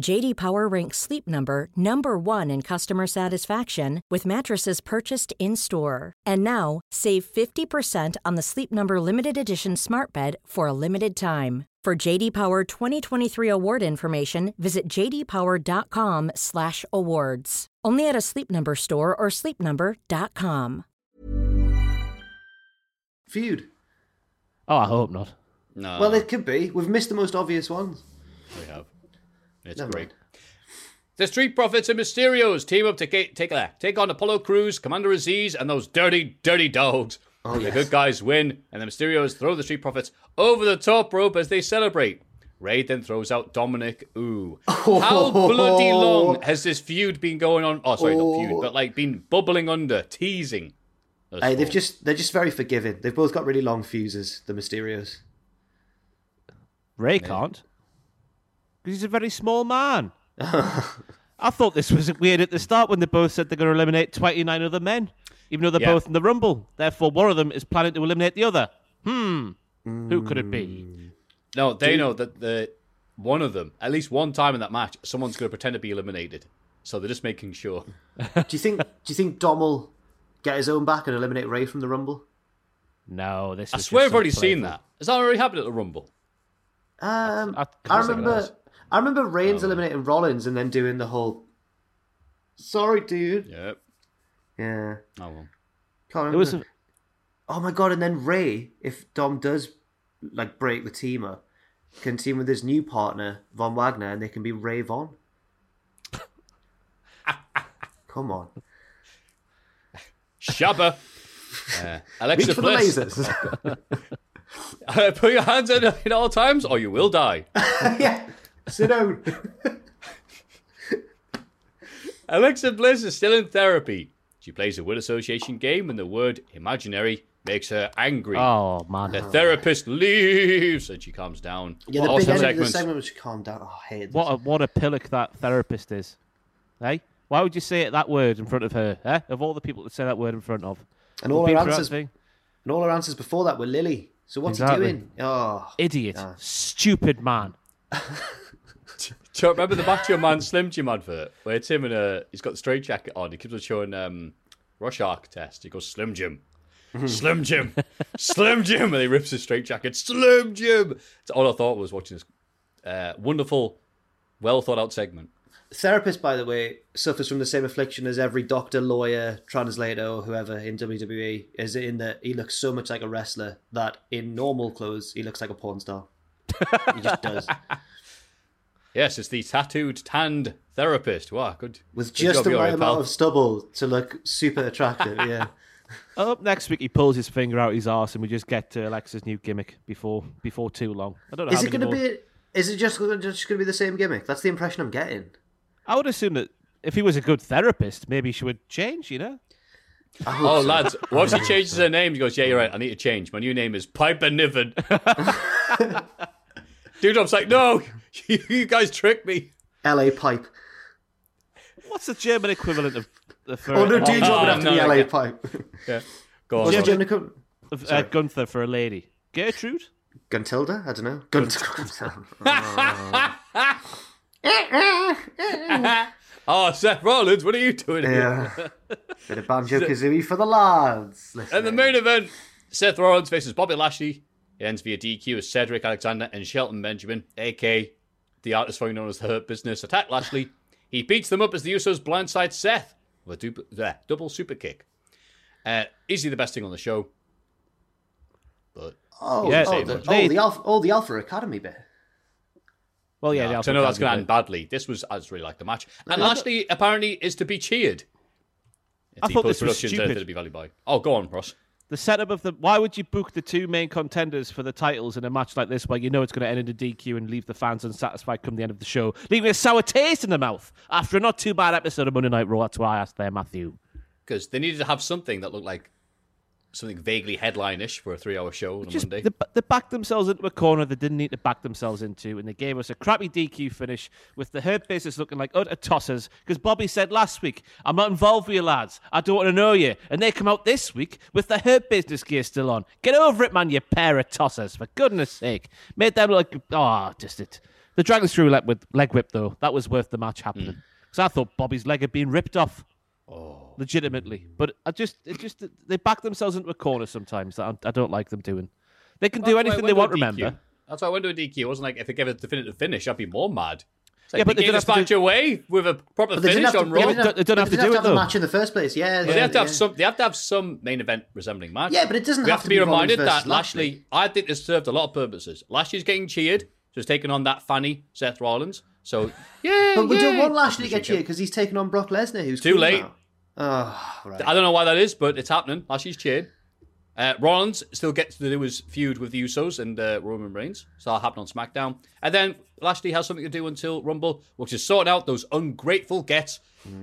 H: JD Power ranks Sleep Number number 1 in customer satisfaction with mattresses purchased in-store. And now, save 50% on the Sleep Number limited edition Smart Bed for a limited time. For JD Power 2023 award information, visit jdpower.com/awards. Only at a Sleep Number store or sleepnumber.com.
D: feud.
E: Oh, I hope not.
C: No,
D: Well, it could be. We've missed the most obvious ones.
C: we have. It's
D: Never
C: great.
D: mind.
C: The Street Profits and Mysterios team up to ga- take, uh, take on Apollo Crews, Commander Azeez, and those dirty, dirty dogs.
D: Oh,
C: the good guys win, and the Mysterios throw the Street Profits over the top rope as they celebrate. Rey then throws out Dominic. Ooh. How bloody long has this feud been going on? Oh, sorry, not feud, but like been bubbling under, teasing.
D: Hey, they've just they're just very forgiving. They've both got really long fuses, the Mysterios.
E: Rey can't. Because he's a very small man. I thought this was weird at the start when they both said they're going to eliminate 29 other men, even though they're
C: Yeah.
E: both in the Rumble. Therefore, one of them is planning to eliminate the other. Hmm. Who could it be?
C: No, they know that the one of them, at least one time in that match, someone's going to pretend to be eliminated. So they're just making sure.
D: Do you think do you think Dom will get his own back and eliminate Rey from the Rumble?
E: No, this.
C: I
E: was
C: swear
E: just
C: I've
E: so
C: already seen that. Has that already happened at the Rumble?
D: Um,
E: I- I
D: I,
E: can't think it
D: remember
E: has.
D: I remember Reigns eliminating Rollins and then doing the whole Sorry dude.
C: Yep.
D: Yeah.
C: Oh well.
D: Can't remember.
E: It was. A,
D: Oh my god, and then Rey, if Dom does like break the team up, can team with his new partner, Von Wagner, and they can be Ray Von. Come on.
C: Shabba. Uh, Alexa
D: Reach for the
C: Bliss.
D: lasers.
C: Uh, put your hands in at all times, or you will die.
D: yeah. Sit down.
C: Alexa Bliss is still in therapy. She plays a word association game, and the word imaginary makes her angry.
E: oh man.
C: The therapist leaves, and she calms down.
D: Yeah, the
C: awesome
D: big end of the
C: segment.
D: segment was calm down. Oh, I hate this.
E: What a what a pillock that therapist is. Hey, why would you say it that word in front of her? Eh? Of all the people to say that word in front of,
D: and all her answers and all her answers before that were Lily. So what's
E: Exactly.
D: he doing? Oh,
E: idiot, stupid man.
C: Do you remember the Macho Man Slim Jim advert where it's him and uh, he's got the straight jacket on? He keeps on showing um, Rorschach test. He goes Slim Jim, Slim Jim, Slim Jim, and he rips his straight jacket. Slim Jim. That's all I thought was watching this uh, wonderful, well thought out segment.
D: therapist, by the way, suffers from the same affliction as every doctor, lawyer, translator, or whoever in WWE. Is in that he looks so much like a wrestler that in normal clothes he looks like a porn star. he just does.
C: Yes, it's the tattooed, tanned therapist. Wow, good.
D: With
C: good
D: just
C: job
D: the right
C: Ray,
D: amount
C: pal.
D: of stubble to look super attractive. Yeah.
E: Up next week, he pulls his finger out his arse, and we just get to Alexa's new gimmick before before too long. I don't know.
D: is
E: how
D: it going to be? Is it just, just going to be the same gimmick? That's the impression I'm getting.
E: I would assume that if he was a good therapist, maybe she would change. You know.
C: Oh, lads, once he changes her name, he goes, Yeah, you're right, I need to change. My new name is Piper Niven. Doudrop's like, No, you guys tricked me.
D: LA Pipe.
E: What's the German equivalent of the for
D: Oh no, Doudrop
C: Oh,
D: would have to
C: no,
D: be LA
C: okay.
D: Pipe.
C: Yeah. Go on.
D: What's the German equivalent?
E: of uh, Gunther for a lady? Gertrude.
D: Guntilda? I don't know. Gunt-
C: Oh, Seth Rollins, what are you doing here?
D: yeah. Bit of Banjo Kazooie for the lads. Listen.
C: And the main event, Seth Rollins faces Bobby Lashley. It ends via DQ as Cedric Alexander and Shelton Benjamin, aka the artist formerly known as the Hurt Business, attack Lashley. He beats them up as the Usos blindside Seth with a du- bleh, double super kick. Uh, easily the best thing on the show. But
D: Oh,
E: Yeah,
D: oh,
E: they-
D: the,
E: they-
D: oh, the Alpha, oh, the Alpha Academy bit.
E: Well, yeah,
C: yeah,
E: the
C: I
E: Alpha
C: know that's going to end badly. This was I just really like the match, and Lashley apparently is to be cheered. If
E: I
C: the
E: thought this was stupid.
C: anything to be valued by. Oh, go on, Ross.
E: The setup of the why would you book the two main contenders for the titles in a match like this where you know it's going to end in a DQ and leave the fans unsatisfied come the end of the show, leaving a sour taste in the mouth after a not too bad episode of Monday Night Raw? That's why I asked there, Matthew.
C: Because they needed to have something that looked like something vaguely headline-ish for a three-hour show on a
E: Just
C: Monday.
E: they, they backed themselves into a corner they didn't need to back themselves into, and they gave us a crappy DQ finish with the Hurt business looking like utter tossers. Because Bobby said last week, "I'm not involved with you lads. I don't want to know you," and they come out this week with the Hurt business gear still on. Get over it, man, you pair of tossers! For goodness' sake, made them look. Oh, just it. The Dragon Screw leg, with leg whip though, that was worth the match happening. Mm. Because I thought Bobby's leg had been ripped off Oh. legitimately. But I just, it just they back themselves into a corner sometimes that I, I don't like them doing. They can do
C: That's why I
E: anything they want. Remember,
C: That's why I went to a DQ. It wasn't like if it gave a definitive finish, I'd be more mad. It's like,
E: Yeah, but
C: they
E: they
C: gave
E: don't have to
C: match
E: do-
C: away with a proper
D: But they didn't
C: finish
D: have to,
C: on
D: they
C: Raw.
D: didn't have,
E: They don't have
D: they
E: to
D: didn't
E: do
D: have
E: it,
D: the
E: though.
D: match in the first place. Yeah, yeah,
C: they have to have
D: yeah.
C: some. They have to have some main event resembling match.
D: Yeah, but it doesn't
C: We
D: have
C: have
D: to
C: to be
D: be
C: reminded that Lashley. I think this served a lot of purposes. Lashley's getting cheered, just taking on that fanny Seth Rollins. So yeah,
D: But we don't
C: yeah.
D: want Lashley to get cheered because he's taking on Brock Lesnar, who's
C: Too
D: cool
C: late.
D: now. Oh, right.
C: I don't know why that is, but it's happening. Lashley's cheered. Uh, Rollins still gets to do his feud with the Usos and uh, Roman Reigns. So that'll happen on SmackDown. And then Lashley has something to do until Rumble, which is sorting out those ungrateful gets.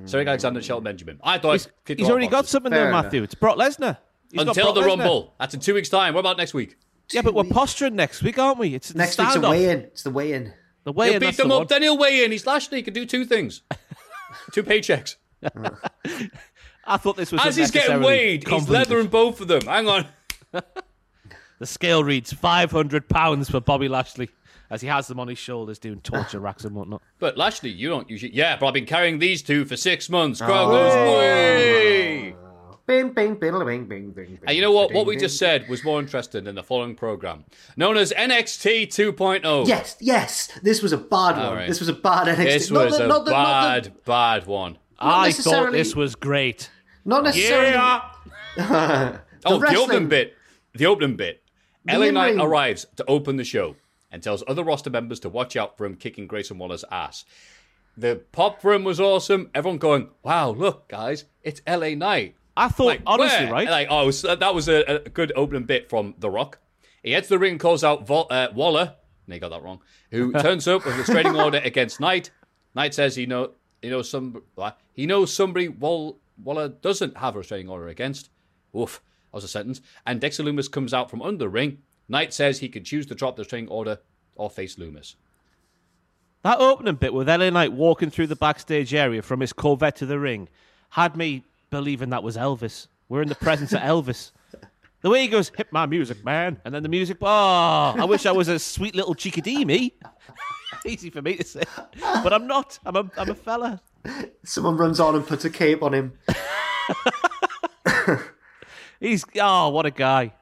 C: Cedric Alexander and Shelton Benjamin. I thought
E: he's,
C: kicked
E: he's
C: all
E: already got something
D: Fair
E: there,
D: enough.
E: Matthew. It's Brock Lesnar. He's
C: until
E: Brock
C: the
E: Lesnar.
C: Rumble. That's in two weeks' time. What about next week?
E: Yeah, but we're posturing next week, aren't we? It's
D: Next week's a
E: standoff.
D: weigh-in. It's the weigh-in.
E: The way
C: He'll beat them
E: the
C: up,
E: one.
C: then he'll weigh in. He's Lashley. He can do two things. two paychecks.
E: I thought this was
C: As he's getting
E: unnecessarily
C: weighed, he's
E: convoluted.
C: leathering both of them. Hang on.
E: The scale reads five hundred pounds for Bobby Lashley as he has them on his shoulders doing torture racks and whatnot.
C: But Lashley, you don't usually. Yeah, but I've been carrying these two for six months. Crowd goes, oh. way.
D: Bing, bing, bing, bing, bing, bing.
C: And you know what? What we just said was more interesting than the following program, known as NXT 2.0.
D: Yes, yes. This was a bad one.
C: right.
D: This was a bad NXT.
C: This
D: Not
C: was
D: the-
C: a
D: not the- not
C: bad,
D: the-
C: bad one.
E: I thought this was great.
D: Not necessarily.
C: Yeah. oh, the
D: wrestling-
C: opening bit. The opening bit. LA
D: in-ring-
C: Knight arrives to open the show and tells other roster members to watch out for him kicking Grayson Waller's ass. The pop for him was awesome. Everyone going, wow, look, guys, it's LA Knight.
E: I thought,
C: Like,
E: honestly,
C: where?
E: right?
C: Like, oh, so that was a, a good opening bit from The Rock. He heads the ring and calls out Vol- uh, Waller. No, you got that wrong. Who turns up with a restraining order against Knight. Knight says he know he knows some he knows somebody Wall- Waller doesn't have a restraining order against. Oof, that was a sentence. And Dexter Lumis comes out from under the ring. Knight says he can choose to drop the restraining order or face Lumis.
E: That opening bit with LA Knight walking through the backstage area from his Corvette to the ring had me believing that was Elvis. We're in the presence of Elvis. The way he goes, hit my music, man. And then the music, oh, I wish I was a sweet little chickadee, me. Easy for me to say. But I'm not. I'm a, I'm a fella.
D: Someone runs on and puts a cape on him.
E: He's, oh, what a guy.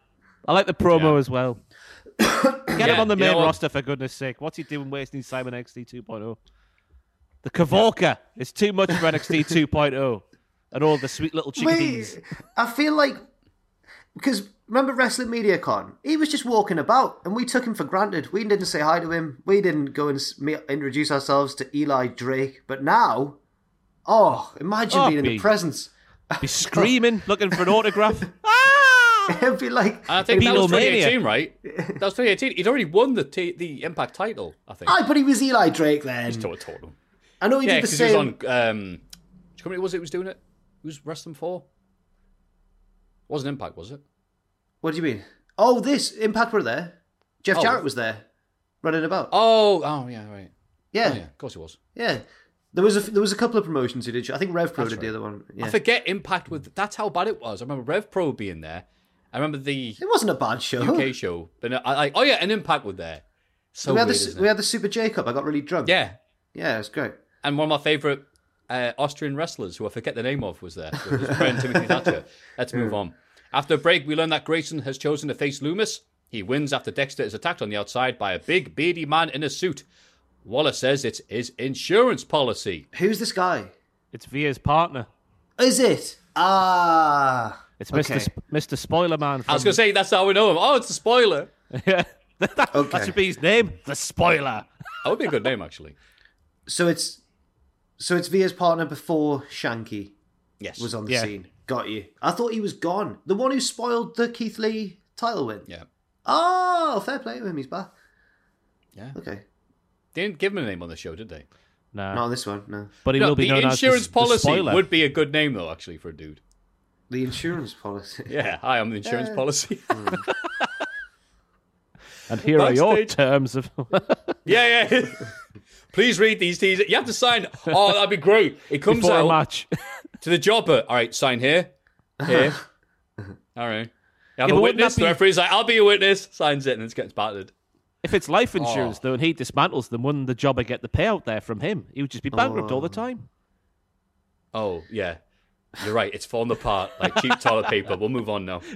E: I like the promo as well. Get him on the
C: you
E: main roster, for goodness sake. What's he doing wasting his time in NXT 2.0? oh? The Kavorka is too much for NXT 2.0. And all the sweet little chickadees.
D: Wait, I feel like because remember Wrestling Media Con? He was just walking about, and we took him for granted. We didn't say hi to him. We didn't go and introduce ourselves to Eli Drake. But now, oh, imagine
E: Oh,
D: being in the presence.
E: Be screaming, looking for an autograph.
D: It'd be like.
C: And I think that was
E: Beatlemania.
C: 2018, right? That was 2018. He'd already won the t- the Impact title, I think.
D: I but he was Eli Drake then.
C: Just told, told him.
D: I know he
C: Yeah,
D: did the
C: because he was
D: same.
C: on. Um, which company was it? who Was doing it? Who's wrestling for? Wasn't Impact, was it?
D: What do you mean? Oh, this Impact were there. Jeff
C: Oh.
D: Jarrett was there, running about.
C: Oh, oh yeah, right.
D: yeah,
C: Oh, yeah, of course it was.
D: yeah. There was a there was a couple of promotions he did. I think Rev Pro
C: That's
D: did the other one. Yeah.
C: I forget Impact with. That's how bad it was. I remember Rev Pro being there. I remember the
D: It wasn't a bad show.
C: UK show, but uh, I like. Oh yeah, and Impact were there. So
D: we had
C: weird,
D: the we had the Super Jacob. I got really drunk.
C: Yeah,
D: yeah, it was great.
C: and one of my favourite uh, Austrian wrestlers, who I forget the name of, was there. With his friend Timothy Thatcher. Let's move on. After a break, we learn that Grayson has chosen to face Lumis. He wins after Dexter is attacked on the outside by a big, beardy man in a suit. Waller says it's his insurance policy.
D: Who's this guy?
E: It's Veer's partner.
D: Is it? Ah,
E: It's Mr.
D: Okay.
E: Sp- Mr. Spoiler Man. From...
C: I was going to say, that's how we know him. Oh, it's the spoiler.
E: yeah. that,
D: Okay.
E: that should be his name. The Spoiler.
C: That would be a good name, actually.
D: so it's so it's Veer's partner before Shanky
C: Yes.
D: was on the
E: Yeah.
D: scene. Got you. I thought he was gone. The one who spoiled the Keith Lee title win.
C: Yeah.
D: Oh, fair play to him. He's back.
C: Yeah.
D: Okay.
C: They didn't give him a name on the show, did they?
E: No.
D: Not on this one. No.
E: but he
C: No,
E: will be
C: the
E: known
C: insurance
E: as the,
C: policy
E: the
C: would be a good name, though, actually, for a dude.
D: The insurance policy.
C: Yeah, hi, I'm the insurance
D: Yeah.
C: policy. Hmm.
E: And here are your terms of.
C: yeah, yeah. Please read these teasers. You have to sign. Oh, that'd be great. It comes
E: before a
C: out
E: match.
C: to the jobber. All right, sign here. Here. All right. You have
E: Yeah,
C: a witness.
E: that
C: The referee's like, I'll be a witness. Signs it and it gets battered.
E: if it's life oh. insurance,
C: Oh.
E: though, and he dismantles them, wouldn't the jobber get the payout there from him? He would just be bankrupt all the
D: Oh.
E: time.
C: Oh, yeah. You're right. It's fallen apart like cheap toilet paper. We'll move on now.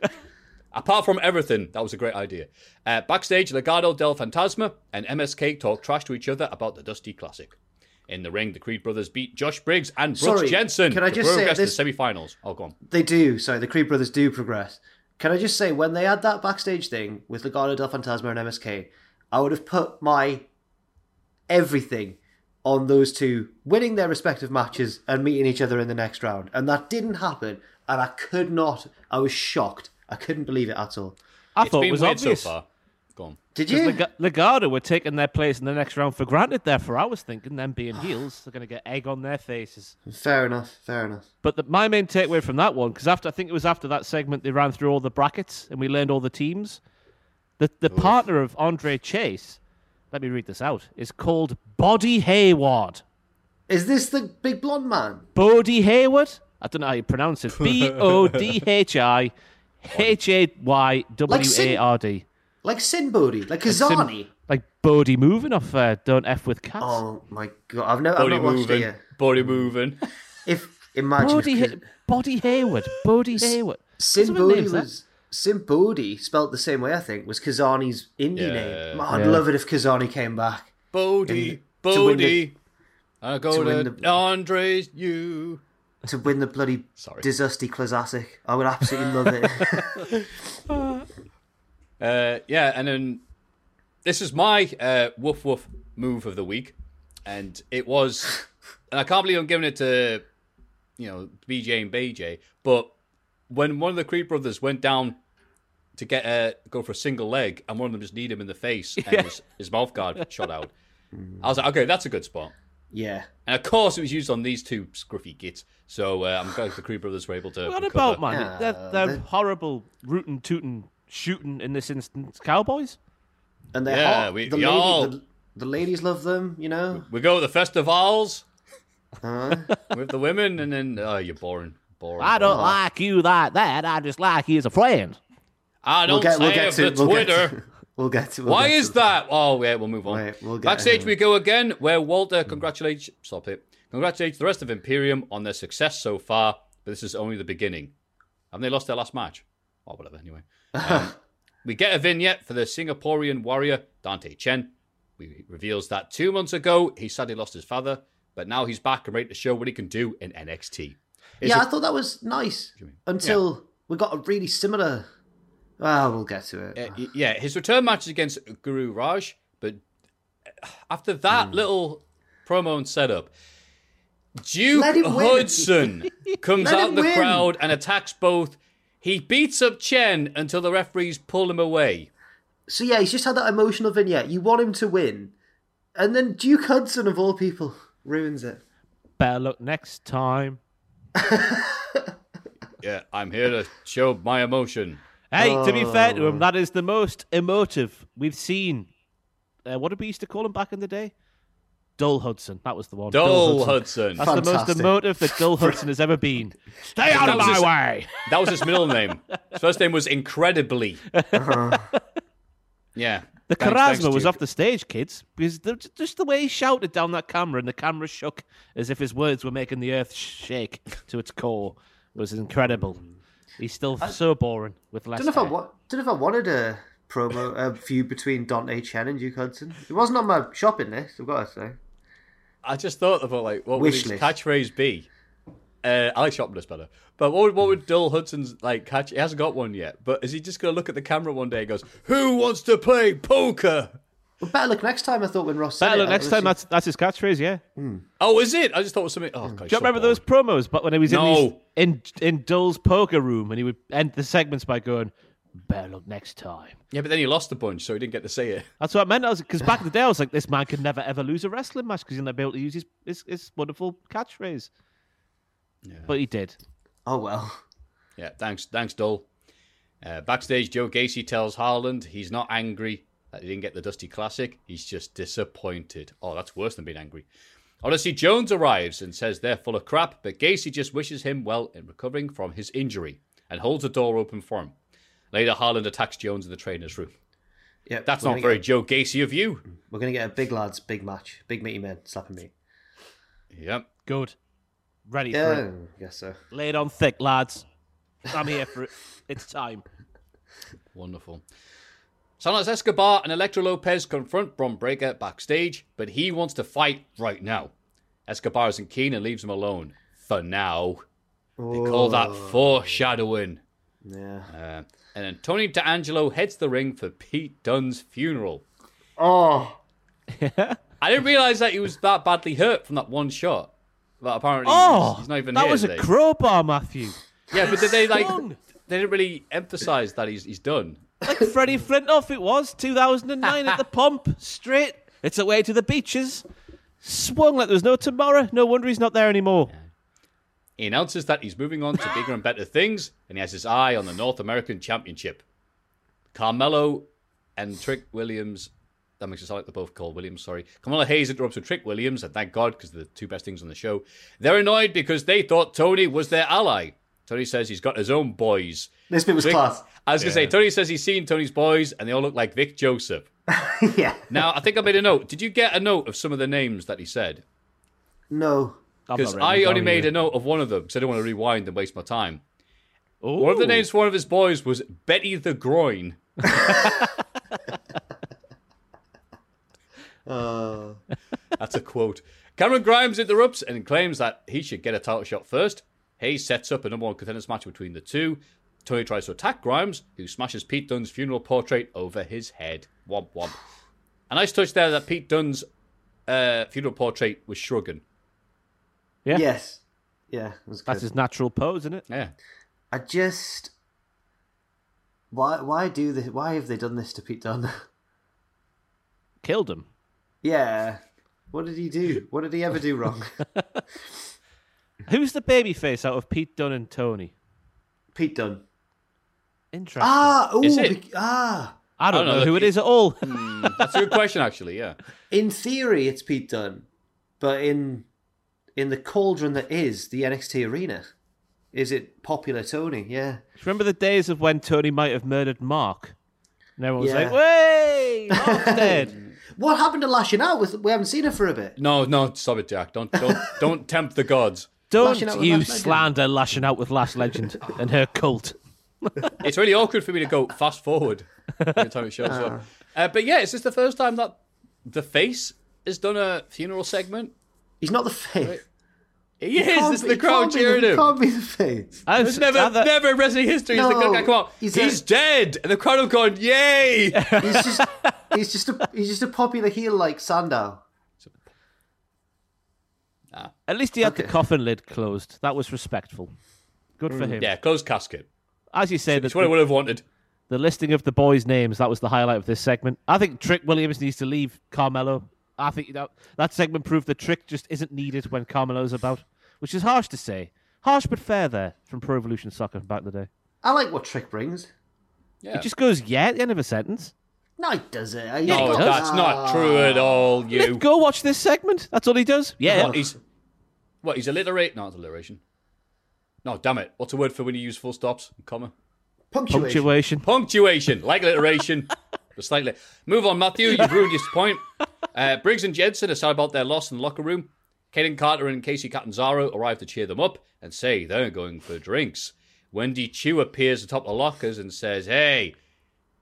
C: Apart from everything, that was a great idea. Uh, backstage, Legado del Fantasma and MSK talk trash to each other about the Dusty Classic. In the ring, the Creed brothers beat Josh Briggs and Brooks
D: Sorry,
C: Jensen.
D: can I
C: to
D: just say
C: progress
D: this-
C: to the semi-finals. Oh, go on.
D: They do. Sorry, the Creed brothers do progress. Can I just say, when they had that backstage thing with Legado del Fantasma and MSK, I would have put my everything on those two winning their respective matches and meeting each other in the next round. And that didn't happen. And I could not. I was shocked. I couldn't believe it at all.
E: I
C: It's
E: thought it was
C: weird
E: obvious.
C: so far. Go on.
D: Did
E: Because
D: you?
E: Leg- Legado were taking their place in the next round for granted Therefore, I was thinking them being heels, they're going to get egg on their faces.
D: Fair enough. Fair enough.
E: But the, my main takeaway from that one, because after I think it was after that segment they ran through all the brackets and we learned all the teams. The the partner of Andre Chase, let me read this out, is called Bodhi Hayward.
D: Is this the big blonde man?
E: Bodie Hayward. I don't know how you pronounce it. B O D H I H A Y W A R D.
D: Like Sin Bodhi? Like
E: Sim-
D: Kizarny?
E: Like Bodie moving off uh, Don't F with Cats.
D: Oh my god. I've never I've
C: Body
D: not watched it
C: moving.
D: yet.
C: Body moving.
D: If imagine
E: Bodie,
D: if
E: Ha- Bodie Hayward. Bodie Hayward.
D: Sin
E: What
D: Bodhi was Sin Bodhi, spelled the same way I think, was Kizarny's indie
C: Yeah.
D: name. Man, I'd
E: Yeah.
D: love it if Kizarny came back.
C: Bodie.
D: to win the-
C: Bodie. I go
D: to win
C: to,
D: the-
C: Andre's you.
D: To win the bloody
C: Sorry.
D: Disusty Classic. I would absolutely love it.
C: Uh, yeah, and then this is my uh, woof woof move of the week, and it was, and I can't believe I'm giving it to, you know, BJ and BJ, but when one of the Creed brothers went down to get uh, go for a single leg, and one of them just kneed him in the face, and his, his mouth guard shot out. I was like, okay, that's a good spot.
D: Yeah.
C: And of course, it was used on these two scruffy gits. So uh, I'm glad the Creed brothers were able to.
E: What
C: recover.
E: about, man?
D: Yeah,
E: they're they're
D: they-
E: horrible, rootin' tootin' shooting in this instance cowboys.
D: And they're
C: Yeah,
D: hot.
C: we-
D: the,
C: we
D: lady,
C: all-
D: the, the ladies love them, you know.
C: We go to the festivals
D: Huh?
C: with the women, and then oh, you're boring, boring.
E: I don't
C: boring.
E: like you like that. I just like you as a friend.
C: I don't
D: We'll get,
C: say
D: we'll get
C: of
D: to
C: the
D: we'll get
C: Twitter.
D: To- We'll get to. We'll
C: Why
D: get
C: is
D: to-
C: that? Oh, yeah, we'll move on.
D: Wait, we'll get
C: Backstage
D: ahead.
C: we go again, where Walter congratulates. Stop it. Congratulates the rest of Imperium on their success so far, but this is only the beginning. Haven't they lost their last match? Or whatever. Anyway, um, we get a vignette for the Singaporean warrior Dante Chen. He reveals that two months ago he sadly lost his father, but now he's back and ready to show what he can do in NXT. It's
D: Yeah, I thought that was nice
C: mean?
D: until we got a really similar. Well, we'll get to it.
C: Uh, yeah, his return match is against Guru Raj, but after that
D: Hmm.
C: little promo and setup, Duke
D: Let him win.
C: Hudson comes
D: Let
C: out
D: him
C: in the
D: win.
C: crowd and attacks both He beats up Chen until the referees pull him away.
D: So yeah, he's just had that emotional vignette. You want him to win, and then Duke Hudson of all people ruins it.
E: Better luck next time.
C: Yeah, I'm here to show my emotion.
E: Hey, to be fair
C: Oh.
E: to him, that is the most emotive we've seen. Uh, what did we used to call him back in the day? Dull Hudson. That was the one.
C: Dull Hudson.
E: That's the most emotive that Dull Hudson has ever been. Stay out of my
C: his-
E: way.
C: That was his middle name. His first name was Incredibly. yeah.
E: The
C: Thanks-
E: charisma
C: thanks,
E: was off the stage, kids, because the, just the way he shouted down that camera and the camera shook as if his words were making the earth shake to its core was incredible. He's still so boring with less.
D: Don't know if I wa- don't know if I wanted a promo a feud between Dante Chen and Duke Hudson. It wasn't on my shopping list. I've got to say.
C: I just thought about like what
D: Wish
C: would his
D: list.
C: catchphrase be? Uh, I like shopping list better. But what would, what would Dull Hudson's like catch? He hasn't got one yet. But is he just gonna look at the camera one day and goes, "Who wants to play poker?"
D: Well, better luck next time. I thought when Ross said
E: Better
D: it,
E: luck
D: I
E: next time.
D: just-
E: That's that's his catchphrase. Yeah.
C: Oh, is it? I just thought it was something. Oh, God,
E: Do you remember those promos? But when he was in
C: No.
E: these, in in Dull's poker room, and he would end the segments by going, "Better luck next time."
C: Yeah, but then he lost a bunch, so he didn't get to say it.
E: That's what I meant. I was because back in the day, I was like, "This man could never ever lose a wrestling match because he'll never be able to use his his, his wonderful catchphrase." But he did.
D: Oh well.
C: Yeah, thanks, thanks, Dull. Uh, backstage, Joe Gacy tells Harland he's not angry that he didn't get the Dusty Classic. He's just disappointed. Oh, that's worse than being angry. Odyssey Jones arrives and says they're full of crap, but Gacy just wishes him well in recovering from his injury and holds the door open for him. Later, Harland attacks Jones in the trainer's room.
D: Yeah,
C: That's not very
D: Get,
C: Joe Gacy of you.
D: we're gonna get a big lads, big match, big meaty men slapping me.
C: Yep.
E: Good. Ready for it.
D: I guess so.
E: Lay it on thick, lads. I'm here for it. It's time.
C: Wonderful. Santos Escobar and Elektra Lopez confront Bron Breakker backstage, but he wants to fight right now. Escobar isn't keen and leaves him alone. For now. They call that foreshadowing.
D: Yeah.
C: Uh, and then Tony D'Angelo heads the ring for Pete Dunne's funeral.
D: Oh,
C: I didn't realize that he was that badly hurt from that one shot. But apparently,
E: Oh,
C: he's, he's not even
E: that
C: here
E: was
C: today.
E: a crowbar, Matthew.
C: Yeah, but did they like? They didn't really emphasize that he's he's done.
E: Like Freddie Flintoff, it was 2009 at the pump. Straight. It's away to the beaches. Swung like there was no tomorrow. No wonder he's not there anymore.
C: He announces that he's moving on to bigger and better things, and he has his eye on the North American Championship. Carmelo and Trick Williams. That makes it sound like they're both called Williams, sorry. Carmelo Hayes interrupts with Trick Williams, and thank God, because they're the two best things on the show. They're annoyed because they thought Tony was their ally. Tony says he's got his own boys.
D: this bit was
C: Vic-
D: class.
C: I was going to say, Tony says he's seen Tony's boys, and they all look like Vic Joseph.
D: yeah.
C: Now, I think I made a note. Did you get a note of some of the names that he said?
D: No.
C: Because I only made
E: here.
C: a note of one of them because I didn't want to rewind and waste my time.
E: Ooh.
C: One of the names for one of his boys was Betty the Groin.
D: Uh,
C: That's a quote. Cameron Grimes interrupts and claims that he should get a title shot first. Hayes sets up a number one contenders match between the two. Tony tries to attack Grimes, who smashes Pete Dunne's funeral portrait over his head. Womp womp. A nice touch there that Pete Dunne's uh, funeral portrait was shrugging.
E: Yeah.
D: Yes. Yeah, was good.
E: That's his natural pose, isn't it?
C: Yeah.
D: I just why why do this? Why have they done this to Pete Dunne?
E: Killed him.
D: yeah. What did he do? What did he ever do wrong?
E: Who's the babyface out of Pete Dunne and Tony?
D: Pete Dunne.
E: Interesting.
D: Ah, ooh,
C: Is it?
D: ah.
E: I don't
C: I don't
E: know
C: know,
E: who it is at all.
C: That's a good question, actually, yeah.
D: In theory, it's Pete Dunne, but in in the cauldron that is the NXT arena, is it popular Tony? Yeah.
E: Remember the days of when Tony might have murdered Mark? And everyone was
D: Yeah.
E: like, "Way, Mark's dead."
D: What happened to lashing out? With we haven't seen her for a bit.
C: No, no, stop it, Jack. Don't, don't, don't tempt the gods.
E: Don't
D: Lashing
E: you
D: Last
E: slander lashing out with Lash Legend and her cult.
C: It's really awkward for me to go fast forward every time it shows up. Uh, but yeah, is this the first time that the face has done a funeral segment?
D: He's not the face.
C: He is.
D: Can't
C: This is
D: be-
C: the
D: he
C: crowd
D: can't be
C: cheering
D: the,
C: him.
D: Can't be the face.
E: I've
C: It's never,
E: I've-
C: never in wrestling history. He's the
D: No,
C: guy come on,
D: he's
C: He's,
D: a-
C: dead, and the crowd have gone, "Yay!"
D: He's just he's just a he's just a popular heel like Sandow. Ah.
E: At least he had the coffin lid closed. That was respectful. Good for mm. him.
C: yeah, closed casket.
E: as you say, that's
C: what I would have wanted.
E: the listing of the boys' names that was the highlight of this segment. I think Trick Williams needs to leave Carmelo. I think that that segment proved the Trick just isn't needed when Carmelo's about, which is harsh to say. Harsh but fair there from Pro Evolution Soccer back in the day.
D: I like what Trick brings.
C: Yeah.
E: It just goes yeah at the end of a sentence.
D: No, it does it.
E: Yeah,
C: no,
E: he does.
C: that's not true at all. You.
E: Let- Go watch this segment. That's all he does. Yeah.
C: What, he's what? He's alliterate? No, it's alliteration. No, damn it. What's a word for when you use full stops, and comma?
D: Punctuation.
E: Punctuation.
C: Punctuation, like alliteration, but slightly. Move on, Matthew. You've ruined your point. Uh, Briggs and Jensen are sad about their loss in the locker room. Kayden Carter and Kacy Catanzaro arrive to cheer them up and say they're going for drinks. Wendy Choo appears atop the lockers and says, Hey,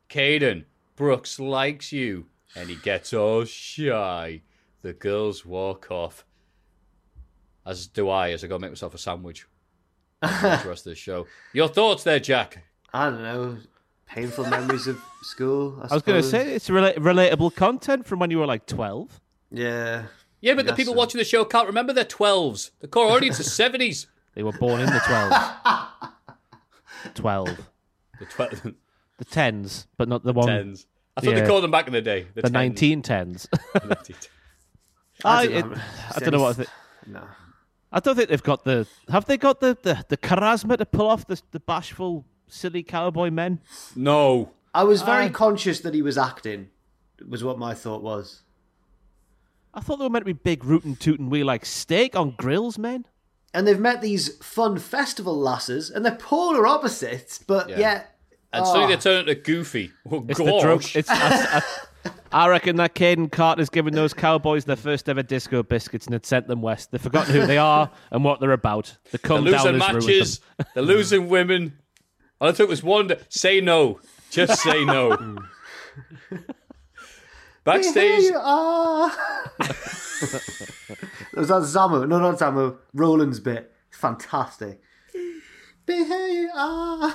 C: Kayden, Brooks likes you. And he gets all shy. The girls walk off. As do I, as I go make myself a sandwich. Watch the rest of the show. Your thoughts there, Jack?
D: I don't know. Painful memories of school. I,
E: I was going to say it's rela- relatable content from when you were like twelve.
D: Yeah.
C: Yeah, but the people
D: sir.
C: watching the show can't remember their 12s. The core audience is 70s.
E: They were born in the twelve. twelve.
C: The 12,
E: The tens, but not the one.
C: 10s. I thought
E: Yeah.
C: they called them back in the day. The,
E: The
C: 10s.
E: nineteen tens.
D: I
E: I,
D: don't
E: it,
D: know.
E: I don't know what I think.
D: No.
E: I don't think they've got the. Have they got the the, the charisma to pull off the the bashful, silly cowboy men?
C: No.
D: I was very
E: I-
D: conscious that he was acting. Was what my thought was.
E: I thought they were meant to be big rootin' tootin' we like steak on grills, men.
D: And they've met these fun festival lasses, and they're polar opposites, but
C: Yeah.
D: yet.
C: And
D: oh,
C: suddenly they ah. turn into Goofy. Oh,
E: It's
C: gosh.
E: the drugs. It's. I, I, I reckon that Kayden Carter's given those cowboys their first ever disco biscuits and had sent them west. They've forgotten who they are and what they're about. The
C: They're
E: come
C: losing
E: down
C: matches.
E: them.
C: They're losing women. All I took was one. To, say no. Just say no.
D: Here
C: Backstage.
D: you are. was that Zamu? No, not Zamu. Roland's bit. Fantastic. Be here you are.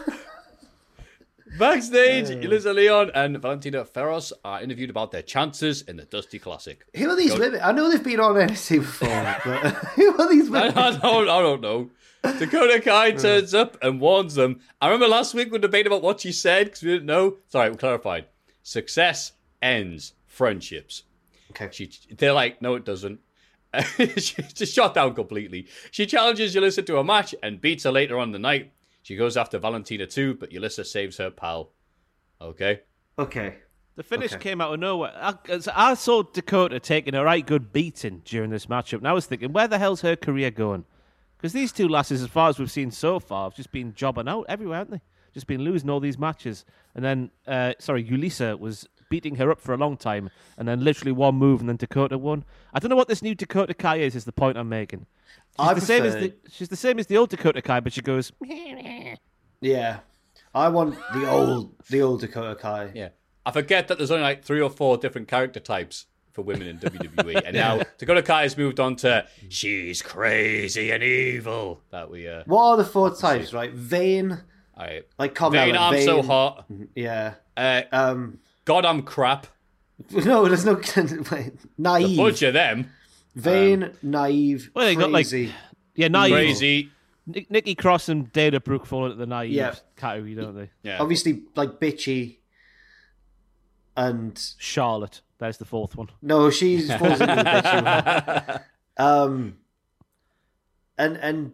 C: Backstage, Yulisa Leon and Valentina Feroz are interviewed about their chances in the Dusty Classic.
D: Who are these
C: Go-
D: women? I know they've been on NXT before, but who are these
C: I
D: women?
C: don't, I don't know. Dakota Kai turns up and warns them. I remember last week we debated about what she said because we didn't know. Sorry, we clarified. Success ends friendships.
D: Okay.
C: She, they're like, no, it doesn't. She's just shot down completely. She challenges Yulisa to a match and beats her later on the night. She goes after Valentina too, but Yulisa saves her pal. Okay.
D: Okay.
E: The finish
D: Okay.
E: came out of nowhere. I, I saw Dakota taking a right good beating during this matchup, and I was thinking, where the hell's her career going? Because these two lasses, as far as we've seen so far, have just been jobbing out everywhere, haven't they? Just been losing all these matches. And then, uh, sorry, Yulisa was beating her up for a long time, and then literally one move, and then Dakota won. I don't know what this new Dakota Kai is. Is the point I'm making? She's
D: I
E: the same as the
D: prefer-
E: she's the same as the old Dakota Kai, but she goes.
D: Yeah. I want the old, the old Dakota Kai.
C: Yeah. I forget that there's only like three or four different character types for women in WWE. And now Dakota Kai has moved on to she's crazy and evil. That we uh
D: What are the four types, right? Vain,
C: I
D: like Carmella.
C: Vain, I'm so hot.
D: Yeah.
C: Uh,
D: Um.
C: God, I'm crap.
D: No, there's no wait, naive.
C: A bunch of them.
D: Vain, naive,
E: Well, they got, like. Yeah, naive.
C: Crazy.
E: Nick, Nikki Cross and Dana Brooke fall into the naive
D: Yeah.
E: category, don't they?
C: Yeah.
D: Obviously, like bitchy, and
E: Charlotte, there's the fourth one.
D: no, she falls into the bitchy one. Um, and and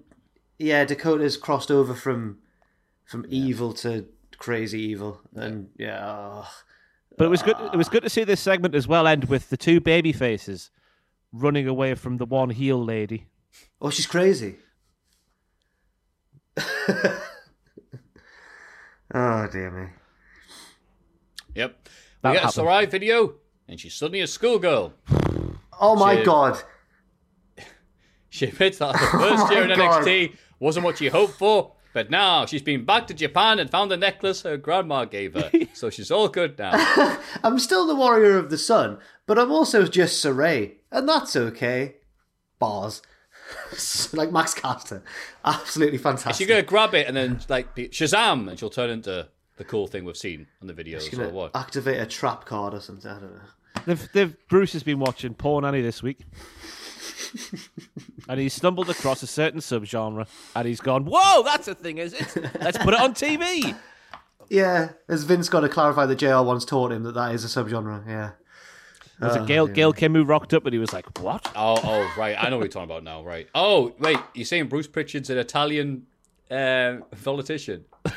D: yeah, Dakota's crossed over from from evil to crazy evil, and yeah, oh,
E: But it was good. It was good to see this segment as well end with the two baby faces running away from the one heel lady.
D: oh, she's crazy. oh dear me.
C: Yep.
E: That
C: we get a
E: happened.
C: Sarai video, and she's suddenly a schoolgirl.
D: Oh my
C: Shit.
D: god.
C: She admits that her first oh, year in
D: Oh God.
C: NXT wasn't what she hoped for, but now she's been back to Japan and found the necklace her grandma gave her. so she's all good now.
D: I'm still the warrior of the sun, but I'm also just Sarai, and that's okay. Bars. like Max Caster. Absolutely fantastic.
C: She's gonna grab it and then like be Shazam, and she'll turn into the cool thing we've seen on the videos or what?
D: activate a trap card or something. I don't know.
E: They've, they've, Bruce has been watching Porn Annie this week. and he stumbled across a certain subgenre, and he's gone, "Whoa, that's a thing, is it? Let's put it on TV."
D: Yeah, as Vince got to clarify that JR once taught him that that is a subgenre. Yeah.
E: Was
D: Oh,
E: it Gail,
D: yeah.
E: Gail Kim who rocked up, and he was like, "What?"
C: Oh, oh, right. I know what you're talking about now. Right. Oh, wait. You're saying Bruce Pritchard's an Italian uh, politician?
E: I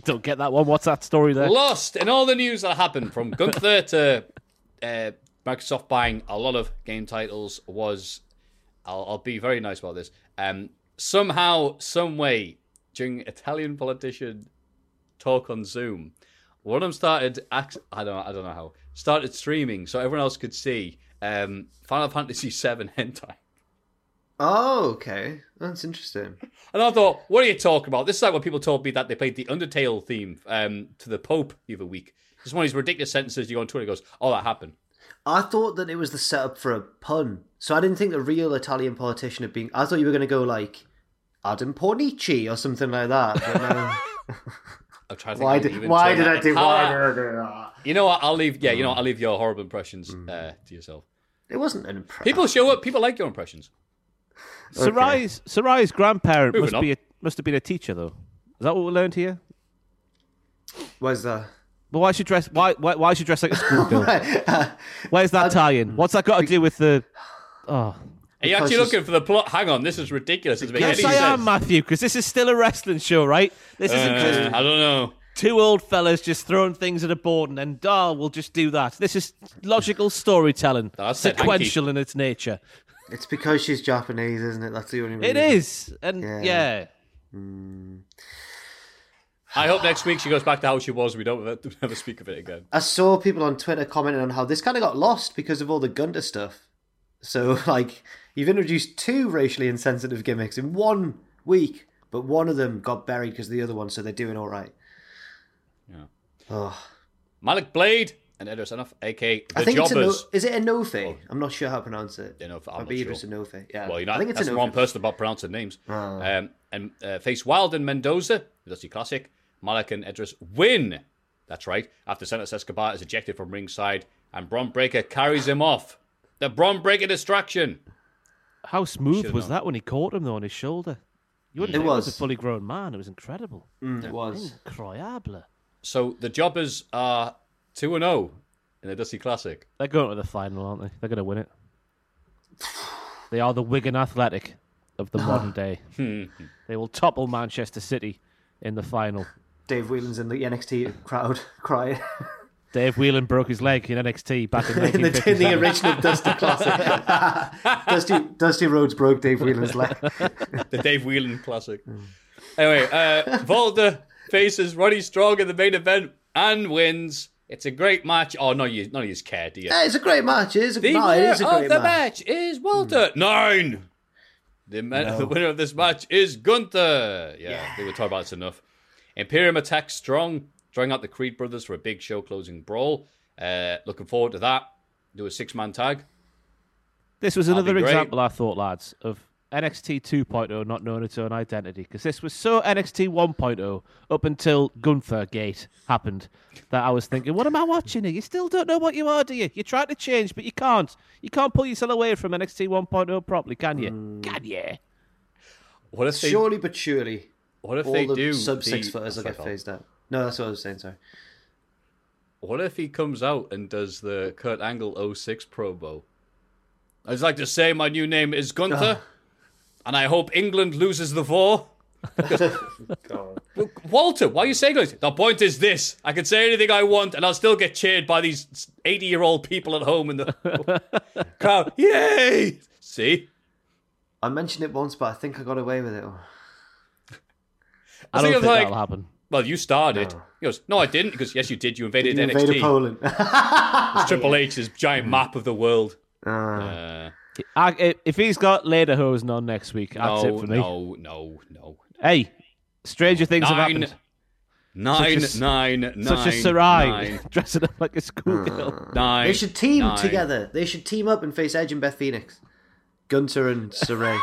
E: don't get that one. What's that story there?
C: Lost in all the news that happened from Gunther to uh, Microsoft buying a lot of game titles was. I'll, I'll be very nice about this. Um, somehow, some way, during Italian politician talk on Zoom, one of them started. I don't. I don't know how. Started streaming so everyone else could see um, Final Fantasy VII hentai.
D: Oh, okay. That's interesting.
C: And I thought, what are you talking about? This is like when people told me that they played the Undertale theme um, to the Pope the other week. It's one of these ridiculous sentences you go on Twitter and goes, oh, that happened.
D: I thought that it was the setup for a pun. So I didn't think the real Italian politician had been. I thought you were going to go like Adam Pornici or something like that. But no.
C: I'm trying to think
D: why did
C: even
D: why did I do why did I do that?
C: You know what? I'll leave. Yeah, you know what? I'll leave your horrible impressions uh, to yourself.
D: It wasn't an impression.
C: People show up. People like your impressions.
E: Sarai's Sarai's grandparent
C: Moving
E: must be a, must have been a teacher, though. Is that what we learned here?
D: Where's that?
E: But why should dress? Why why, why should dress like a schoolgirl? Where's that tie-in? What's that got to do with the? Oh,
C: Are you actually
D: she's-
C: looking for the plot? Hang on, this is ridiculous. Doesn't
E: yes, I
C: sense.
E: am Matthew, because this is still a wrestling show, right? This isn't
C: Uh,
E: just
C: I don't know.
E: two old fellas just throwing things at a board and then, oh, we'll just do that. This is logical storytelling,
C: That's it,
E: sequential in its nature.
D: It's because she's Japanese, isn't it? That's the only reason.
E: It is, and
D: Yeah.
E: yeah.
C: I hope next week she goes back to how she was. We don't ever, speak of it again.
D: I saw people on Twitter commenting on how this kind of got lost because of all the Gunther stuff. So, like, you've introduced two racially insensitive gimmicks in one week, but one of them got buried because of the other one, so they're doing all right.
C: Yeah.
D: Oh.
C: Malik Blade and Edris Enofe, aka the
D: I think it's a no-
C: Jobbers.
D: is it Enofe? I'm not sure how to pronounce it.
C: Enofe, I'm
D: Maybe
C: not sure.
D: Enofe. Yeah.
C: Well, you know,
D: I think it's
C: that's the wrong person about pronouncing names.
D: Ah.
C: Um, and uh, face Wilde and Mendoza, Dusty Classic. Malik and Edris win. That's right. After Santos Escobar is ejected from ringside, and Bron Breakker carries him off. The Bron Breakker distraction.
E: How smooth
C: Should've
E: was
C: known.
E: that when he caught him though on his shoulder? You wouldn't
D: It
E: think he was a fully grown man. It was incredible.
D: Mm, it was.
E: Incroyable.
C: So the Jobbers are two and zero in the Dusty Classic.
E: They're going to the final, aren't they? They're going to win it. They are the Wigan Athletic of the modern day. they will topple Manchester City in the final.
D: Dave Whelan's in the NXT crowd crying.
E: Dave Whelan broke his leg in NXT back in
D: in, the, in the original Dusty Classic. Dusty, Dusty Rhodes broke Dave Whelan's leg.
C: the Dave Whelan Classic. Anyway, uh, Walter faces Roddy Strong in the main event and wins. It's a great match. Oh, no, you, none of you care, do you?
D: Yeah, it's a great match. It is a,
C: The
D: no, it
C: winner
D: is a
C: of
D: great
C: the
D: match.
C: match is Walter. Nine. The, man, the winner of this match is Gunther. Yeah, they were talking about this enough. Imperium attacks Strong, drawing out the Creed brothers for a big show closing brawl. Uh, looking forward to that. Do a six man tag.
E: This was
C: That'd
E: another example, I thought, lads, of NXT 2.0 not knowing its own identity. Because this was so NXT 1.0 up until Gunther Gate happened that I was thinking, what am I watching here? You still don't know what you are, do you? You're trying to change, but you can't. You can't pull yourself away from NXT 1.0 properly, can you?
C: Hmm.
E: Can you?
C: What if they?
D: Surely but surely,
C: What if
D: all
C: they
D: the
C: do
D: sub
C: the-
D: six footers
C: Oh,
D: will get phased out. No, that's what I was saying. Sorry.
C: What if he comes out and does the Kurt Angle 06 promo? I'd like to say my new name is Gunther, ah. and I hope England loses the four. Well, Walter, why are you saying this? The point is this: I can say anything I want, and I'll still get cheered by these eighty-year-old people at home in the crowd. Yay! See,
D: I mentioned it once, but I think I got away with it.
E: I
C: think
E: don't
C: it's
E: think
C: like-
E: that'll happen.
C: well, you started. He goes, "No, I didn't." Because yes, you did. You invaded
D: You
C: NXT.
D: invaded Poland.
C: It's Triple H's giant map of the world.
D: Ah.
C: Uh,
E: I, i- if he's got Lederhosen on next week, that's
C: no,
E: it for me.
C: no, no, no.
E: Hey, stranger things have happened.
C: nine,
E: Such as-
C: nine, nine,
E: Such as Sarai
C: nine,
E: dressing up like a schoolgirl.
C: nine.
D: They should team
C: nine.
D: together. They should team up and face Edge and Beth Phoenix. Gunther and Sarai.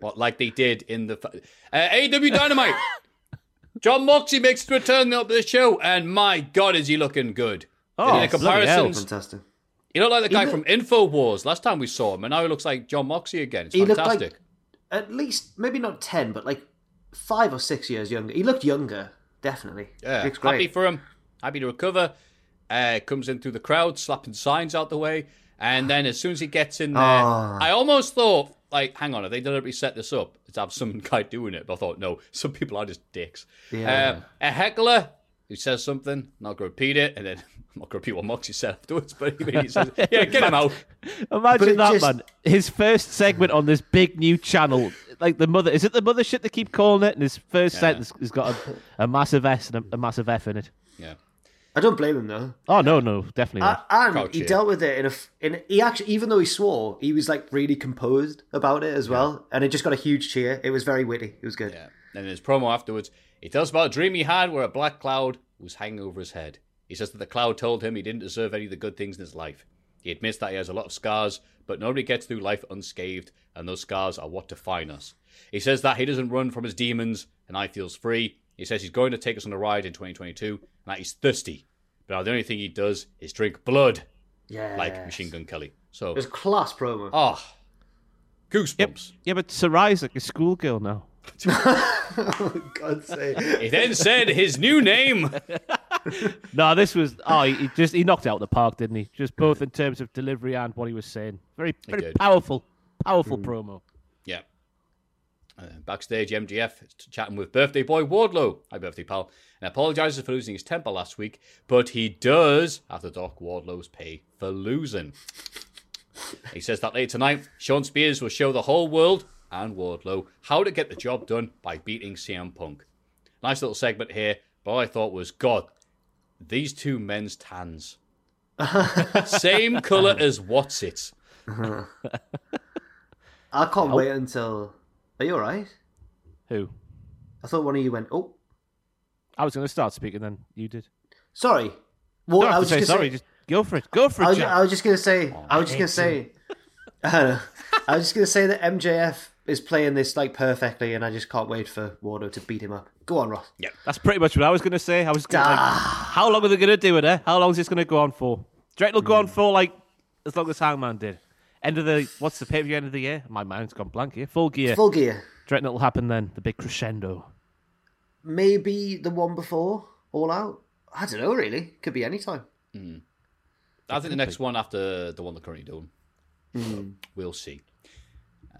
C: What, like they did in the uh, AEW Dynamite. Jon Moxley makes his return up to the show, and my God, is he looking good?
E: Oh,
C: in the
E: bloody hell.
C: comparisons,
D: Fantastic.
C: He looked like the guy
D: look-
C: from Infowars last time we saw him, and now he looks like Jon Moxley again. It's
D: He looked
C: fantastic.
D: like at least maybe not ten, but like five or six years younger. He looked younger, definitely.
C: Yeah,
D: looks great.
C: happy for him. Happy to recover. Uh, comes in through the crowd, slapping signs out the way, and then as soon as he gets in there,
D: Ah.
C: I almost thought, like, hang on, have they deliberately set this up to have some guy doing it? But I thought, no, some people are just dicks.
D: Yeah.
C: Uh, a heckler who says something, not going to repeat it, and then I'm not going to repeat what Moxie said afterwards, but he says, yeah, get him out.
E: Imagine that,
D: just-
E: man. His first segment on this big new channel, like the mother. Is it the mother shit they keep calling it? And his first sentence has got a, a massive S and a, a massive F in it.
C: Yeah.
D: I don't blame him though.
E: Oh no, no, definitely
D: A-
E: not.
D: and
C: Crouch
D: he
C: here.
D: dealt with it in a. in he actually even though he swore he was like really composed about it as well and it just got a huge cheer it was very witty it was good
C: Yeah. And in his promo afterwards, he tells about a dream he had where a black cloud was hanging over his head. He says that the cloud told him he didn't deserve any of the good things in his life. He admits that he has a lot of scars, but nobody gets through life unscathed, and those scars are what define us. He says that he doesn't run from his demons, and I feels free. He says he's going to take us on a ride in 2022, and that he's thirsty. But the only thing he does is drink blood,
D: yeah
C: like Machine Gun Kelly. So,
D: it was class promo
C: oh, goosebumps.
E: Yeah, but Sarai's like a schoolgirl now.
D: Oh, God's sake
C: He then said his new name.
E: No, this was oh, he, he just he knocked it out of the park, didn't he? Just both in terms of delivery and what he was saying. Very, very
C: did.
E: powerful, powerful hmm.
C: promo. Uh, backstage, MJF chatting with birthday boy Wardlow. Hi, birthday pal. And apologizes for losing his temper last week, but he does have to dock Wardlow's pay for losing. he says that later tonight, Shawn Spears will show the whole world and Wardlow how to get the job done by beating CM Punk. Nice little segment here, but all I thought was, God, these two men's tans. Same colour as what's it.
D: I can't wait until are you alright
E: Who?
D: I thought one of you went oh
E: I was going to start speaking, then you did.
D: sorry well
E: Don't
D: I was
E: to say
D: just
E: sorry.
D: say,
E: Just go for it. Go for
D: I
E: it,
D: was, I was just gonna say I was just gonna say I. I was just gonna say that MJF is playing this like perfectly and I just can't wait for Wardo to beat him up go on Ross Yeah,
E: That's pretty much what I was going to say. I was gonna, like, how long are they going to do it? Eh? How long is this going to go on for? Do you reckon it'll go on for like as long as Hangman did? End of the what's the pay per view end of the year? My mind's gone blank here. Full gear.
D: full gear
E: Do you reckon it'll happen then? The big crescendo.
D: maybe the one before all out I don't know really could be any time hmm.
C: I think the next one after the one they're currently doing. Hmm. We'll see.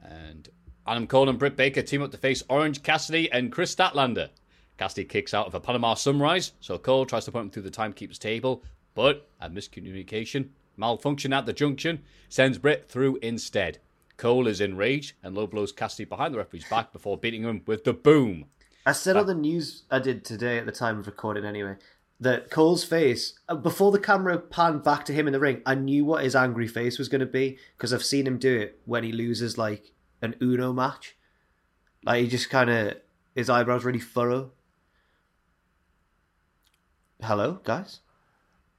C: And Adam Cole and Britt Baker team up to face Orange Cassidy and Kris Statlander. Cassidy kicks out of a Panama Sunrise, so Cole tries to put him through the timekeeper's table, but a miscommunication, malfunction at the junction, sends Britt through instead. Cole is enraged and low blows Cassidy behind the referee's back before beating him with the boom.
D: I said on the news I did today at the time of recording anyway that Cole's face uh, before the camera panned back to him in the ring, I knew what his angry face was going to be because I've seen him do it when he loses like an Uno match. Like he just kind of his eyebrows really furrow. Hello, guys.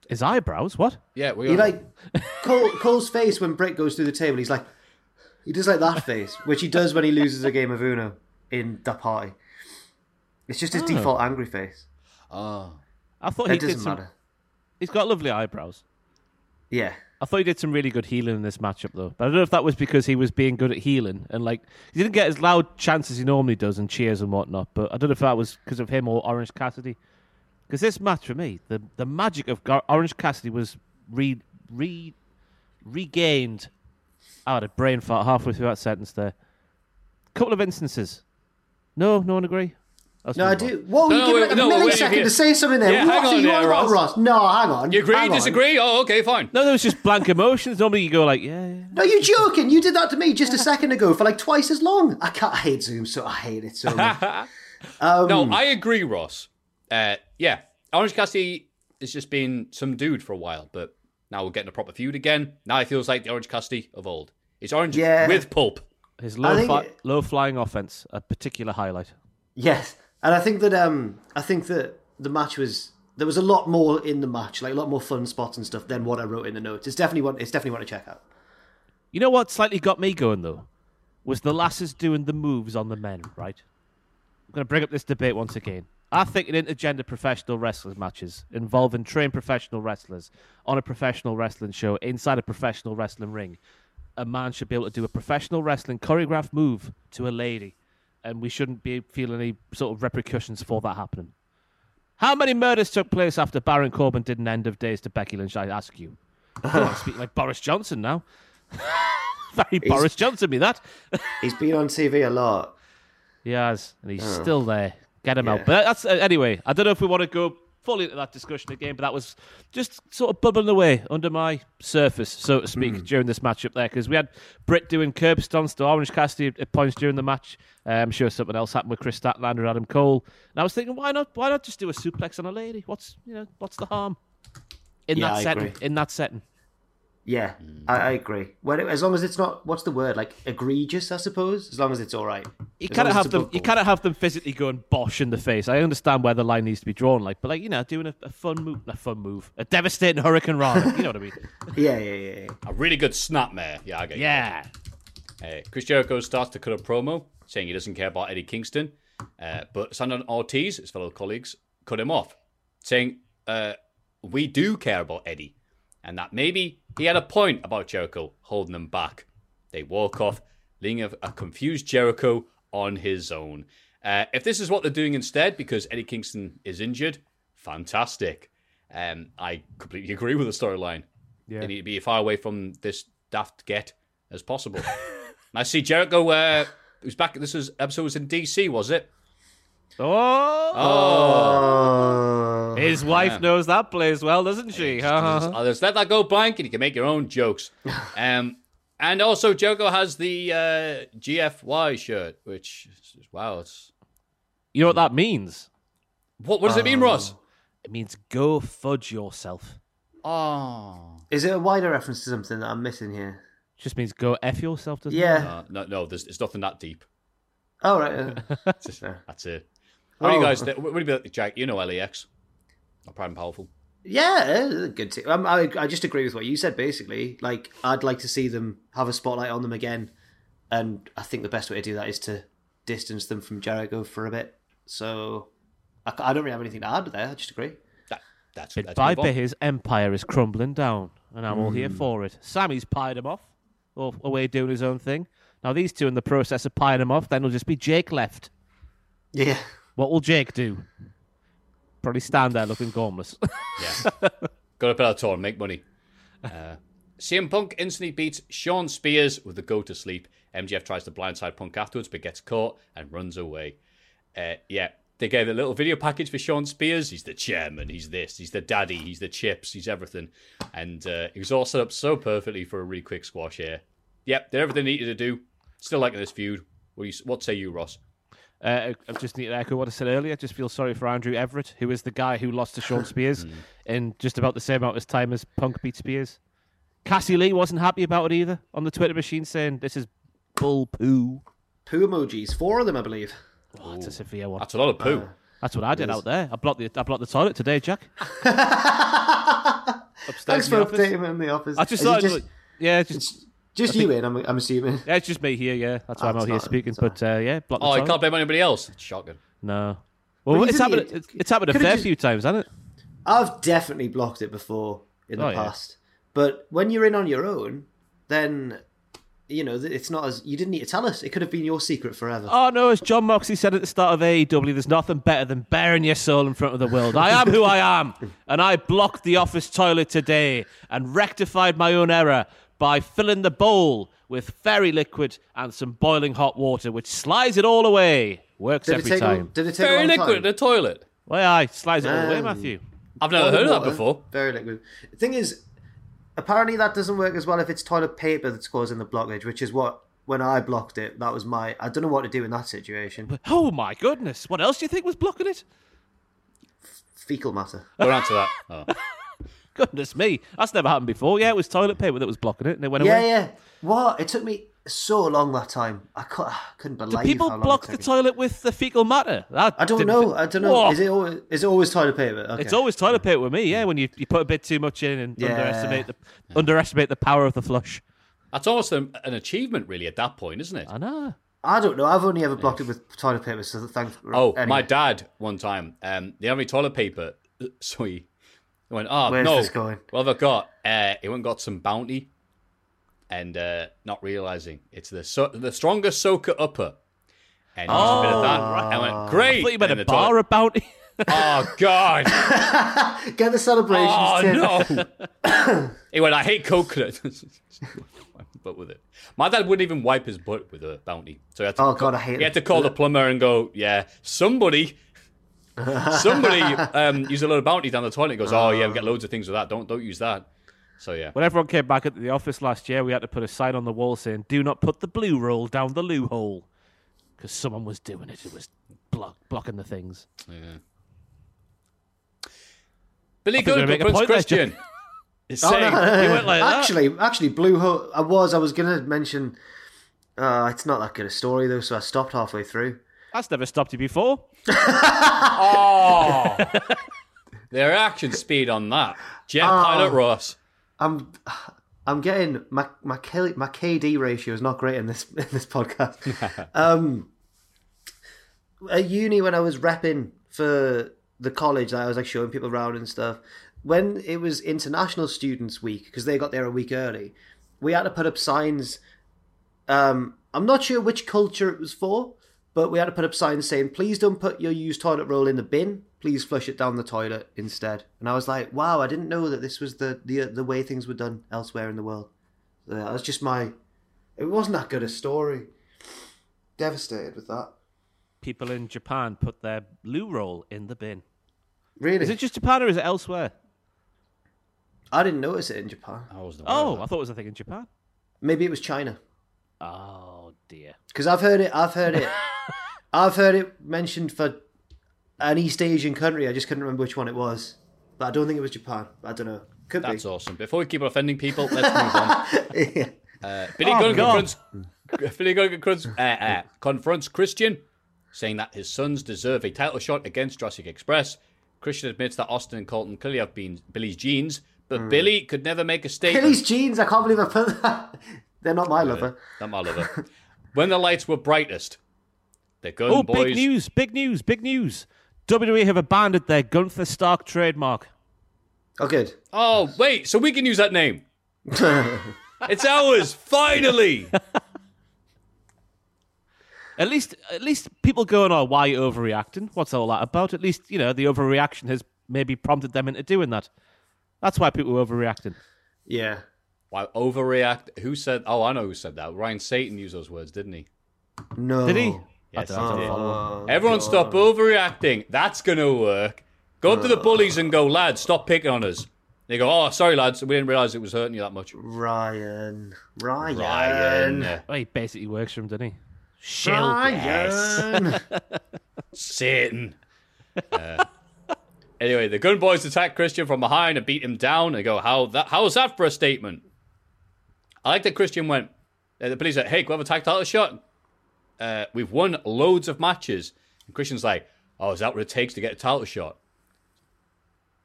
E: His eyebrows? What?
C: Yeah, we
D: He
C: are.
D: like Cole, Cole's face when Britt goes through the table. He's like, he does like that face, which he does when he loses a game of Uno in the party. It's just his default angry face.
C: Ah.
E: I thought he
D: It
E: did
D: doesn't
E: some.
D: matter.
E: He's got lovely eyebrows.
D: Yeah.
E: I thought he did some really good healing in this matchup, though. But I don't know if that was because he was being good at healing and like he didn't get as loud chants as he normally does and cheers and whatnot. But I don't know if that was because of him or Orange Cassidy. Because this match for me, the the magic of Gar- Orange Cassidy was re re regained. I had a brain fart halfway through that sentence there. couple of instances. No, no one agree. That's
D: No, I
E: move on.
D: do. Whoa,
C: No,
D: you
C: no,
D: give
C: wait,
D: a
C: no, wait,
D: millisecond to say something there.
C: Yeah, hang on
D: you
C: there, Ross.
D: Ross? No, hang on.
C: You agree,
D: hang on.
C: disagree? Oh, okay, fine.
E: No, there was just blank emotions. Normally you go like, yeah, yeah.
D: No, you're joking. You did that to me just a second ago for like twice as long. I can't. I hate Zoom, so I hate it so much. Um,
C: No, I agree, Ross. Uh, yeah, Orange Cassidy has just been some dude for a while, but now we're getting a proper feud again. Now it feels like the Orange Cassidy of old. It's Orange
D: Yeah.
C: with pulp.
E: His low, fi-
D: it-
E: low flying offense, a particular highlight.
D: Yes, and I think that um, I think that the match was there was a lot more in the match, like a lot more fun spots and stuff than what I wrote in the notes. It's definitely one. It's definitely one to check out.
E: You know what slightly got me going though? Was the lasses doing the moves on the men, right? I'm going to bring up this debate once again. I think in intergender professional wrestling matches involving trained professional wrestlers on a professional wrestling show inside a professional wrestling ring, a man should be able to do a professional wrestling choreographed move to a lady, and we shouldn't be feeling any sort of repercussions for that happening. How many murders took place after Baron Corbin did an end of days to Becky Lynch? I ask you. I'm speaking like Boris Johnson now. Very Boris Johnson, me that.
D: He's been on TV a lot.
E: He has, and he's
D: Oh.
E: still there. Get him
D: Yeah.
E: out. But that's uh, anyway. I don't know if we want to go fully into that discussion again, but that was just sort of bubbling away under my surface, so to speak,
D: Mm.
E: during this matchup there. Because we had Britt doing curb stunts to Orange Cassidy at points during the match. Uh, I'm sure something else happened with Kris Statlander and Adam Cole. And I was thinking, why not? Why not just do a suplex on a lady? What's you know? What's the harm in
D: Yeah,
E: that
D: I
E: setting?
D: agree.
E: In that setting.
D: Yeah, I, I agree. Well, as long as it's not, what's the word? Like egregious, I suppose. As long as it's all right.
E: You
D: As
E: kind of have them. You
D: board.
E: kind of have them physically going bosh in the face. I understand where the line needs to be drawn, like, but like you know, doing a, a fun move, a fun move, a devastating Hurricane Rana. you know what I mean?
D: Yeah, yeah, yeah. yeah.
C: A really good snapmare. Yeah, I get you.
E: Yeah.
C: Uh, Chris Jericho starts to cut a promo saying he doesn't care about Eddie Kingston, uh, but Santana and Ortiz, his fellow colleagues, cut him off, saying, uh, We do care about Eddie, and that maybe he had a point about Jericho holding him back. They walk off, leaving a, a confused Jericho on his own. Uh, if this is what they're doing instead, because Eddie Kingston is injured, fantastic. Um, I completely agree with the storyline.
E: Yeah.
C: They need to be as far away from this daft get as possible. I see Jericho. Uh, who's back? This was episode was in DC, was it?
E: Oh,
D: Oh.
E: his wife knows that plays well, doesn't she? Uh-huh.
C: Oh, just let that go blank, and you can make your own jokes. Um, and also Jericho has the uh, GFY shirt, which is, wow, it's
E: You know what that means?
C: what? What does it mean, Ross?
E: It means go fudge yourself.
C: Oh,
D: Is it a wider reference to something that I'm missing here?
E: It Just means go f yourself, doesn't it?
D: Yeah.
C: uh, no, no, there's it's nothing that deep.
D: Oh right. uh,
C: It's just- that's it. What do you
D: Oh.
C: guys? Think? What do you think, Jack? You know LAX, not proud and powerful.
D: yeah, uh, good. T- um, I I just agree with what you said. Basically, like I'd like to see them have a spotlight on them again, and I think the best way to do that is to distance them from Jericho for a bit. So I don't really have anything to add there. I just agree.
C: That, that's
E: Bit
C: let's
E: by bit, his empire is crumbling down, and I'm all here for it. Sami's pied him off, or away doing his own thing. Now these two in the process of pieing him off, then it'll just be Jake left.
D: Yeah.
E: What will Jake do? Probably stand there looking gormless.
C: Yeah. Got to put out tour and make money. Uh, CM Punk instantly beats Shawn Spears with the go to sleep. MJF tries to blindside Punk afterwards, but gets caught and runs away. Uh, yeah, they gave a little video package for Shawn Spears. He's the chairman, he's this, he's the daddy, he's the chips, he's everything. And uh, was all set up so perfectly for a really quick squash here. Yep, did everything they needed to do. Still liking this feud. What, you, what say you, Ross?
E: Uh, I just need to echo what I said earlier. I Just feel sorry for Andrew Everett, who is the guy who lost to Shawn Spears in just about the same amount of time as Punk beat Spears. Cassie Lee wasn't happy about it either on the Twitter machine, saying this is bull poo.
D: Poo emojis, four of them, I believe.
E: Oh, it's a severe one.
C: That's a lot of poo.
E: That's what I did out there. I blocked the I blocked the toilet today, Jack. Upstairs
D: Thanks for
E: the
D: updating me in the office.
E: I just thought,
D: just,
E: yeah, just
D: just you in. I'm, I'm assuming.
E: yeah, it's just me here. Yeah, that's why
D: Oh,
E: I'm out here
D: not-
E: speaking.
D: it's
E: But uh, yeah, block the
C: Oh, I
E: toilet.
C: can't blame anybody else. Shocking.
E: No. Well,
D: you
E: it's
D: didn't-
E: happened. It's, it's happened a
D: could've
E: fair
D: just-
E: few times, hasn't it?
D: I've definitely blocked it before in the
E: Oh, yeah.
D: past. But when you're in on your own, then you know it's not as you didn't need to tell us. It could have been your secret forever.
E: Oh no, as Jon Moxley said at the start of AEW, there's nothing better than bearing your soul in front of the world. I am who I am, and I blocked the office toilet today and rectified my own error by filling the bowl with fairy liquid and some boiling hot water, which slides it all away. Works
D: did
E: every
D: take? A,
E: time.
D: did it take a
C: Very
D: long
C: liquid in the toilet.
E: Well, aye, slides it all away,
D: Um,
E: Matthew.
C: I've never heard of that before.
D: Very liquid. The thing is, apparently that doesn't work as well if it's toilet paper that's causing the blockage, which is what when I blocked it, that was my. I don't know what to do in that situation.
E: Oh my goodness! What else do you think was blocking it?
D: Fecal matter.
C: Don't answer that. Oh.
E: Goodness me, that's never happened before. Yeah, it was toilet paper that was blocking it, and it went
D: Yeah,
E: away.
D: yeah. yeah. What? It took me so long that time. I cou- I couldn't believe
E: Do people
D: how long
E: block
D: it
E: the
D: me.
E: toilet with the fecal matter? That
D: I don't know.
E: fit-
D: I don't know.
E: Whoa.
D: Is it always, is it always toilet paper? Okay.
E: It's always toilet paper with me. Yeah, when you, you put a bit too much in and
D: Yeah.
E: underestimate the underestimate the power of the flush.
C: That's almost an, an achievement, really, at that point, isn't it?
E: I know.
D: I don't know. I've only ever blocked it with toilet paper, so thanks.
C: Oh,
D: anyway.
C: my dad one time, um, they have any toilet paper, so he went, "Oh
D: Where's
C: no,
D: this going?
C: what have got?" Uh, he went and got some Bounty, and uh, not realizing it's the so- the strongest soaker upper, and just a bit of that. I went, "Great!"
E: I thought you meant a
C: the toilet-
E: bar about.
C: Oh God!
D: Get the celebrations.
C: oh
D: Tim.
C: no! he went, "I hate coconut." But with it, my dad wouldn't even wipe his butt with a bounty. So he had to
D: Oh, God, I hate
C: He had to call the plumber and go, "Yeah, somebody, somebody um, used a load of bounty down the toilet." He goes, "Oh yeah, we get loads of things with that. Don't don't use that." So yeah,
E: When everyone came back into the office last year, we had to put a sign on the wall saying, "Do not put the blue roll down the loo hole," because someone was doing it. It was block- blocking the things. Yeah.
C: Billy
E: think we're
C: Good,
E: gonna make a
C: Prince
E: point there,
C: Christian, is
D: Oh,
C: saying,
D: no.
E: You went like that.
D: actually, actually, Blue Hole. I was. I was gonna mention. Uh, it's not that good a story though, so I stopped halfway through.
E: That's never stopped you before.
C: "Oh, the reaction speed on that." Jet
D: Oh.
C: pilot Ross.
D: I'm. I'm getting my my K, my KD ratio is not great in this in this podcast. um, at uni when I was repping for the college, I was like showing people around and stuff. When it was International Students Week, because they got there a week early, we had to put up signs. Um, I'm not sure which culture it was for, but we had to put up signs saying, "Please don't put your used toilet roll in the bin. Please flush it down the toilet instead." And I was like, "Wow, I didn't know that this was the the the way things were done elsewhere in the world." So that was just my. It wasn't that good a story. Devastated with that.
E: People in Japan put their loo roll in the bin.
D: Really,
E: Is it just Japan or is it elsewhere?
D: I didn't notice it in Japan.
C: I was
E: Oh, I thought it was a thing in Japan.
D: Maybe it was China.
E: Oh dear.
D: Because I've heard it. I've heard it. I've heard it mentioned for an East Asian country. I just couldn't remember which one it was. But I don't think it was Japan. I don't know. Could be
C: That's
D: be.
C: awesome. Before we keep offending people, let's move on.
D: Yeah.
C: Uh, Billy
E: Oh,
C: Gunn confronts Billy Gunn confronts, uh, uh, confronts Christian, saying that his sons deserve a title shot against Jurassic Express. Christian admits that Austin and Colton clearly have been Billy's genes, but Billy could never make a statement.
D: Billy's genes, I can't believe I put that. They're not my lover.
C: Not my lover. When the lights were brightest, the Gunn
E: Oh,
C: boys.
E: big news! Big news! Big news! WWE have abandoned their Gunther Stark trademark.
D: Oh, good.
C: Oh, wait, so we can use that name. it's ours, finally.
E: At least, at least people going, "Oh, why overreacting? What's all that about?" At least you know the overreaction has maybe prompted them into doing that. That's why people were overreacting.
D: Yeah.
C: Why overreact? Who said? Oh, I know who said that. Ryan Satin used those words, didn't he?
D: No.
E: Did he?
C: Yes,
E: don't, I
C: he did.
E: follow him.
C: Everyone stop overreacting. That's going to work. Go up to the bullies and go, lads, stop picking on us. They go, oh, sorry, lads. We didn't realise it was hurting you that much.
D: Ryan. Ryan.
C: Ryan.
E: Well, he basically works for him, doesn't he? Shill.
D: Ryan.
C: Satin. Uh, anyway, the Gunn boys attack Christian from behind and beat him down. They go, how that? How's that for a statement? I like that Christian went. Uh, the police said, "Hey, can we have a tag title shot? Uh, we've won loads of matches." And Christian's like, "Oh, is that what it takes to get a title shot?"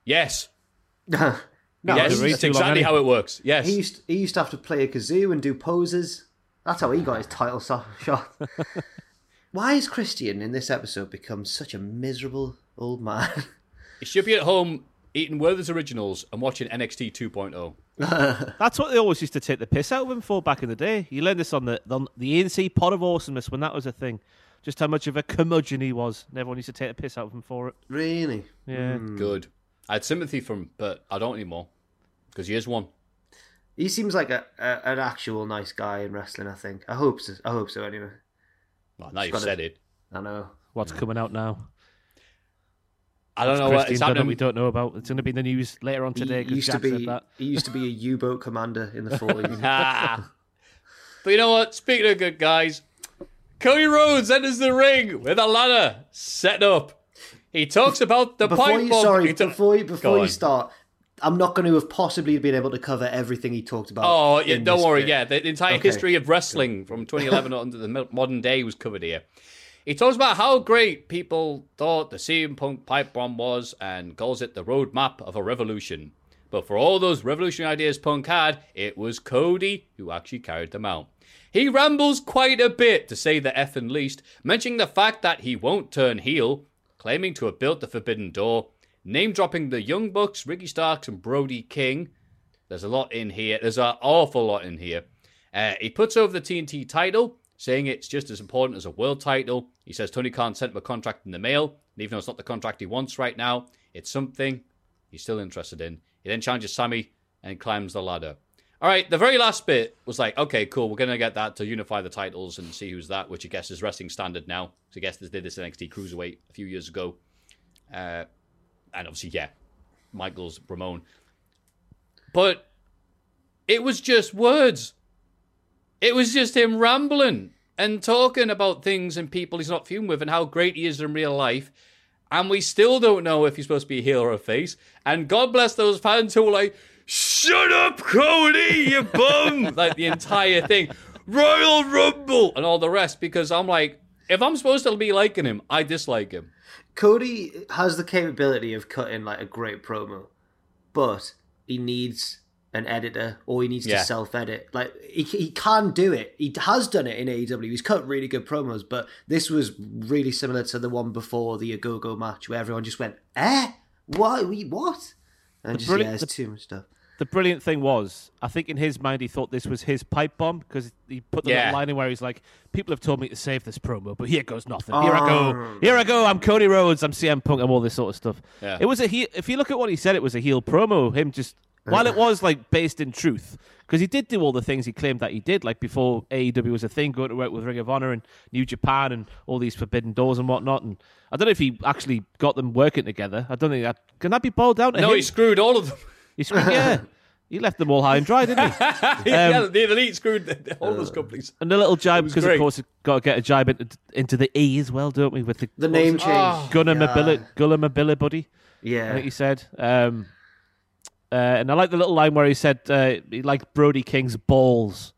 C: Yes,
D: no,
C: yes,
E: read
C: that's
E: too long,
C: exactly how it works. Yes,
D: he used, he used to have to play a kazoo and do poses. That's how he got his title so- shot. Why has Christian in this episode become such a miserable old man?
C: he should be at home eating Werther's Originals and watching NXT 2.0.
E: That's what they always used to take the piss out of him for back in the day. You learned this on the on the E&C Pod of Awesomeness when that was a thing. Just how much of a curmudgeon he was, and everyone used to take the piss out of him for it.
D: really?
E: Yeah. Hmm.
C: Good. I had sympathy for him, but I don't anymore because he is one.
D: He seems like a, a an actual nice guy in wrestling. I think. I hope so. I hope so. Anyway,
C: Well, now you've
D: gotta-
C: said it.
D: I know.
E: What's coming out now?
C: I don't know what
E: Christian
C: it's
E: done that
C: happening.
E: we don't know about. It's going to be in the news later on today
D: he
E: because
D: used to be.
E: that.
D: He used to be a U-boat commander in the forties.
C: But you know what? Speaking of good guys, Cody Rhodes enters the ring with a ladder set up. He talks about the
D: before
C: pipe
D: you,
C: bomb.
D: sorry,
C: He ta-
D: before you, before you start, I'm not going to have possibly been able to cover everything he talked about.
C: Oh, yeah, don't worry.
D: bit.
C: Yeah, the, the entire
D: Okay.
C: history of wrestling from 2011 on to the modern day was covered here. He talks about how great people thought the CM Punk pipe bomb was and calls it the roadmap of a revolution. But for all those revolutionary ideas Punk had, it was Cody who actually carried them out. He rambles quite a bit, to say the effing least, mentioning the fact that he won't turn heel, claiming to have built the Forbidden Door, name dropping the Young Bucks, Ricky Starks, and Brody King. There's a lot in here. There's an awful lot in here. Uh, he puts over the TNT title, saying it's just as important as a world title. He says Tony Khan sent him a contract in the mail, and even though it's not the contract he wants right now, it's something he's still interested in. He then challenges Sami and climbs the ladder. All right, the very last bit was like, okay, cool, we're gonna get that to unify the titles and see who's that, which I guess is wrestling standard now. So I guess they did this NXT Cruiserweight a few years ago, uh, and obviously, yeah, Michaels, Ramon, but it was just words. It was just him rambling and talking about things and people he's not fuming with and how great he is in real life. And we still don't know if he's supposed to be a heel or a face. And God bless those fans who were like, Shut up, Cody, you bum! like the entire thing. Royal Rumble! And all the rest. Because I'm like, if I'm supposed to be liking him, I dislike him.
D: Cody has the capability of cutting like a great promo, but he needs an editor or he needs
C: Yeah.
D: to self edit. Like he, he can do it. He has done it in AEW. He's cut really good promos, but this was really similar to the one before the Agogo match where everyone just went, "Eh, what? We what?" And just
E: brilliant-
D: yeah, there's
E: the-
D: too much stuff.
E: The brilliant thing was, I think in his mind he thought this was his pipe bomb because he put the
C: Yeah.
E: little line in where he's like, "People have told me to save this promo, but here goes nothing. Here I go. Here I go. I'm Cody Rhodes. I'm CM Punk. I'm all this sort of stuff."
C: Yeah.
E: It was a heel. If you look at what he said, it was a heel promo. Him just while it was like based in truth, because he did do all the things he claimed that he did, like before AEW was a thing, going to work with Ring of Honor and New Japan and all these forbidden doors and whatnot. And I don't know if he actually got them working together. I don't think that can that be boiled down to
C: No,
E: him.
C: he screwed all of them.
E: He screwed, yeah. He left them all high and dry, didn't he?
C: yeah,
E: Um,
C: the elite screwed the, all those companies.
E: And the little jibe, because of
C: great.
E: course, got to get a jibe into, into the E as well, don't we? With the,
D: The
E: what
D: name
E: was it?
D: change.
E: Gunnar
D: Yeah.
E: Mobili- Gunnar Mobility, I
D: Yeah.
E: think he said. Um, uh, and I like the little line where he said uh, he liked Brody King's balls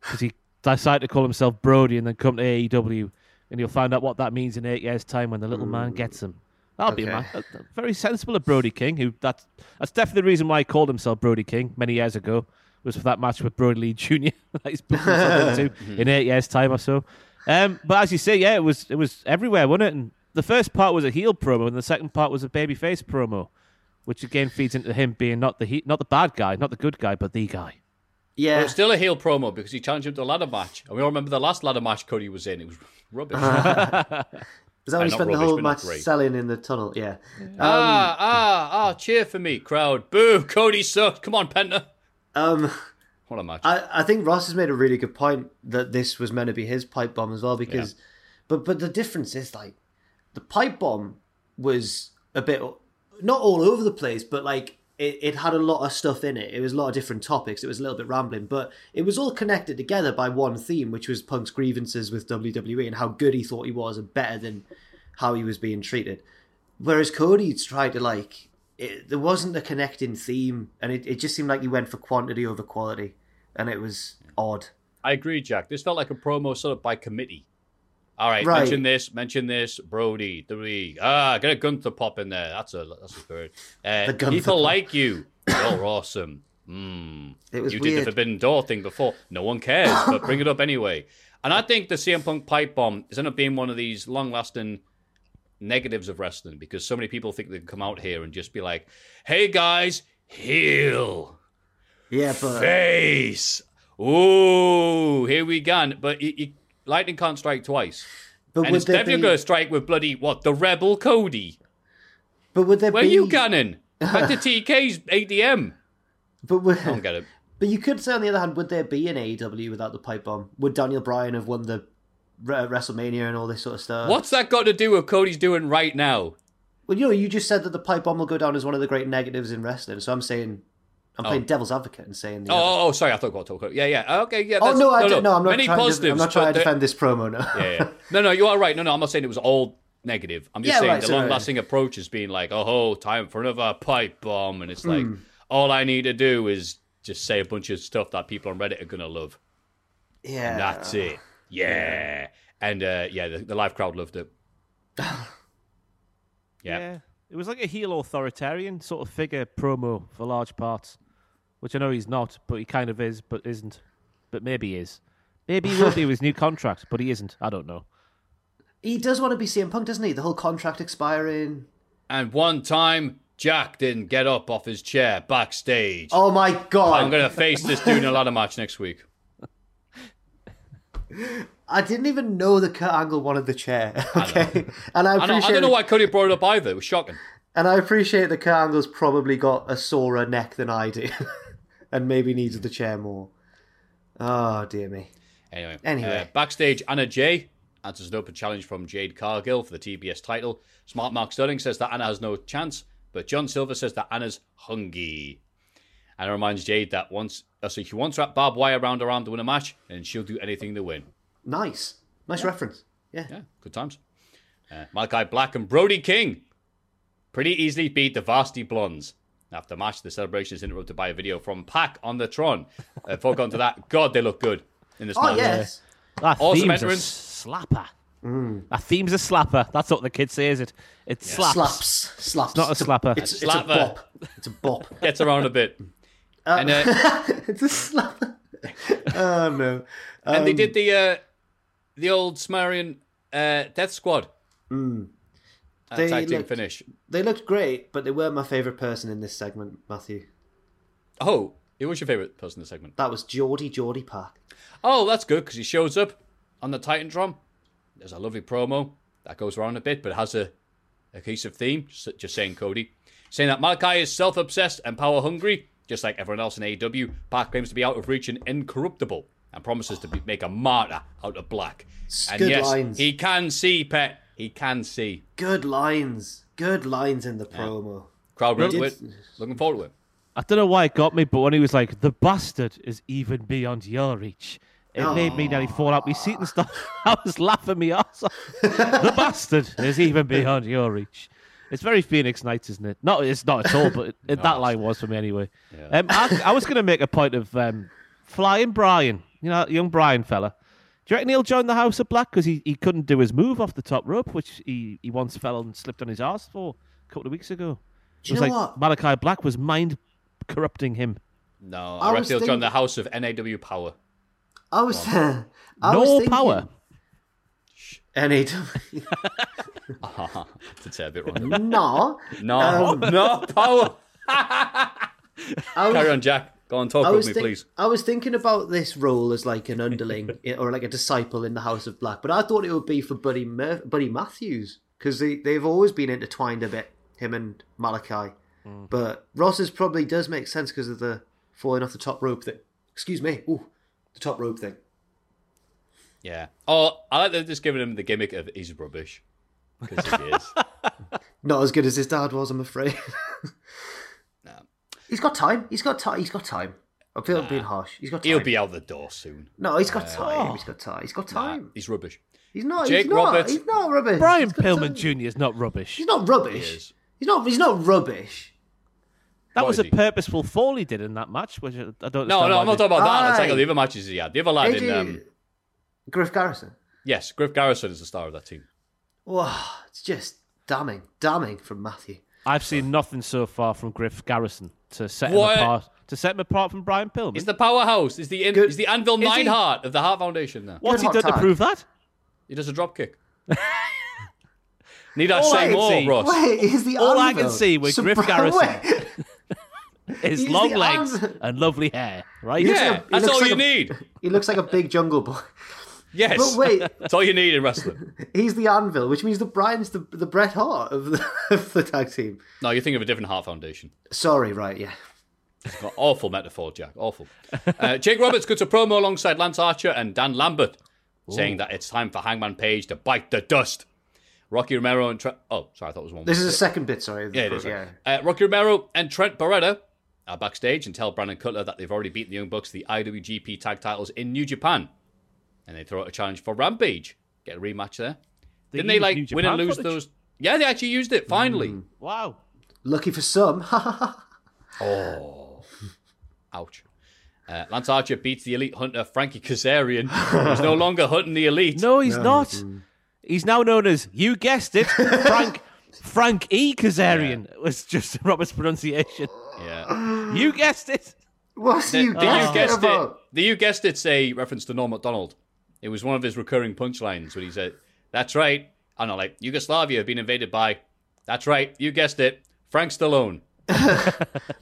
E: because he decided to call himself Brody and then come to AEW, and you'll find out what that means in eight years' time when the little man gets him. That'll be a man. uh, Very sensible of Brody King. Who that's that's definitely the reason why he called himself Brody King many years ago. Was for that match with Brody Lee Jr. that he's put himself into in eight years' time or so. Um, but as you say, yeah, it was it was everywhere, wasn't it? And the first part was a heel promo, and the second part was a babyface promo, which again feeds into him being not the he, not the bad guy, not the good guy, but the guy.
D: Yeah.
C: But it's still a heel promo because he challenged him to a ladder match. And we all remember the last ladder match Cody was in. It was rubbish.
D: Is that when
C: Uh,
D: he
C: not
D: spent the whole match selling in the tunnel? Yeah.
C: ah, ah, ah, cheer for me, crowd. Boo, Cody sucked. Come on, Penta.
D: Um,
C: What a match.
D: I, I think Ross has made a really good point that this was meant to be his pipe bomb as well because, but but the difference is like, the pipe bomb was a bit not all over the place, but like it, it had a lot of stuff in it. It was a lot of different topics. It was a little bit rambling, but it was all connected together by one theme, which was Punk's grievances with WWE and how good he thought he was and better than how he was being treated. Whereas Cody tried to like, it, there wasn't a connecting theme, and it, it just seemed like he went for quantity over quality, and it was odd.
C: I agree, Jack. This felt like a promo sort of by committee. All right,
D: Right.
C: mention this, mention this, Brody, three. Ah, get a Gunther pop in there. That's a that's a third. Uh, people
D: pop.
C: like you. You're awesome. Mm.
D: It was
C: you did the Forbidden Door thing before. No one cares, but bring it up anyway. And I think the CM Punk pipe bomb is end up being one of these long-lasting negatives of wrestling because so many people think they can come out here and just be like, "Hey guys, heel."
D: Yeah, but
C: face. Ooh, here we go. But you, you, lightning can't strike twice.
D: but
C: and
D: would
C: it's definitely
D: be?
C: going to strike with bloody what the rebel Cody.
D: But would there
C: Where
D: be?
C: you cannon? Back to TK's ADM.
D: But would,
C: I don't get it.
D: but you could say on the other hand, would there be an AEW without the pipe bomb? Would Daniel Bryan have won the Re- WrestleMania and all this sort of stuff?
C: What's that got to do with Cody's doing right now?
D: Well, you know, you just said that the pipe bomb will go down as one of the great negatives in wrestling. So I'm saying, I'm playing devil's advocate and saying. The
C: Oh,
D: other.
C: oh, oh, sorry, I thought about talk. Yeah, yeah, okay, yeah.
D: Oh
C: that's-
D: no, I don't, no, I'm not
C: Many
D: trying
C: positives.
D: to. I'm not trying to defend this promo. No.
C: Yeah, yeah. No, no, you are right. No, no, I'm not saying it was all negative. I'm just
D: Yeah,
C: saying
D: right,
C: the
D: so-
C: long-lasting approach is being like, oh, time for another pipe bomb, and it's like
D: Hmm.
C: all I need to do is just say a bunch of stuff that people on Reddit are gonna love.
D: yeah.
C: And that's it. Yeah. And uh, yeah, the, the live crowd loved it. Yeah.
E: Yeah. It was like a heel authoritarian sort of figure promo for large parts, which I know he's not, but he kind of is, but isn't. But maybe he is. Maybe he will be with his new contract, but he isn't. I don't know.
D: He does want to be CM Punk, doesn't he? The whole contract expiring.
C: And one time, Jack didn't get up off his chair backstage.
D: Oh my god!
C: I'm going to face this dude in a ladder match next week.
D: I didn't even know that Kurt Angle wanted the chair. Okay, and I
C: I, know,
D: appreciate.
C: I don't know why Cody brought it up either. It was shocking.
D: And I appreciate that Kurt Angle's probably got a sorer neck than I do, and maybe needs the chair more. Oh dear me.
C: Anyway,
D: Anyway.
C: uh, backstage, Anna Jay answers an open challenge from Jade Cargill for the TBS title. Smart Mark Sterling says that Anna has no chance, but John Silver says that Anna's hungry. Anna reminds Jade that once, uh, so she wants wrap barbed wire around her arm to win a match, and she'll do anything to win.
D: Nice, nice reference. Yeah.
C: Yeah, good times. Uh, Malakai Black and Brody King pretty easily beat the Varsity Blondes. After the match, the celebration is interrupted by a video from Pac on the Tron. Uh, before going to that, God, they look good in this
D: Oh
C: match.
D: yes.
E: That
C: Awesome
E: theme's a
C: entrance.
E: slapper. That theme's a slapper. That's what the kid says. It it slaps.
D: Slaps, slaps.
E: It's not a slapper.
D: It's, it's a
C: Slapper.
D: bop. It's a bop.
C: Gets around a bit. and uh,
D: it's a slapper. oh no.
C: and they
D: Um,
C: did the uh, the old Sumerian uh, Death Squad.
D: Mm. They
C: tag team
D: looked-
C: finish.
D: They looked great, but they weren't my favourite person in this segment, Matthew.
C: Oh, who was your favourite person in the segment?
D: That was Geordie Geordie Pac.
C: Oh, that's good because he shows up on the Titantron. There's a lovely promo that goes around a bit, but it has a, a cohesive theme. Just, just saying, Cody. Saying that Malakai is self obsessed and power hungry, just like everyone else in AEW. Pac claims to be out of reach and incorruptible and promises to be, make a martyr out of black. And
D: Good
C: yes,
D: lines.
C: he can see, Pet. He can see.
D: Good lines. Good lines in the promo.
C: Crowd
D: Well,
C: really
D: did-
C: looking forward to it.
E: I don't know why it got me, but when he was like, "The bastard is even beyond your reach," it made me nearly fall out my seat and stuff. I was laughing me ass off. the bastard is even beyond your reach. It's very Phoenix Nights, isn't it? Not, it's not at all, but it, it- that line was for me anyway. Um, I, I was going to make a point of um, flying Brian, you know, young Brian fella. Do you reckon he'll join the House of Black because he, he couldn't do his move off the top rope, which he, he once fell and slipped on his arse for a couple of weeks ago?
D: Do
E: it
D: you
E: was
D: know
E: like
D: what?
E: Malakai Black was mind corrupting him.
C: No,
D: I,
C: I reckon he'll join
D: thinking-
C: the house of NAW Power.
D: I was. I
E: no
D: was thinking,
E: power.
D: NAW.
C: That's a bit wrong.
D: no.
C: No,
D: Um,
C: no power.
D: I was,
C: Carry on, Jack. Go on, talk
D: I
C: with
D: was
C: me,
D: think-
C: please.
D: I was thinking about this role as like an underling or like a disciple in the House of Black, but I thought it would be for Buddy Mur- Buddy Matthews because they they've always been intertwined a bit, him and Malakai.
C: Mm.
D: But Ross's probably does make sense because of the falling off the top rope thing. Excuse me. Ooh, the top rope thing.
C: Yeah. Oh, I like that just giving him the gimmick of he's rubbish. Because he is.
D: Not as good as his dad was, I'm afraid.
C: No.
D: He's got time. He's got time. He's got time. I feel I'm being harsh. He's got time.
C: He'll be out the door soon.
D: No, he's got
C: Uh,
D: time. He's got time. He's got
C: Nah,
D: time.
C: he's rubbish.
D: He's not.
C: Jake
D: he's not.
C: Roberts.
D: He's not rubbish.
E: Brian Pillman
D: time.
E: Jr. is not rubbish.
D: He's not rubbish.
C: He.
D: He's not. He's not rubbish.
E: That
C: What
E: was a purposeful fall he did in that match, which I I don't.
C: No, no,
E: why
C: I'm not talking about that. Let's
D: Aye.
C: take out the other matches he had. The other lad in. Um,
D: Griff Garrison.
C: yes, Griff Garrison is the star of that team.
D: Wow, it's just damning, damning from Matthew.
E: I've seen nothing so far from Griff Garrison to set him
C: What?
E: apart. To set him apart from Brian Pillman.
C: He's the powerhouse. He's the in,
D: Good-
C: he's the Anvil
E: Is he?
C: Neidhart of the Heart Foundation now.
E: What's
D: Good
E: he
D: hot
E: done to
D: tag.
E: prove that?
C: He does a drop kick. Need I
E: All I
C: say
E: can
C: more,
E: see-
C: Ross?
D: Wait, is the
E: All I
D: anvil
E: can see with Griff
D: surpri-
E: Garrison
D: Wait,
E: His
D: He's
E: long
D: the
E: legs
D: anvil.
E: and lovely hair, right?
D: looks
C: Yeah,
D: like a- he
C: that's
D: looks
C: all
D: like
C: you
D: a-
C: need.
D: he looks like a big jungle boy.
C: Yes.
D: But wait,
C: That's all you need in wrestling.
D: he's the anvil, which means that Brian's the the Bret Hart of the, of the tag team.
C: No, you're thinking of a different Hart Foundation.
D: Sorry, right? Yeah.
C: Got awful metaphor, Jack. Awful. Uh, Jake Roberts cuts a promo alongside Lance Archer and Dan Lambert, saying that it's time for Hangman Page to bite the dust. Rocky Romero and Trent. Oh, sorry, I thought it was one.
D: This is a second bit. Sorry.
C: Yeah, it is.
D: Yeah.
C: Uh, Rocky Romero and Trent Beretta are backstage and tell Brandon Cutler that they've already beaten the Young Bucks the IWGP tag titles in New Japan. And they throw out a challenge for Rampage. Get a rematch there.
E: They
C: Didn't they like
E: New
C: win and lose
E: footage?
C: those? Yeah, they actually used it finally.
E: Wow.
D: Lucky for some.
C: Oh, ouch. Uh, Lance Archer beats the elite hunter Frankie Kazarian, who's no longer hunting the elite.
E: No, he's not. He's now known as, you guessed it, Frank Frank E. Kazarian was just Robert's pronunciation.
C: Yeah.
E: You guessed it.
D: What's
C: The,
D: you
C: the
D: guessed
C: you
D: it
C: guessed it. The you guessed it's a reference to Norm Macdonald. It was one of his recurring punchlines when he said, "That's right." I know, like Yugoslavia have been invaded by. That's right. You guessed it. Frank Stallone.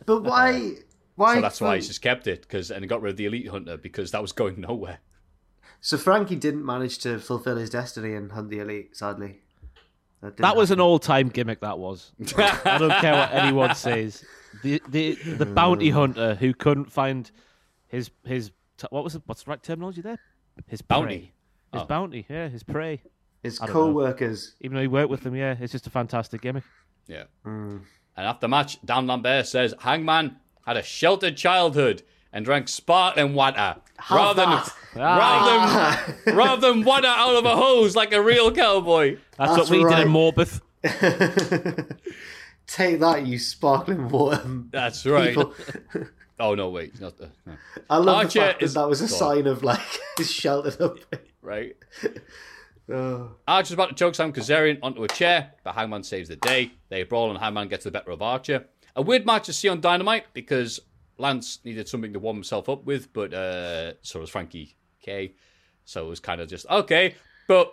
D: But why? Why?
C: So that's why he's just kept it because and he got rid of the elite hunter because that was going nowhere.
D: So Frankie didn't manage to fulfill his destiny and hunt the elite. Sadly, didn't
E: That was an
D: happen.
E: all-time gimmick. That was. I don't care what anyone says. The the the bounty uh. hunter who couldn't find his his t- what was it? What's the right terminology there? His
C: Bounty.
E: prey. His
C: Oh.
E: bounty. Yeah, his prey.
D: his
E: I
D: co-workers.
E: Even though he worked with them, yeah, it's just a fantastic gimmick.
C: Yeah.
D: Hmm.
C: And after match, Dan Lambert says Hangman had a sheltered childhood and drank sparkling water rather than
D: that.
C: rather than rather than water out of a hose like a real cowboy.
E: That's,
D: That's
E: what we did in Morbith.
D: Take that, you sparkling water.
C: That's right. Oh no, wait, it's not the no.
D: I love
C: Archer
D: the fact that
C: is-
D: that was a sign of like his sheltered up.
C: right.
D: Oh.
C: Archer's about to choke Sam Kazarian onto a chair, but Hangman saves the day. They brawl and Hangman gets the better of Archer. A weird match to see on Dynamite because Lance needed something to warm himself up with, but uh, so was Frankie K. So it was kind of just okay. But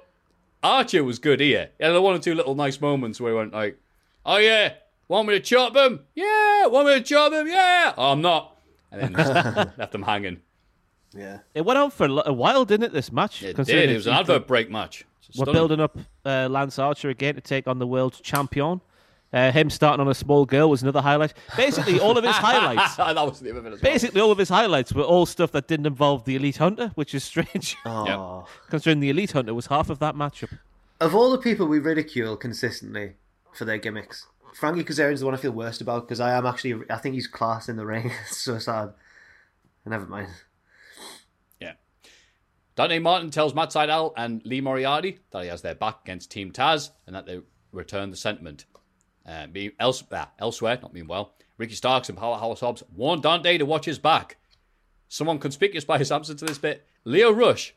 C: Archer was good here. He had one or two little nice moments where he went like, "Oh yeah, want me to chop him? Yeah, want me to chop him? Yeah, oh, I'm not." And then just left them hanging.
D: Yeah.
E: It went on for a while, didn't it? This match.
C: It did. It was an advert break match.
E: We're
C: stunning.
E: building up uh, Lance Archer again to take on the world champion. Uh, him starting on a small girl was another highlight. Basically, all of his highlights.
C: that was the other bit as well.
E: Basically, all of his highlights were all stuff that didn't involve the Elite Hunter, which is strange,
D: Oh.
E: considering the Elite Hunter was half of that matchup.
D: Of all the people we ridicule consistently for their gimmicks, Frankie Kazarian's the one I feel worst about because I am actually I think he's class in the ring. it's so sad. Never mind.
C: Yeah. Dante Martin tells Matt Sydal and Lee Moriarty that he has their back against Team Taz and that they return the sentiment. Uh, be, else, ah, elsewhere, not meanwhile, Ricky Starks and Powerhouse Hobbs warn Dante to watch his back. Someone conspicuous by his absence to this bit, Lio Rush.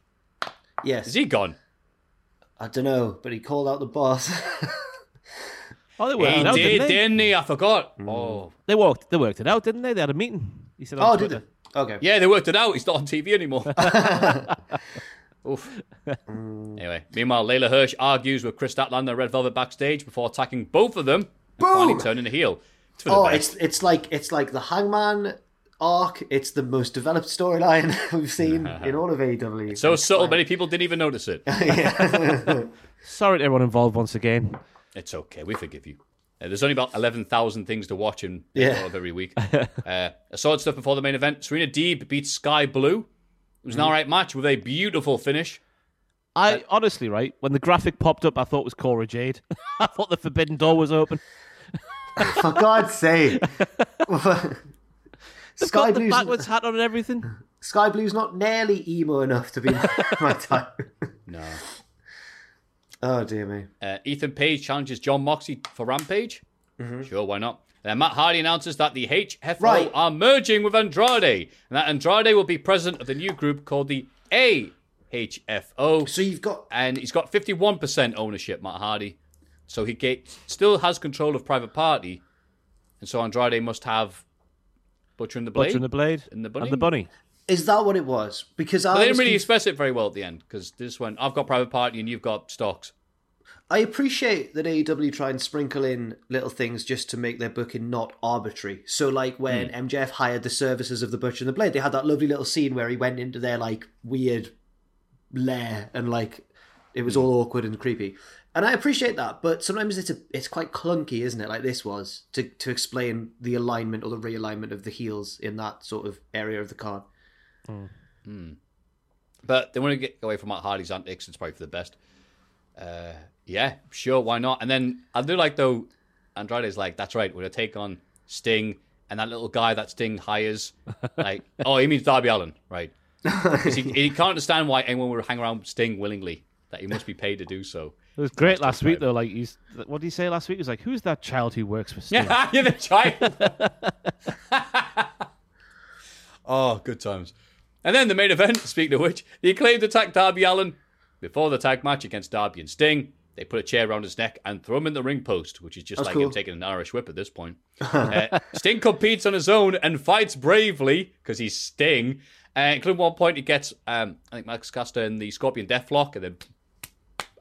D: Yes.
C: Is he gone?
D: I don't know, but he called out the boss.
E: Oh, they worked
C: He
E: it out,
C: did,
E: didn't they?
C: didn't he? I forgot. Mm. Oh.
E: They worked. They worked it out, didn't they? They had a meeting. He said, on
D: oh, did
E: Twitter.
D: it? Okay.
C: Yeah, they worked it out. He's not on TV anymore. Oof. Mm. anyway, meanwhile, Leyla Hirsch argues with Kris Statlander and Red Velvet backstage before attacking both of them and finally turning a heel. It's for the
D: Oh,
C: best.
D: it's it's like it's like the Hangman arc. It's the most developed storyline we've seen in all of AEW.
C: So
D: It's
C: subtle,
D: fine.
C: many people didn't even notice it.
E: Sorry to everyone involved once again.
C: It's okay, we forgive you. Uh, there's only about 11,000 things to watch in
D: Yeah.
C: of every week. uh, assorted stuff before the main event. Serena Deeb beats Skye Blue. It was an alright match with a beautiful finish.
E: I honestly, right, when the graphic popped up, I thought it was Cora Jade. I thought the forbidden door was open.
D: For God's sake.
E: They've
D: Sky
E: got the
D: Blue's
E: backwards hat on and everything.
D: Skye Blue's not nearly emo enough to be my type.
C: No.
D: Oh dear me.
C: Uh, Ethan Page challenges Jon Moxley for Rampage. Sure, why not? Then Matt Hardy announces that the HFO
D: Right.
C: are merging with Andrade, and that Andrade will be president of the new group called the AHFO.
D: So you've got
C: and he's got 51% ownership, Matt Hardy. So he get, still has control of Private Party, and so Andrade must have Butcher and the Blade.
E: Butcher and the Blade
C: And the bunny?
E: And the bunny.
D: Is that what it was? Because I
C: they didn't really
D: conf-
C: express it very well at the end because this went, I've got Private Party and you've got stocks.
D: I appreciate that AEW try and sprinkle in little things just to make their booking not arbitrary. So, like when hmm. MJF hired the services of the Butcher and the Blade, they had that lovely little scene where he went into their like weird lair and like it was hmm. all awkward and creepy. And I appreciate that, but sometimes it's a it's quite clunky, isn't it? Like this was to to explain the alignment or the realignment of the heels in that sort of area of the card.
C: But they want to get away from Matt Hardy's antics. It's probably for the best. Uh, yeah, sure, why not? And then I do like though, Andrade's like, that's right, we're gonna take on Sting and that little guy that Sting hires. Like, oh, he means Darby Allin, right? Because he, he can't understand why anyone would hang around Sting willingly. That he must be paid to do so.
E: It was great last week, though. Like, he's what did he say last week? He was like, "Who's that child who works for Sting?"
C: Yeah, you're the child. oh, good times. And then the main event, speaking of which, the acclaimed attack Darby Allin before the tag match against Darby and Sting. They put a chair around his neck and throw him in the ring post, which is just
D: That's
C: like
D: cool.
C: him taking an Irish whip at this point. uh, Sting competes on his own and fights bravely because he's Sting. Uh, including one point, he gets um, I think Max Caster in the Scorpion Deathlock, and then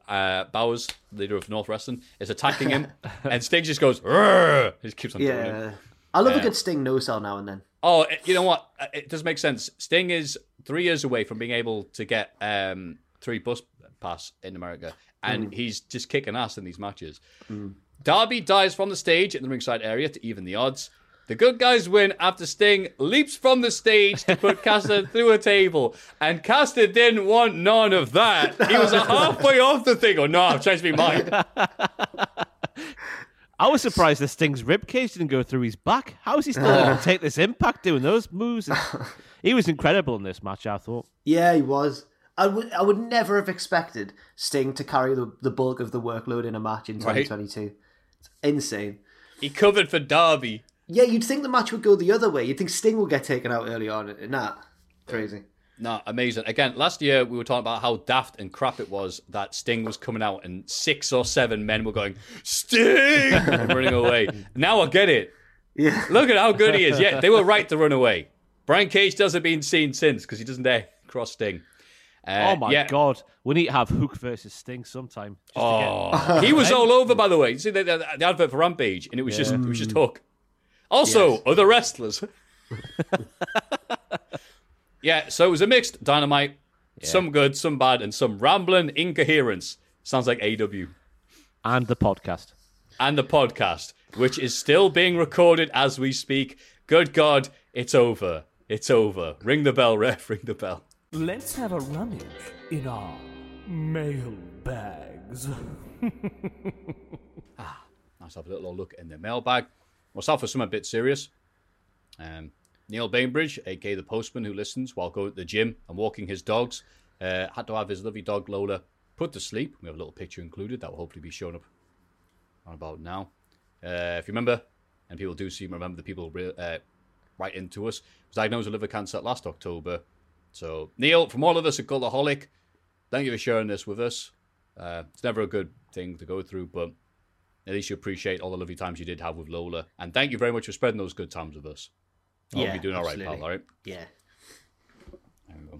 C: uh, Bowens, leader of North Wrestling, is attacking him, and Sting just goes! He just keeps on doing it.
D: Yeah. I love
C: Yeah.
D: a good Sting no sell now and then.
C: Oh, you know what? Uh, It does make sense. Sting is three years away from being able to get um, three bus pass in America, and
D: Mm.
C: he's just kicking ass in these matches. Darby dies from the stage in the ringside area to even the odds. The good guys win after Sting leaps from the stage to put Caster through a table, and Caster didn't want none of that. He was halfway off the thing. Oh no, I've changed my mind.
E: I was surprised that Sting's ribcage didn't go through his back. How is he still able to take this impact doing those moves? he was incredible in this match, I thought.
D: Yeah, he was. I would I would never have expected Sting to carry the, the bulk of the workload in a match in
C: Right.
D: 2022. It's insane.
C: He covered for Darby.
D: Yeah, you'd think the match would go the other way. You'd think Sting would get taken out early on. Nah, crazy.
C: No, amazing. Again, last year we were talking about how daft and crap it was that Sting was coming out and six or seven men were going, Sting! and running away. Now I get it.
D: Yeah.
C: Look at how good he is. Yeah, they were right to run away. Brian Cage doesn't been seen since because he doesn't dare cross Sting. Uh,
E: oh my
C: yeah.
E: god, we need to have Hook versus Sting sometime. Just to
C: Oh, he was all over, by the way. You see the, the, the advert for Rampage, and it was just it was just Hook. Also,
D: Yes.
C: other wrestlers. yeah, so it was a mixed dynamite. Some good, some bad, and some rambling incoherence. Sounds like AW.
E: and the podcast.
C: And the podcast, which is still being recorded as we speak. Good God, it's over. It's over. Ring the bell, ref. Ring the bell.
B: Let's have a rummage in our mail bags.
C: Ah, let's have a little look in the mailbag. We'll start with something a bit serious. Um, Neil Bainbridge, aka the postman who listens while going to the gym and walking his dogs, uh, had to have his lovely dog Lola put to sleep. We have a little picture included that will hopefully be shown up on about now. Uh, if you remember, and people do seem to remember the people uh, right into us, was diagnosed with liver cancer last October. So, Neil, from all of us at Cultaholic, thank you for sharing this with us. Uh, it's never a good thing to go through, but at least you appreciate all the lovely times you did have with Lola. And thank you very much for spreading those good times with us. I hope
D: Yeah,
C: you're doing all right,
D: absolutely.
C: pal. All right.
D: Yeah.
C: There we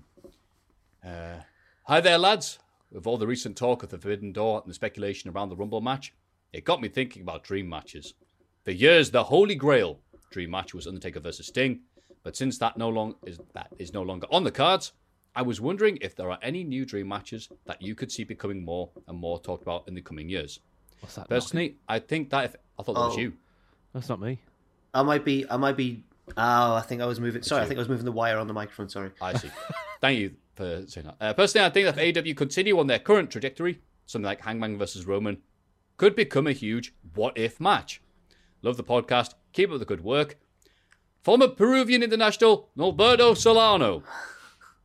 C: go. Uh, hi there, lads. With all the recent talk of the Forbidden Door and the speculation around the Rumble match, it got me thinking about dream matches. For years, the Holy Grail dream match was Undertaker versus Sting, but since that no long is that is no longer on the cards, I was wondering if there are any new dream matches that you could see becoming more and more talked about in the coming years.
E: What's that?
C: Personally, I think that if I thought that was
D: Oh.
C: you.
E: That's not me.
D: I might be. I might be. Oh, I think I was moving. Sorry, I think I was moving the wire on the microphone. Sorry.
C: I see. Thank you for saying that. Uh, personally, I think that if AW continue on their current trajectory, something like Hangman versus Roman could become a huge what if match. Love the podcast. Keep up the good work. Former Peruvian international Norberto Solano.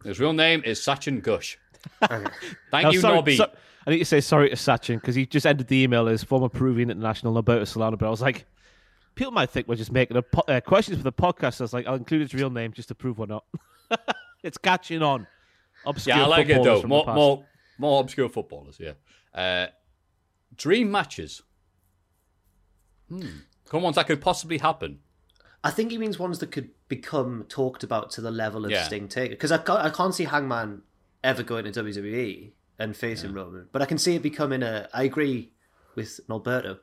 C: His real name is Sachin Gush. Thank
E: Now,
C: you,
E: sorry,
C: Nobby.
E: so- I need to say sorry to Sachin because he just ended the email as former Peruvian international Roberto Solano. But I was like, people might think we're just making a po- uh, questions for the podcast. I was like, I'll include his real name just to prove we're not. it's catching on. Obscure
C: yeah, I like it
E: footballers
C: though.
E: from the
C: More,
E: past.
C: more, more obscure footballers. Yeah. Uh, dream matches. Hmm. Come on, that could possibly happen.
D: I think he means ones that could become talked about to the level of
C: Yeah.
D: Sting Taker. Because I, ca- I can't see Hangman ever going to WWE and facing Roman, but I can see it becoming a. I agree with Norberto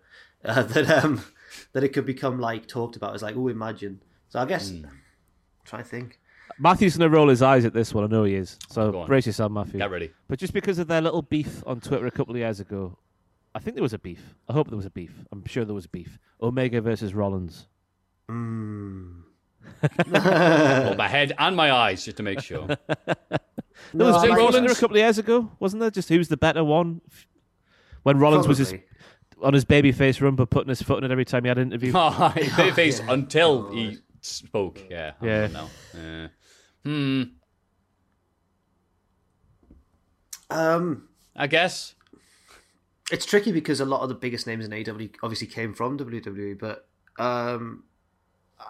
D: uh, that um that it could become like talked about as like oh imagine. So I guess
C: Hmm.
D: try to think.
E: Matthew's going to roll his eyes at this one. I know he is.
C: Go
E: So
C: on.
E: brace yourself, Matthew.
C: Get ready.
E: But just because of their little beef on Twitter a couple of years ago, I think there was a beef. I hope there was a beef. I'm sure there was a beef. Omega versus Rollins.
D: Mm.
C: Hold my head and my eyes just to make sure.
E: There
D: No,
E: was
D: I
E: wasn't
D: like-
E: there a couple of years ago, wasn't there? Just who's the better one? When Rollins was his,
D: Probably.
E: On his babyface run, but putting his foot in it every time he had an interview.
C: Oh, face until he spoke. Yeah. I
E: Yeah.
C: don't know. Yeah. Hmm.
D: Um,
C: I guess.
D: it's tricky because a lot of the biggest names in AW obviously came from WWE, but um,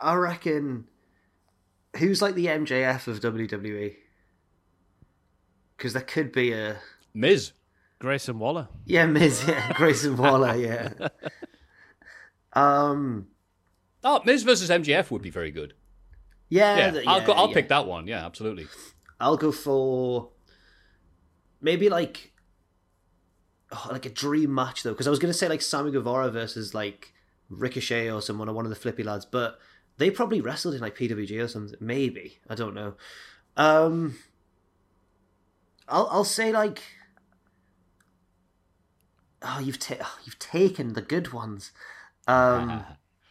D: I reckon who's like the MJF of WWE? Because there could be a
C: Miz.
E: Grayson Waller.
D: Yeah, Miz, yeah, Grayson Waller, yeah. Um,
C: Oh, Miz versus MJF would be very good.
D: yeah,
C: Yeah,
D: th-
C: I'll go, I'll
D: yeah.
C: pick that one. Yeah, absolutely.
D: I'll go for maybe like oh, like a dream match though, because I was gonna say like Sammy Guevara versus like Ricochet or someone or one of the flippy lads, but they probably wrestled in like PWG or something. Maybe I don't know. Um, I'll I'll say like oh you've ta- oh, you've taken the good ones. Um,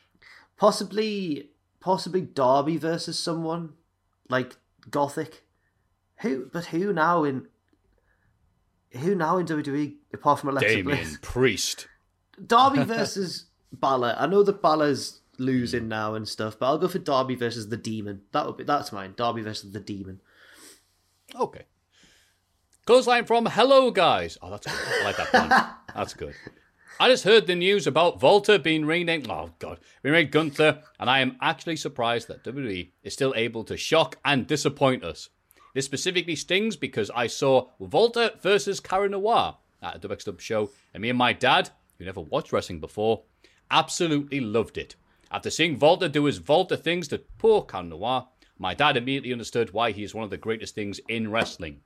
D: possibly possibly Darby versus someone like Gothic. Who? But who now in? Who now in WWE apart from Alexa
C: Damien
D: Bliss?
C: Priest.
D: Darby versus Balor. I know that Balor's losing now and stuff, but I'll go for Darby versus the Demon. That would be that's mine. Darby versus the Demon.
C: Okay. Clothesline from Hello Guys. Oh, that's good. I like that one. that's good. I just heard the news about Walter being renamed. Oh, God. Renamed Gunther, and I am actually surprised that WWE is still able to shock and disappoint us. This specifically stings because I saw Walter versus Cara Noir at a WXW show, and me and my dad, who never watched wrestling before, absolutely loved it. After seeing Walter do his Walter things to poor Cara Noir, my dad immediately understood why he is one of the greatest things in wrestling.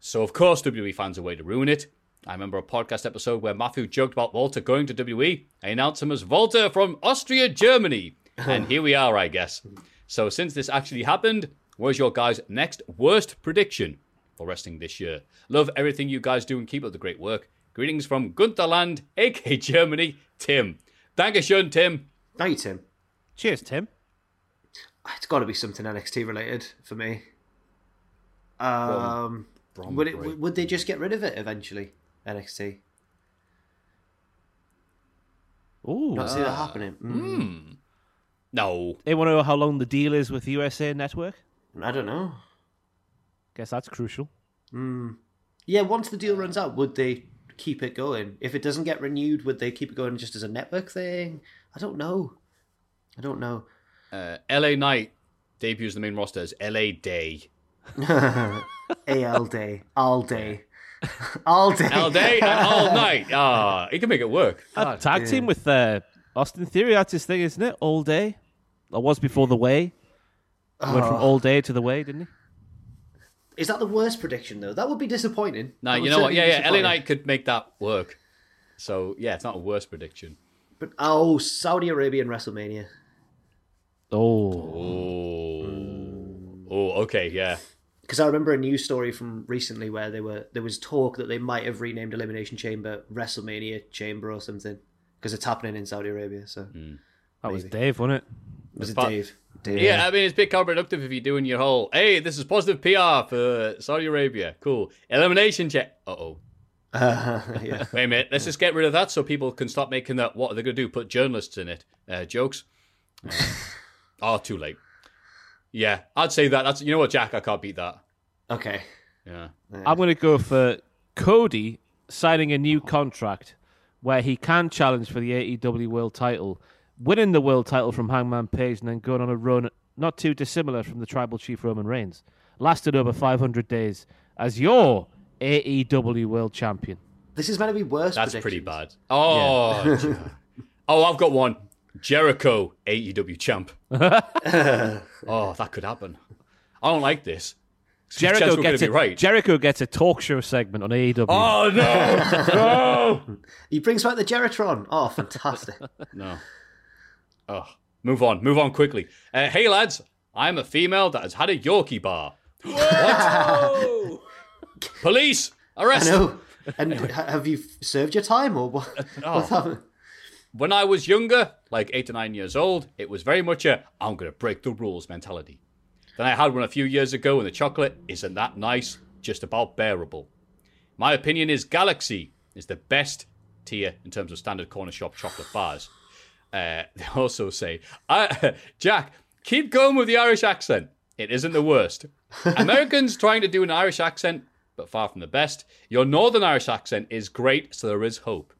C: So, of course, WWE finds a way to ruin it. I remember a podcast episode where Matthew joked about Walter going to WWE. I announced him as Walter from Austria, Germany. and here we are, I guess. So, since this actually happened, where's your guys' next worst prediction for wrestling this year? Love everything you guys do and keep up the great work. Greetings from Gunterland, aka Germany, Tim. Dankeschön, Tim.
D: Thank you, Tim.
E: Cheers, Tim.
D: It's got to be something NXT related for me. Um,
C: Brom
D: would it?
C: Break.
D: Would they just get rid of it eventually? NXT.
E: Ooh.
D: Not see that happening. Mm.
C: No.
E: Anyone know how long the deal is with USA Network?
D: I don't know.
E: Guess that's crucial.
D: Yeah, once the deal runs out, would they keep it going? If it doesn't get renewed, would they keep it going just as a network thing? I don't know. I don't know.
C: Uh, LA Knight debuts the main roster as LA Day.
D: AL day, all day, all day,
C: All day and all night. Ah, he can make it work.
E: A tag team with uh, Austin Theory. That's his thing, isn't it? All day. That was before the way. He Went from all day to the way, didn't he?
D: Is that the worst prediction though? That would be disappointing.
C: No,
D: That
C: you know what? Yeah, yeah. LA
D: disappointing.
C: Knight could make that work. So yeah, it's not a worst prediction.
D: But oh, Saudi Arabian WrestleMania.
E: Oh.
C: Oh, oh, okay, yeah.
D: Because I remember a news story from recently where they were there was talk that they might have renamed Elimination Chamber WrestleMania Chamber or something because it's happening in Saudi Arabia. So
E: That was Dave, wasn't it?
D: was it
C: But-
D: Dave? Dave.
C: Yeah, I mean, it's a bit counterproductive if you're doing your whole, hey, this is positive PR for Saudi Arabia. Cool. Elimination check. Uh oh.
D: yeah.
C: Wait a minute. Let's just get rid of that so people can stop making that. What are they going to do? Put journalists in it? Uh, jokes? Uh, oh, too late. Yeah, I'd say that. That's You know what, Jack? I can't beat that.
D: Okay.
C: Yeah.
E: I'm going to go for Cody signing a new contract where he can challenge for the AEW World Title, winning the World Title from Hangman Page, and then going on a run not too dissimilar from the Tribal Chief Roman Reigns. Lasted over 500 days as your AEW World Champion.
D: This is meant to be worse.
C: That's pretty bad. Oh, Jer- oh, I've got one. Jericho, AEW champ. oh, that could happen. I don't like this.
E: Jericho gets
C: be
E: a,
C: right.
E: Jericho gets a talk show segment on AEW.
C: oh no, no,
D: He brings back the Jeritron. Oh, fantastic.
C: no. Oh, move on, move on quickly. Uh, hey lads, I'm a female that has had a Yorkie bar. What? Police, arrest!
D: I know. And ha- have you served your time or what?
C: Oh. When I was younger, like eight or nine years old, it was very much a I'm going to break the rules mentality. Then I had one a few years ago, and the chocolate isn't that nice, just about bearable. My opinion is Galaxy is the best tier in terms of standard corner shop chocolate bars. Uh, they also say, I, Jack, keep going with the Irish accent. It isn't the worst. Americans trying to do an Irish accent, but far from the best. Your Northern Irish accent is great, so there is hope.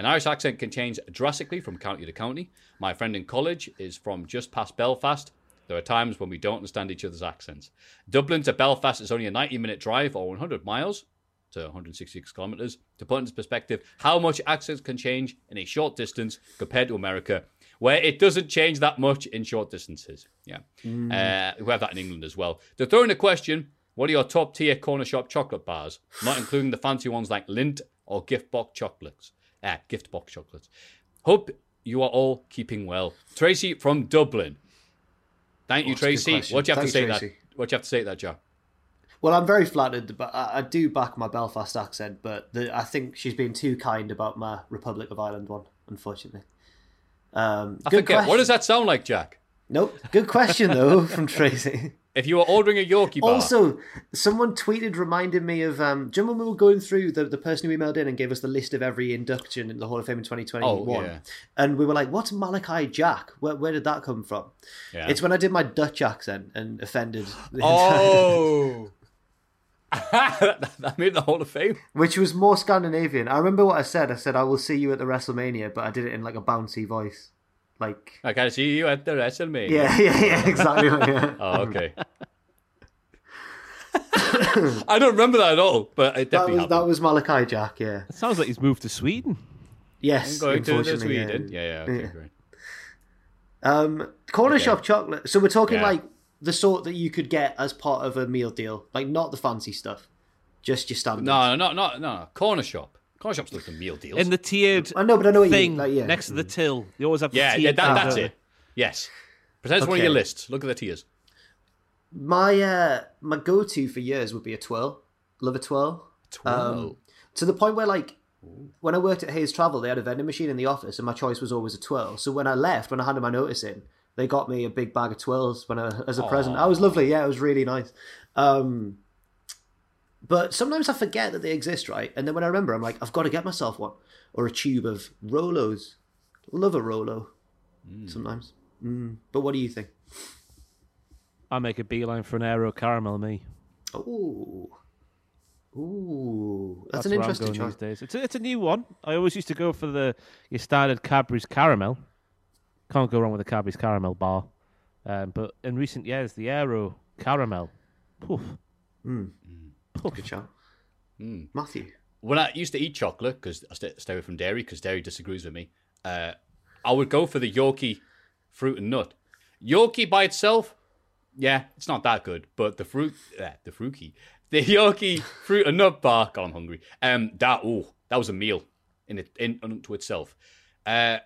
C: An Irish accent can change drastically from county to county. My friend in college is from just past Belfast. There are times when we don't understand each other's accents. Dublin to Belfast is only a 90 minute drive or 100 miles. to 166 kilometers. To put into perspective how much accents can change in a short distance compared to America, where it doesn't change that much in short distances. Yeah. Uh, we have that in England as well. To throw in a question, what are your top tier corner shop chocolate bars? Not including the fancy ones like Lindt or gift box chocolates. Ah, gift box chocolates. Hope you are all keeping well. Tracy from Dublin. Thank you,
D: Oh, that's a good
C: Tracy. What do you have
D: Thanks,
C: to say to
D: Tracy.
C: that? What do you have to say that, Joe?
D: Well, I'm very flattered, but I, I do back my Belfast accent. But the, I think she's been too kind about my Republic of Ireland one, unfortunately. Um,
C: I
D: good
C: forget. What does that sound like, Jack?
D: Nope. Good question though from Tracy.
C: If you were ordering a Yorkie bar,
D: Also, someone tweeted reminding me of um, do you remember we were going through the, the person who emailed in and gave us the list of every induction in the Hall of Fame in 2021?
C: Oh, yeah.
D: And we were like, what's Malachi Jack? Where, where did that come from?
C: Yeah.
D: It's when I did my Dutch accent and offended. the
C: oh, that made the Hall of Fame.
D: Which was more Scandinavian. I remember what I said. I said, I will see you at the WrestleMania, but I did it in like a bouncy voice. Like,
C: I gotta see you at the WrestleMania.
D: yeah, yeah, yeah, exactly. like that.
C: Oh, okay. I don't remember that at all, but it
D: That
C: definitely
D: was,
C: happened.
D: that was Malachi Jack, yeah.
E: It sounds like he's moved to Sweden.
D: Yes,
C: Going to the
D: unfortunately, yeah.
C: Sweden. Yeah, yeah, okay,
D: Yeah.
C: great.
D: Um, corner
C: Okay.
D: shop chocolate. So we're talking
C: Yeah.
D: like the sort that you could get as part of a meal deal, like not the fancy stuff, just your standard.
C: No, no, no, no, no. Corner shop. Corner shop's look like the meal deals.
E: In the tiered
D: I know, but I know what you
E: thing
D: mean. Like, yeah.
E: next to the till. You always have the
C: yeah,
E: tiered
C: yeah, that, that's it. Yes. Pretend it's one of your lists. Look at the tiers.
D: My uh, my go to for years would be a twirl. Love a twirl. Um, to the point where like when I worked at Hays Travel, they had a vending machine in the office, and my choice was always a twirl. So when I left, when I handed my notice in, they got me a big bag of twirls when I, as a present. That was lovely. Yeah, it was really nice. Um, but sometimes I forget that they exist, right? And then when I remember, I'm like, I've got to get myself one or a tube of Rolos. Love a Rolo. Sometimes. Mm. But what do you think?
E: I make a beeline for an aero caramel, me.
D: Oh. Ooh. That's,
E: That's
D: an
E: where I'm
D: interesting
E: going
D: choice.
E: these days. It's a, it's a new one. I always used to go for the your standard Cadbury's caramel. Can't go wrong with a Cadbury's caramel bar. Um, but in recent years, the aero caramel. Poof.
D: Good shout. Matthew.
C: when I used to eat chocolate because I stay, stay away from dairy because dairy disagrees with me, uh, I would go for the Yorkie fruit and nut. Yorkie by itself, yeah, it's not that good. But the fruit, uh, the fruity, the Yorkie fruit and nut bar. God, I'm hungry. Um, that oh, that was a meal in it in unto itself. Uh,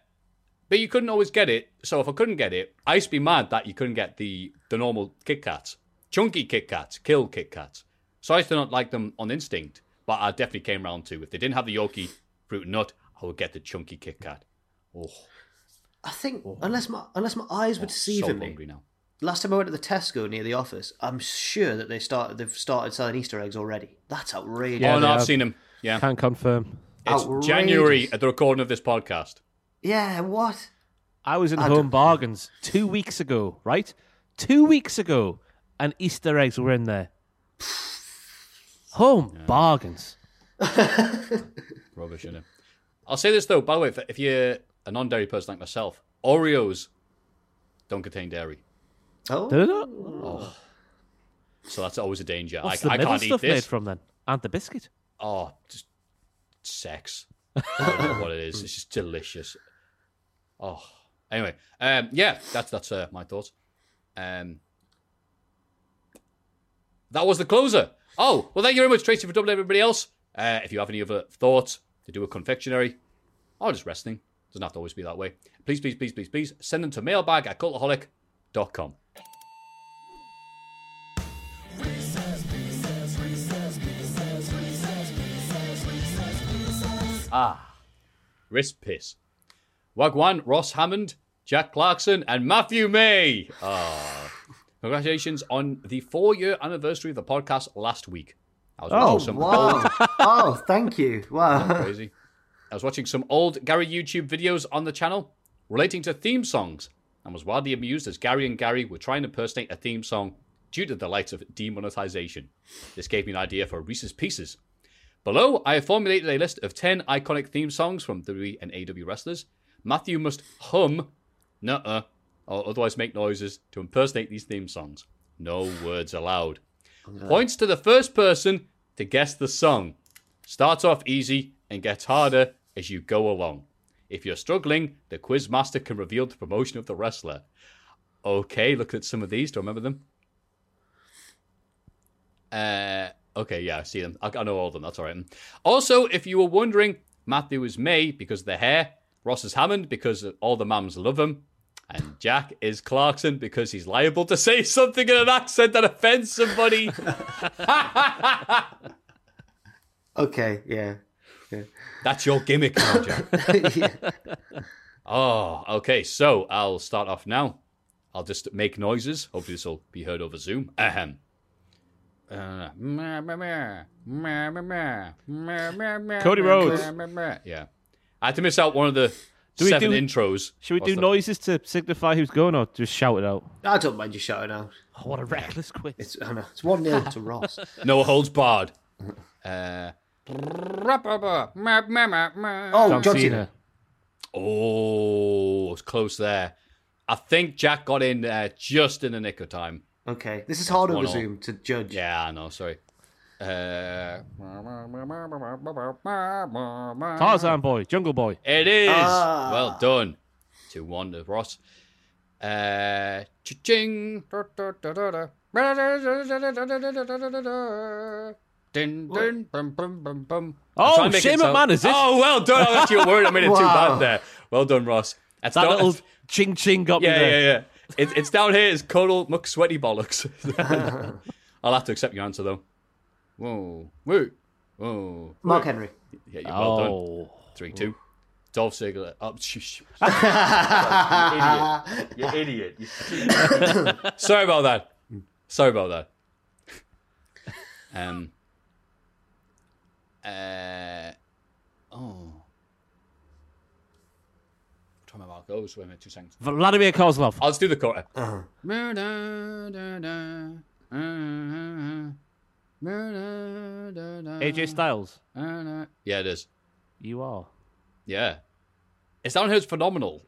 C: but you couldn't always get it. So if I couldn't get it, I used to be mad that you couldn't get the the normal Kit Kats, chunky Kit Kats, kill Kit Kats. So I used to not like them on instinct, but I definitely came round to if they didn't have the Yorkie fruit and nut, I would get the chunky Kit Kat. Oh,
D: I think oh. unless my unless my eyes were oh,
C: so
D: deceiving me.
C: hungry now.
D: Last time I went to the Tesco near the office, I'm sure that they started they've started selling Easter eggs already. That's outrageous.
E: Yeah,
C: oh no, I've seen them. Yeah,
E: Can't confirm.
C: it's
D: outrageous.
C: January at the recording of this podcast.
D: Yeah, what?
E: I was in
D: I
E: Home
D: don't-
E: Bargains two weeks ago, right? Two weeks ago, and Easter eggs were in there. Home Bargains.
C: Rubbish, innit? I'll say this though, by the way, if, if you're a non-dairy person like myself, Oreos don't contain dairy,
D: Oh,
E: Did it not?
C: so that's always a danger. I,
E: What's the
C: I
E: middle
C: can't eat
E: stuff made from then? And the biscuit.
C: Oh, just sex. I don't know what it is. It's just delicious. Oh, anyway, um, yeah, that's that's uh, my thoughts. Um, that was the closer. Oh, well, thank you very much, Tracy, for doubling everybody else. Uh, if you have any other thoughts to do a confectionery or just resting, doesn't have to always be that way. Please, please, please, please, please send them to mailbag at cultaholic.com. Ah, wrist piss. Wagwan, Ross Hammond, Jack Clarkson, and Matthew May. Ah, congratulations on the four-year anniversary of the podcast last week. I was
E: Oh,
C: watching some
D: wow. oh, thank you. Wow.
C: crazy. I was watching some old Gary YouTube videos on the channel relating to theme songs and was wildly amused as Gary and Gary were trying to impersonate a theme song due to the lights of demonetization. This gave me an idea for Reese's Pieces. Below, I have formulated a list of 10 iconic theme songs from WWE and AW wrestlers. Matthew must hum, nuh or otherwise make noises to impersonate these theme songs. No words allowed. Points to the first person to guess the song. starts off easy and gets harder as you go along. If you're struggling, the quiz master can reveal the promotion of the wrestler. Okay, look at some of these. Do you remember them? Uh, okay, yeah, I see them. I, I know all of them. That's all right. Also, if you were wondering, Matthew is May because of the hair. Ross is Hammond because all the mums love him. And Jack is Clarkson because he's liable to say something in an accent that offends somebody.
D: Okay, yeah.
C: That's your gimmick now, Jack.
D: yeah.
C: Oh, okay. So I'll start off now. I'll just make noises. Hopefully, this will be heard over Zoom. Ahem. Uh,
E: Cody Rhodes.
C: Yeah. I had to miss out one of the
E: Do we
C: seven
E: do-
C: intros.
E: Should we
C: What's
E: do
C: the-
E: noises to signify who's going, or just shout it out?
D: I don't mind you shouting out.
E: Oh, what a reckless quiz!
D: It's I know, it's one 0 to Ross.
C: No holds barred. Uh,
D: Oh,
E: John
D: John
E: Cena.
D: Cena.
C: oh, it's close there. I think Jack got in uh, just in the nick of time.
D: Okay, this is hard
C: one
D: over. Zoom to judge.
C: Yeah, I know. Sorry. Uh,
E: Tarzan boy, Jungle Boy.
C: It is.
D: Ah.
C: Well done. 2 1 to Ross. Uh, cha-ching. Dun, dun, bum, bum, bum, bum.
E: Oh,
C: trying to make
E: Shane
C: it sound-
E: McMahon, is it?
C: Oh, well done. I left you a word. I made it too bad there. Well done, Ross. That's
E: That
C: down-
E: little ching ching got me
C: yeah,
E: there.
C: yeah, yeah. It, it's down here. It's Cuddle Muck Sweaty Bollocks. I'll have to accept your answer, though. Whoa. Whoa. Whoa.
D: Mark Henry.
C: Yeah, you're well done.
E: Oh,
C: 3 2. Dolph Ziggler. Oh, shush. you idiot. You idiot. Sorry about that. Sorry about that. Um. Uh. Oh. I'm trying to remember how it goes. Wait a minute, two seconds.
E: Vladimir Kozlov.
C: I'll just do the quarter.
E: AJ Styles.
C: Yeah, it is.
E: You are.
C: Yeah. It's down here. It's phenomenal.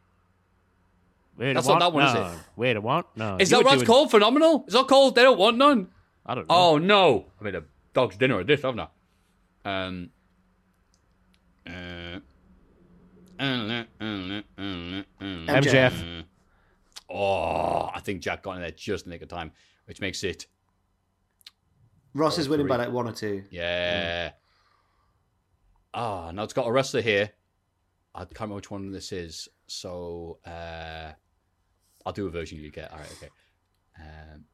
E: Wait
C: That's
E: a
C: not that one, is
E: no.
C: it?
E: Wait a want? No.
C: Is
E: You
C: that
E: were
C: what it's
E: doing-
C: called? Phenomenal? Is that called. They don't want none.
E: I don't know.
C: Oh no! I made a dog's dinner of this, haven't I? Um. Uh, uh, uh, uh
E: MJF.
C: Oh, I think Jack got in there just in the nick of time, which makes it
D: Ross is winning by like one or two.
C: yeah. Ah, now it's got a wrestler here. I can't remember which one this is, so uh, I'll do a version you get. All right, okay. Um,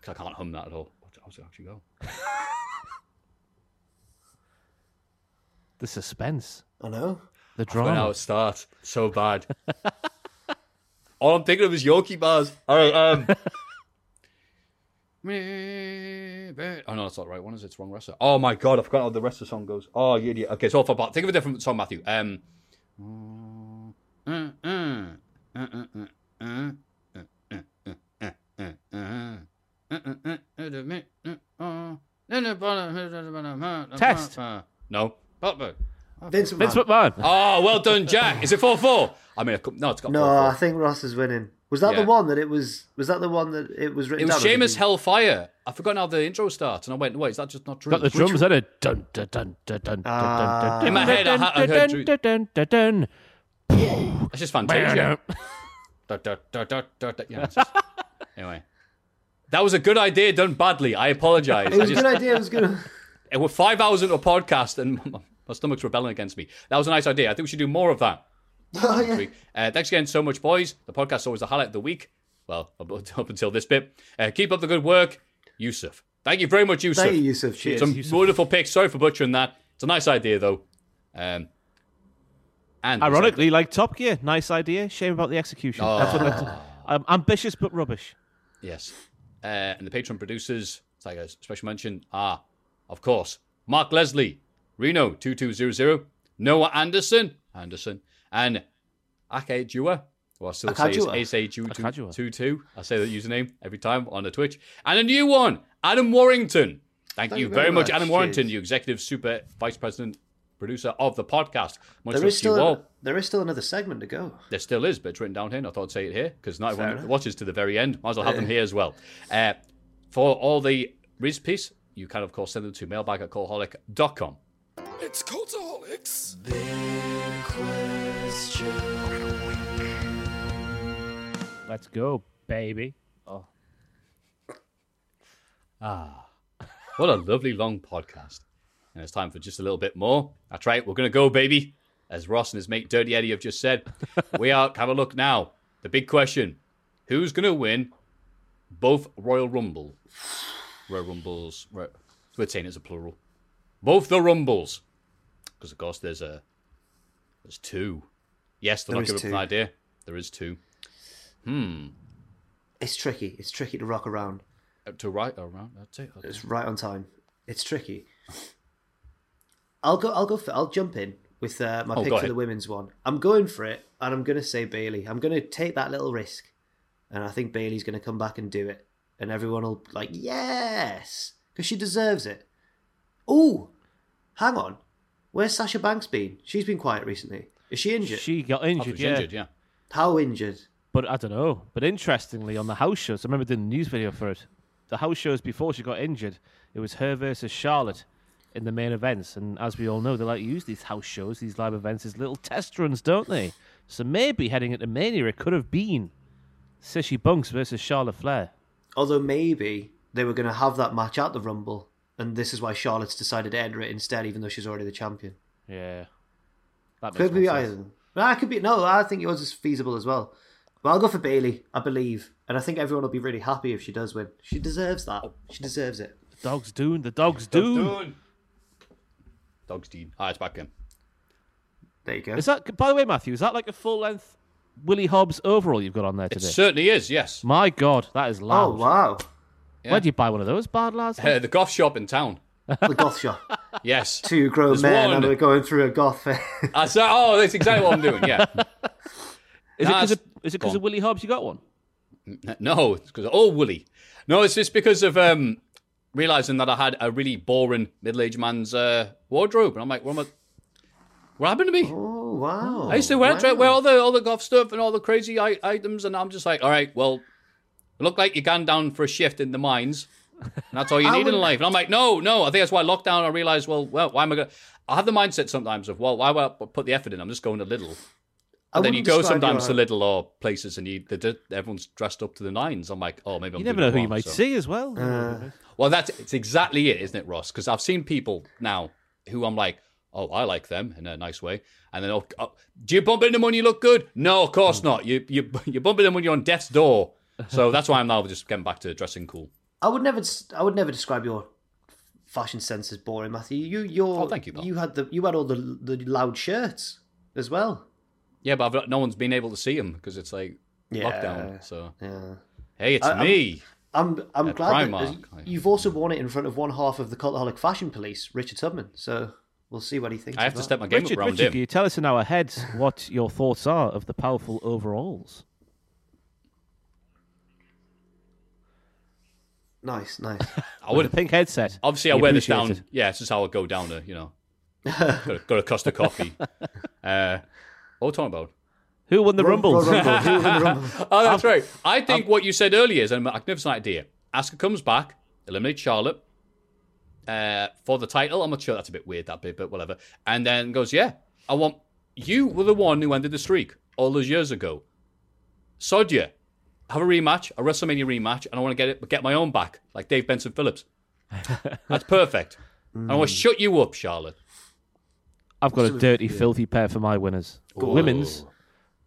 C: 'cause I can't hum that at all. How's it actually go?
E: The suspense.
D: I know.
E: The
C: When
E: drama.
C: how it starts. So bad. All I'm thinking of is Yoki bars. All right. Um. Oh no, that's not the right one. Is it? It's wrong wrestler. Oh my god, I forgot how the rest of the song goes. Oh, you idiot. Okay, so off apart. Think of a different song, Matthew. Um.
E: Test.
C: No.
D: Vince McMahon.
E: Vince McMahon.
C: Oh, well done, Jack. Is it four four? I mean, no, it's got
D: No,
C: four
D: I think Ross is winning. Was that
C: Yeah.
D: the one that it was? Was that the one that it was written
C: It was
D: down?
C: Sheamus
D: you-
C: Hellfire. I forgot how the intro starts, and I went, "Wait, is that just not true?"
E: Got the drums in it. Dun, dun, dun, dun, dun,
D: Ah.
E: dun, dun,
C: In my head, I ha- I
E: dun,
C: heard
E: dun, dun, dun, dun, dun.
C: It's just Fantasia. Da, da, da, da, da, da. Yeah, just- anyway, that was a good idea done badly. I apologize.
D: It was
C: I
D: a
C: just,
D: good idea. It was good.
C: it was five hours into a podcast, and my stomach's rebelling against me. That was a nice idea. I think we should do more of that.
D: oh, yeah.
C: week. Uh, thanks again so much, boys. The podcast is always the highlight of the week. Well, up, up until this bit. Uh, keep up the good work, Yusuf. Thank you very much, Yusuf.
D: Thank you, Yusuf. Cheers.
C: Some wonderful picks. Sorry for butchering that. It's a nice idea, though. Um, and
E: Ironically, like Top Gear, nice idea. Shame about the execution. That's what I um, ambitious but rubbish.
C: yes. Uh, and the patron producers, it's like a special mention, are, of course, Mark Leslie, Reno two two zero zero, Noah Anderson, Anderson, and Ake Jua. Well, I still say
D: Akajua.
C: it's Asa
E: Akajua.
C: two two. I say that username every time on the Twitch. And a new one, Adam Warrington. Thank, you very much, Adam Warrington,
D: Cheers.
C: you executive super vice president producer of the podcast. Much
D: There
C: love
D: is
C: to you
D: still
C: all.
D: there is still another segment to go.
C: There still is, but it's written down here. And I thought I'd say it here because not everyone
D: enough.
C: watches to the very end. Might as well have them here as well. Uh, for all the Riz piece, you can, of course, send them to mailbag at cultaholic.com.
I: It's Cultaholics.
E: Let's go, baby. Oh,
C: Ah, what a lovely long podcast. And it's time for just a little bit more. That's right, we're going to go, baby. As Ross and his mate Dirty Eddie have just said, we are, have a look now. The big question who's going to win both Royal Rumble? Royal Rumbles, Ro- we're saying it's a plural. Both the Rumbles. Because, of course, there's a. There's two. Yes, they're
D: There
C: not
D: is
C: giving up
D: two.
C: an idea. There is two. Hmm.
D: It's tricky. It's tricky to rock around.
C: Uh, To right around? That's it.
D: It's right on time. It's tricky. I'll go. I'll go. For, I'll jump in with uh, my
C: Oh,
D: pick for
C: ahead.
D: the women's one. I'm going for it, and I'm going to say Bayley. I'm going to take that little risk, and I think Bayley's going to come back and do it, and everyone will be like yes, because she deserves it. Oh, hang on, where's Sasha Banks been? She's been quiet recently. Is she injured?
E: she got injured, yeah.
C: injured, yeah.
D: How injured?
E: But I don't know. But interestingly, on the house shows, I remember doing a news video for it. The house shows before she got injured, it was her versus Charlotte in the main events. And as we all know, they like to use these house shows, these live events, as little test runs, don't they? So maybe heading into Mania, it could have been Sissy Bunks versus Charlotte Flair.
D: Although maybe they were going to have that match at the Rumble, and this is why Charlotte's decided to enter it instead, even though she's already the champion.
E: Yeah. That makes
D: Could be
E: sense.
D: either. Nah, could be no. I think yours is feasible as well. But I'll go for Bayley. I believe, and I think everyone will be really happy if she does win. She deserves that. She deserves it.
E: The dog's doing, the dog's doing.
C: Done. Dog's Dean. Ah, it's back in.
D: There you go.
E: Is that, by the way, Matthew, is that like a full length Willie Hobbs overall you've got on there today?
C: It
E: today?
C: certainly is, yes.
E: My God, that is loud.
D: oh
E: loud.
D: wow,
E: Where do you buy one of those, bad lads?
C: Uh, the golf shop in town.
D: The goth shop.
C: Yes.
D: Two grown
C: There's
D: men
C: one.
D: and we're going through a goth fair.
C: I said, oh, that's exactly what I'm doing, yeah.
E: Is
C: Nah,
E: it because of,
C: it's-
E: is it
C: go
E: 'cause of Willie Hobbs you got one?
C: No, it's because, oh, Woolly. No, it's just because of um, realizing that I had a really boring middle aged man's uh, wardrobe. And I'm like, what, am I, what happened to me?
D: oh wow!
C: I used to wear,
D: wow.
C: wear all the all the goth stuff and all the crazy I- items, and I'm just like, all right, well, it looked like you're gone down for a shift in the mines, and that's all you
D: I
C: need in life. And I'm like, no, no. I think that's why lockdown. I realized, well, well, why am I going? to... I have the mindset sometimes of, well, why would I put the effort in? I'm just going to
D: little.
C: And then you go sometimes
D: your-
C: to little or places, and you they, everyone's dressed up to the nines. I'm like, oh, maybe I'm
E: You never know
C: it
E: who you might
C: so-
E: see as well.
D: Uh,
C: Well, that's it's exactly it, isn't it, Ross? Because I've seen people now who I'm like, oh, I like them in a nice way, and then oh, oh, do you bump into them when you look good? No, of course not. You you you bump into them when you're on death's door. So that's why I'm now just getting back to dressing cool.
D: I would never. I would never describe your fashion sense as boring, Matthew. You, your,
C: Oh, thank you, Bob.
D: You had the, you had all the the loud shirts as well.
C: Yeah, but I've, no one's been able to see them because it's like
D: Yeah.
C: lockdown. So
D: Yeah.
C: hey, it's
D: I- I'm-
C: me.
D: I'm I'm glad
C: Primark,
D: that you've also worn it in front of one half of the cultaholic fashion police, Richard Tubman. So we'll see what he thinks.
C: I have
D: of
C: to
D: that.
C: step my game
E: Richard,
C: up around
E: Richard,
C: him.
E: can you tell us in our heads what your thoughts are of the powerful overalls?
D: Nice, nice.
C: I
E: With
C: would
E: a pink headset.
C: obviously I
E: You
C: wear this down.
E: it.
C: Yeah, this is how I go down there. you know. got, a, got a Costa coffee. Uh, what are we talking about?
E: Who won the Rumbles?
D: Royal Rumble, who won the Rumble?
C: Oh, that's right. I think what you said earlier is a magnificent idea. Asuka comes back, eliminates Charlotte uh, for the title. I'm not sure that's a bit weird, that bit, but whatever. And then goes, yeah, I want you were the one who ended the streak all those years ago. Sod ya. Have a rematch, a WrestleMania rematch, and I want to get it, get my own back, like Dave Benson Phillips. That's perfect. And I want to mm. shut you up, Charlotte.
E: I've got a dirty, filthy pair for my winners. Women's.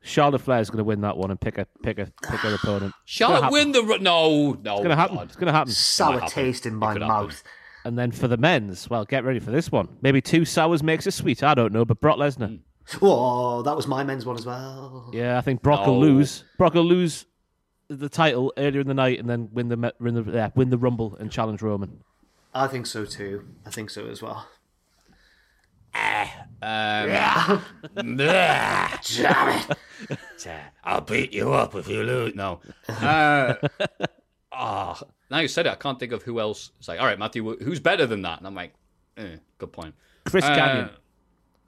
E: Charlotte Flair's going to win that one and pick a pick a pick her opponent.
C: Charlotte win the ru- no, no.
E: It's going to happen.
C: God.
E: It's going to happen.
D: Sour
C: happen.
D: taste in my
C: could happen.
D: mouth.
E: And then for the men's, well, get ready for this one. Maybe two sours makes a sweet. I don't know, but Brock Lesnar.
D: Oh, that was my men's one as well.
E: Yeah, I think Brock will lose. Brock will lose the title earlier in the night and then win the win the yeah, win the Rumble and challenge Roman.
D: I think so too. I think so as well.
C: Um, I'll beat you up if you lose. No. Uh, ah, now you said it, I can't think of who else. It's like, all right, Matthew, who's better than that? And I'm like, eh, good point.
E: Chris
C: Uh,
E: Canyon.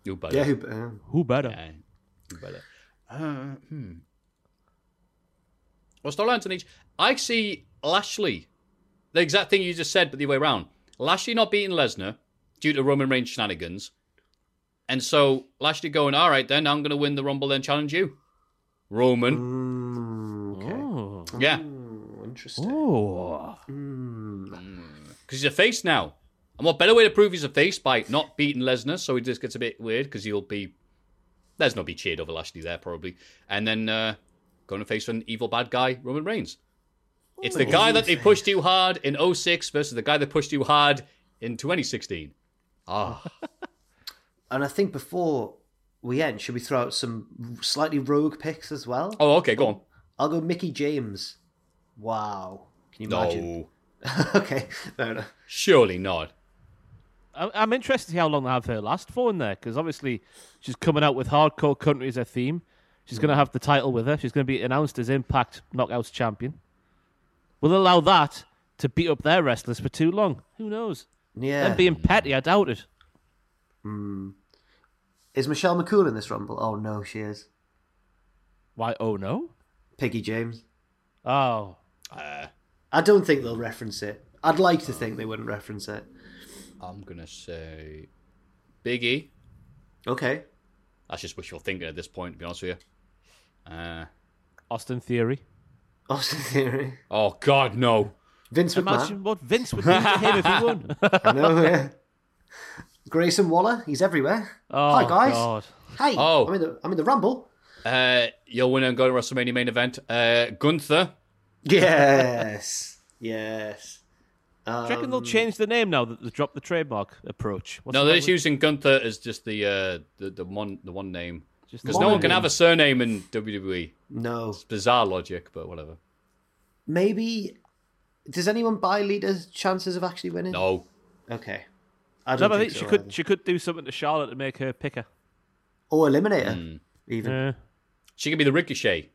C: You better.
D: Yeah, who, uh,
E: Who better?
C: Yeah, you better. Uh, hmm. Well, storylines on each. I see Lashley, the exact thing you just said, but the other way around. Lashley not beating Lesnar due to Roman Reigns shenanigans. And so Lashley going, all right, then I'm going to win the Rumble, then challenge you. Roman.
D: Mm, okay.
E: Oh.
C: Yeah.
D: Mm, interesting.
E: Oh.
C: Because he's a face now. And what better way to prove he's a face by not beating Lesnar? So he just gets a bit weird because he'll be. Lesnar will be cheered over Lashley there, probably. And then uh, going to face an evil bad guy, Roman Reigns. It's the guy that they pushed too hard in 06 versus the guy that pushed you hard in 2016. Ah.
D: And I think before we end, should we throw out some slightly rogue picks as well?
C: Oh, okay, go on.
D: I'll go Mickie James. Wow. Can you imagine?
C: No.
D: okay, fair enough.
C: Surely not.
E: I- I'm interested to see how long they have her last for in there because obviously she's coming out with hardcore country as a theme. She's going to have the title with her. She's going to be announced as Impact Knockouts champion. Will allow that to beat up their wrestlers for too long? Who knows?
D: Yeah.
E: Them being petty, I doubt it.
D: Is Michelle McCool in this Rumble? Oh no, she is.
E: Why? Oh no.
D: Piggy James.
E: Oh, Uh,
D: I don't think they'll reference it. I'd like to think they wouldn't reference it.
C: I'm going to say Big E.
D: Okay.
C: That's just wishful thinking at this point, to be honest with you. Uh,
E: Austin Theory.
D: Austin Theory.
C: oh, God, no.
D: Vince McMahon.
E: Imagine what Vince would do to him if he won.
D: I know, yeah. Grayson Waller. He's everywhere.
E: Oh,
D: Hi guys.
E: God.
D: Hey.
C: Oh.
D: I'm in the I'm in the Rumble.
C: Uh, your winner and go to WrestleMania main event, uh, Gunther.
D: Yes. yes.
E: Do you reckon they'll change the name now that they dropped the trademark approach? What's
C: No,
E: the
C: they're just using Gunther as just the uh, the, the one the one name.
E: Just
C: Because no
E: one
C: one can have a surname in WWE.
D: No.
C: It's bizarre logic, but whatever.
D: Maybe. Does anyone buy Lita's chances of actually winning?
C: No.
D: Okay. I don't
E: but I
D: think,
E: think she
D: so
E: could
D: either.
E: she could do something to Charlotte to make her pick her.
D: Or eliminate her.
C: Hmm.
D: Even.
E: Yeah.
C: She could be the Ricochet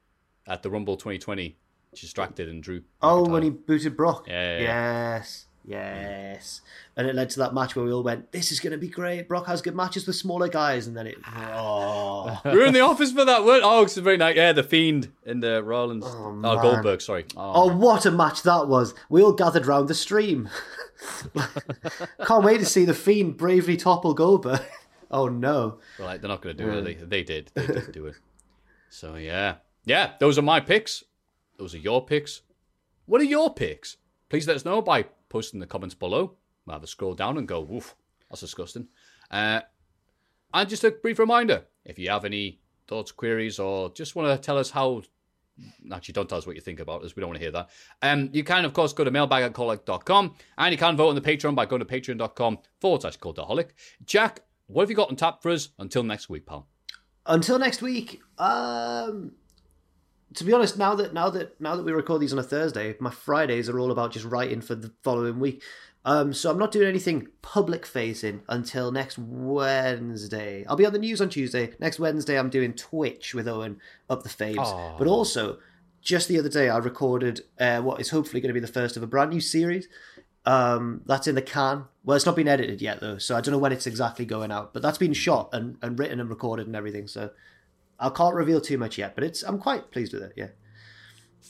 C: at the Rumble 2020. She distracted and drew.
D: Oh,
C: McIntyre.
D: when he booted Brock.
C: Yeah, yeah, yeah.
D: Yes. Mm. Yes. And it led to that match where we all went, this is going to be great. Brock has good matches with smaller guys. And then it. Oh.
C: We were in the office for that. Weren't? Oh, it's very nice. Yeah, the Fiend and the Rollins. Oh, oh,
D: man.
C: Goldberg. Sorry.
D: Oh, oh what a match that was. We all gathered round the stream. Can't wait to see the Fiend bravely topple Goldberg. Oh, no.
C: Right, they're not going to do it. They, mm. they did. They did do it. So yeah, yeah. Those are my picks. Those are your picks. What are your picks? Please let us know by posting in the comments below. We'll have to scroll down and go, "Woof, that's disgusting." Uh, and just a brief reminder: if you have any thoughts, queries, or just want to tell us how. Actually, don't tell us what you think about us. We don't want to hear that. Um, you can, of course, go to mailbag at cultaholic.com and you can vote on the Patreon by going to patreon.com forward slash cultaholic. Jack, what have you got on tap for us until next week, pal?
D: Until next week, um, to be honest, now that now that now that we record these on a Thursday, my Fridays are all about just writing for the following week. Um, so I'm not doing anything public facing until next Wednesday. I'll be on the news on Tuesday. Next Wednesday, I'm doing Twitch with Owen up the faves.
C: Aw.
D: But also, just the other day, I recorded uh, what is hopefully going to be the first of a brand new series. Um, that's in the can. Well, it's not been edited yet though, so I don't know when it's exactly going out. But that's been shot and, and written and recorded and everything. So I can't reveal too much yet, but it's I'm quite pleased with it. Yeah.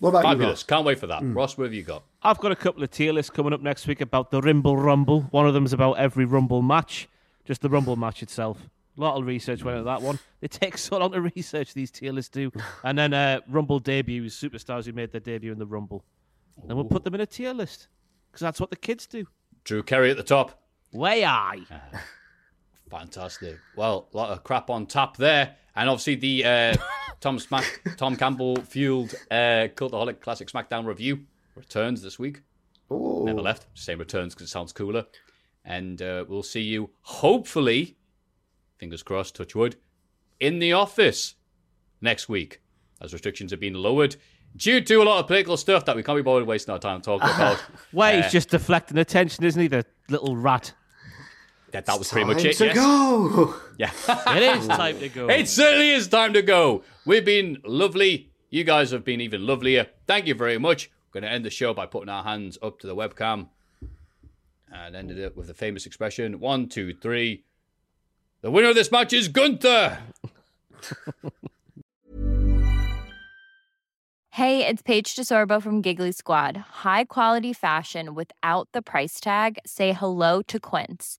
D: What about you,
C: Fabulous.
D: Ross?
C: Can't wait for that. Ross, what have you got?
E: I've got a couple of tier lists coming up next week about the Rimble Rumble. One of them is about every Rumble match, just the Rumble match itself. A lot of research went into that one. It takes so long to research these tier lists do. And then uh, Rumble debuts, superstars who made their debut in the Rumble. And we'll put them in a tier list because that's what the kids do.
C: Drew Carey at the top.
E: Way I.
C: Fantastic. Well, a lot of crap on tap there. And obviously the uh, Tom Smack Tom Campbell fueled uh, Cultaholic Classic SmackDown review returns this week.
D: Ooh.
C: Never left. Same returns because it sounds cooler. And uh, we'll see you, hopefully, fingers crossed, touch wood, in the office next week as restrictions have been lowered due to a lot of political stuff that we can't be bothered wasting our time talking about.
E: Way
C: Uh,
E: he's just deflecting attention, isn't he? The little rat.
C: That, that was pretty much
D: Time
C: it.
D: to
C: yes.
D: go.
C: Yeah.
E: It is time to go.
C: It certainly is time to go. We've been lovely. You guys have been even lovelier. Thank you very much. We're going to end the show by putting our hands up to the webcam and ended it with the famous expression one, two, three. The winner of this match is Gunther.
A: Hey, it's Paige DeSorbo from Giggly Squad. High quality fashion without the price tag. Say hello to Quince.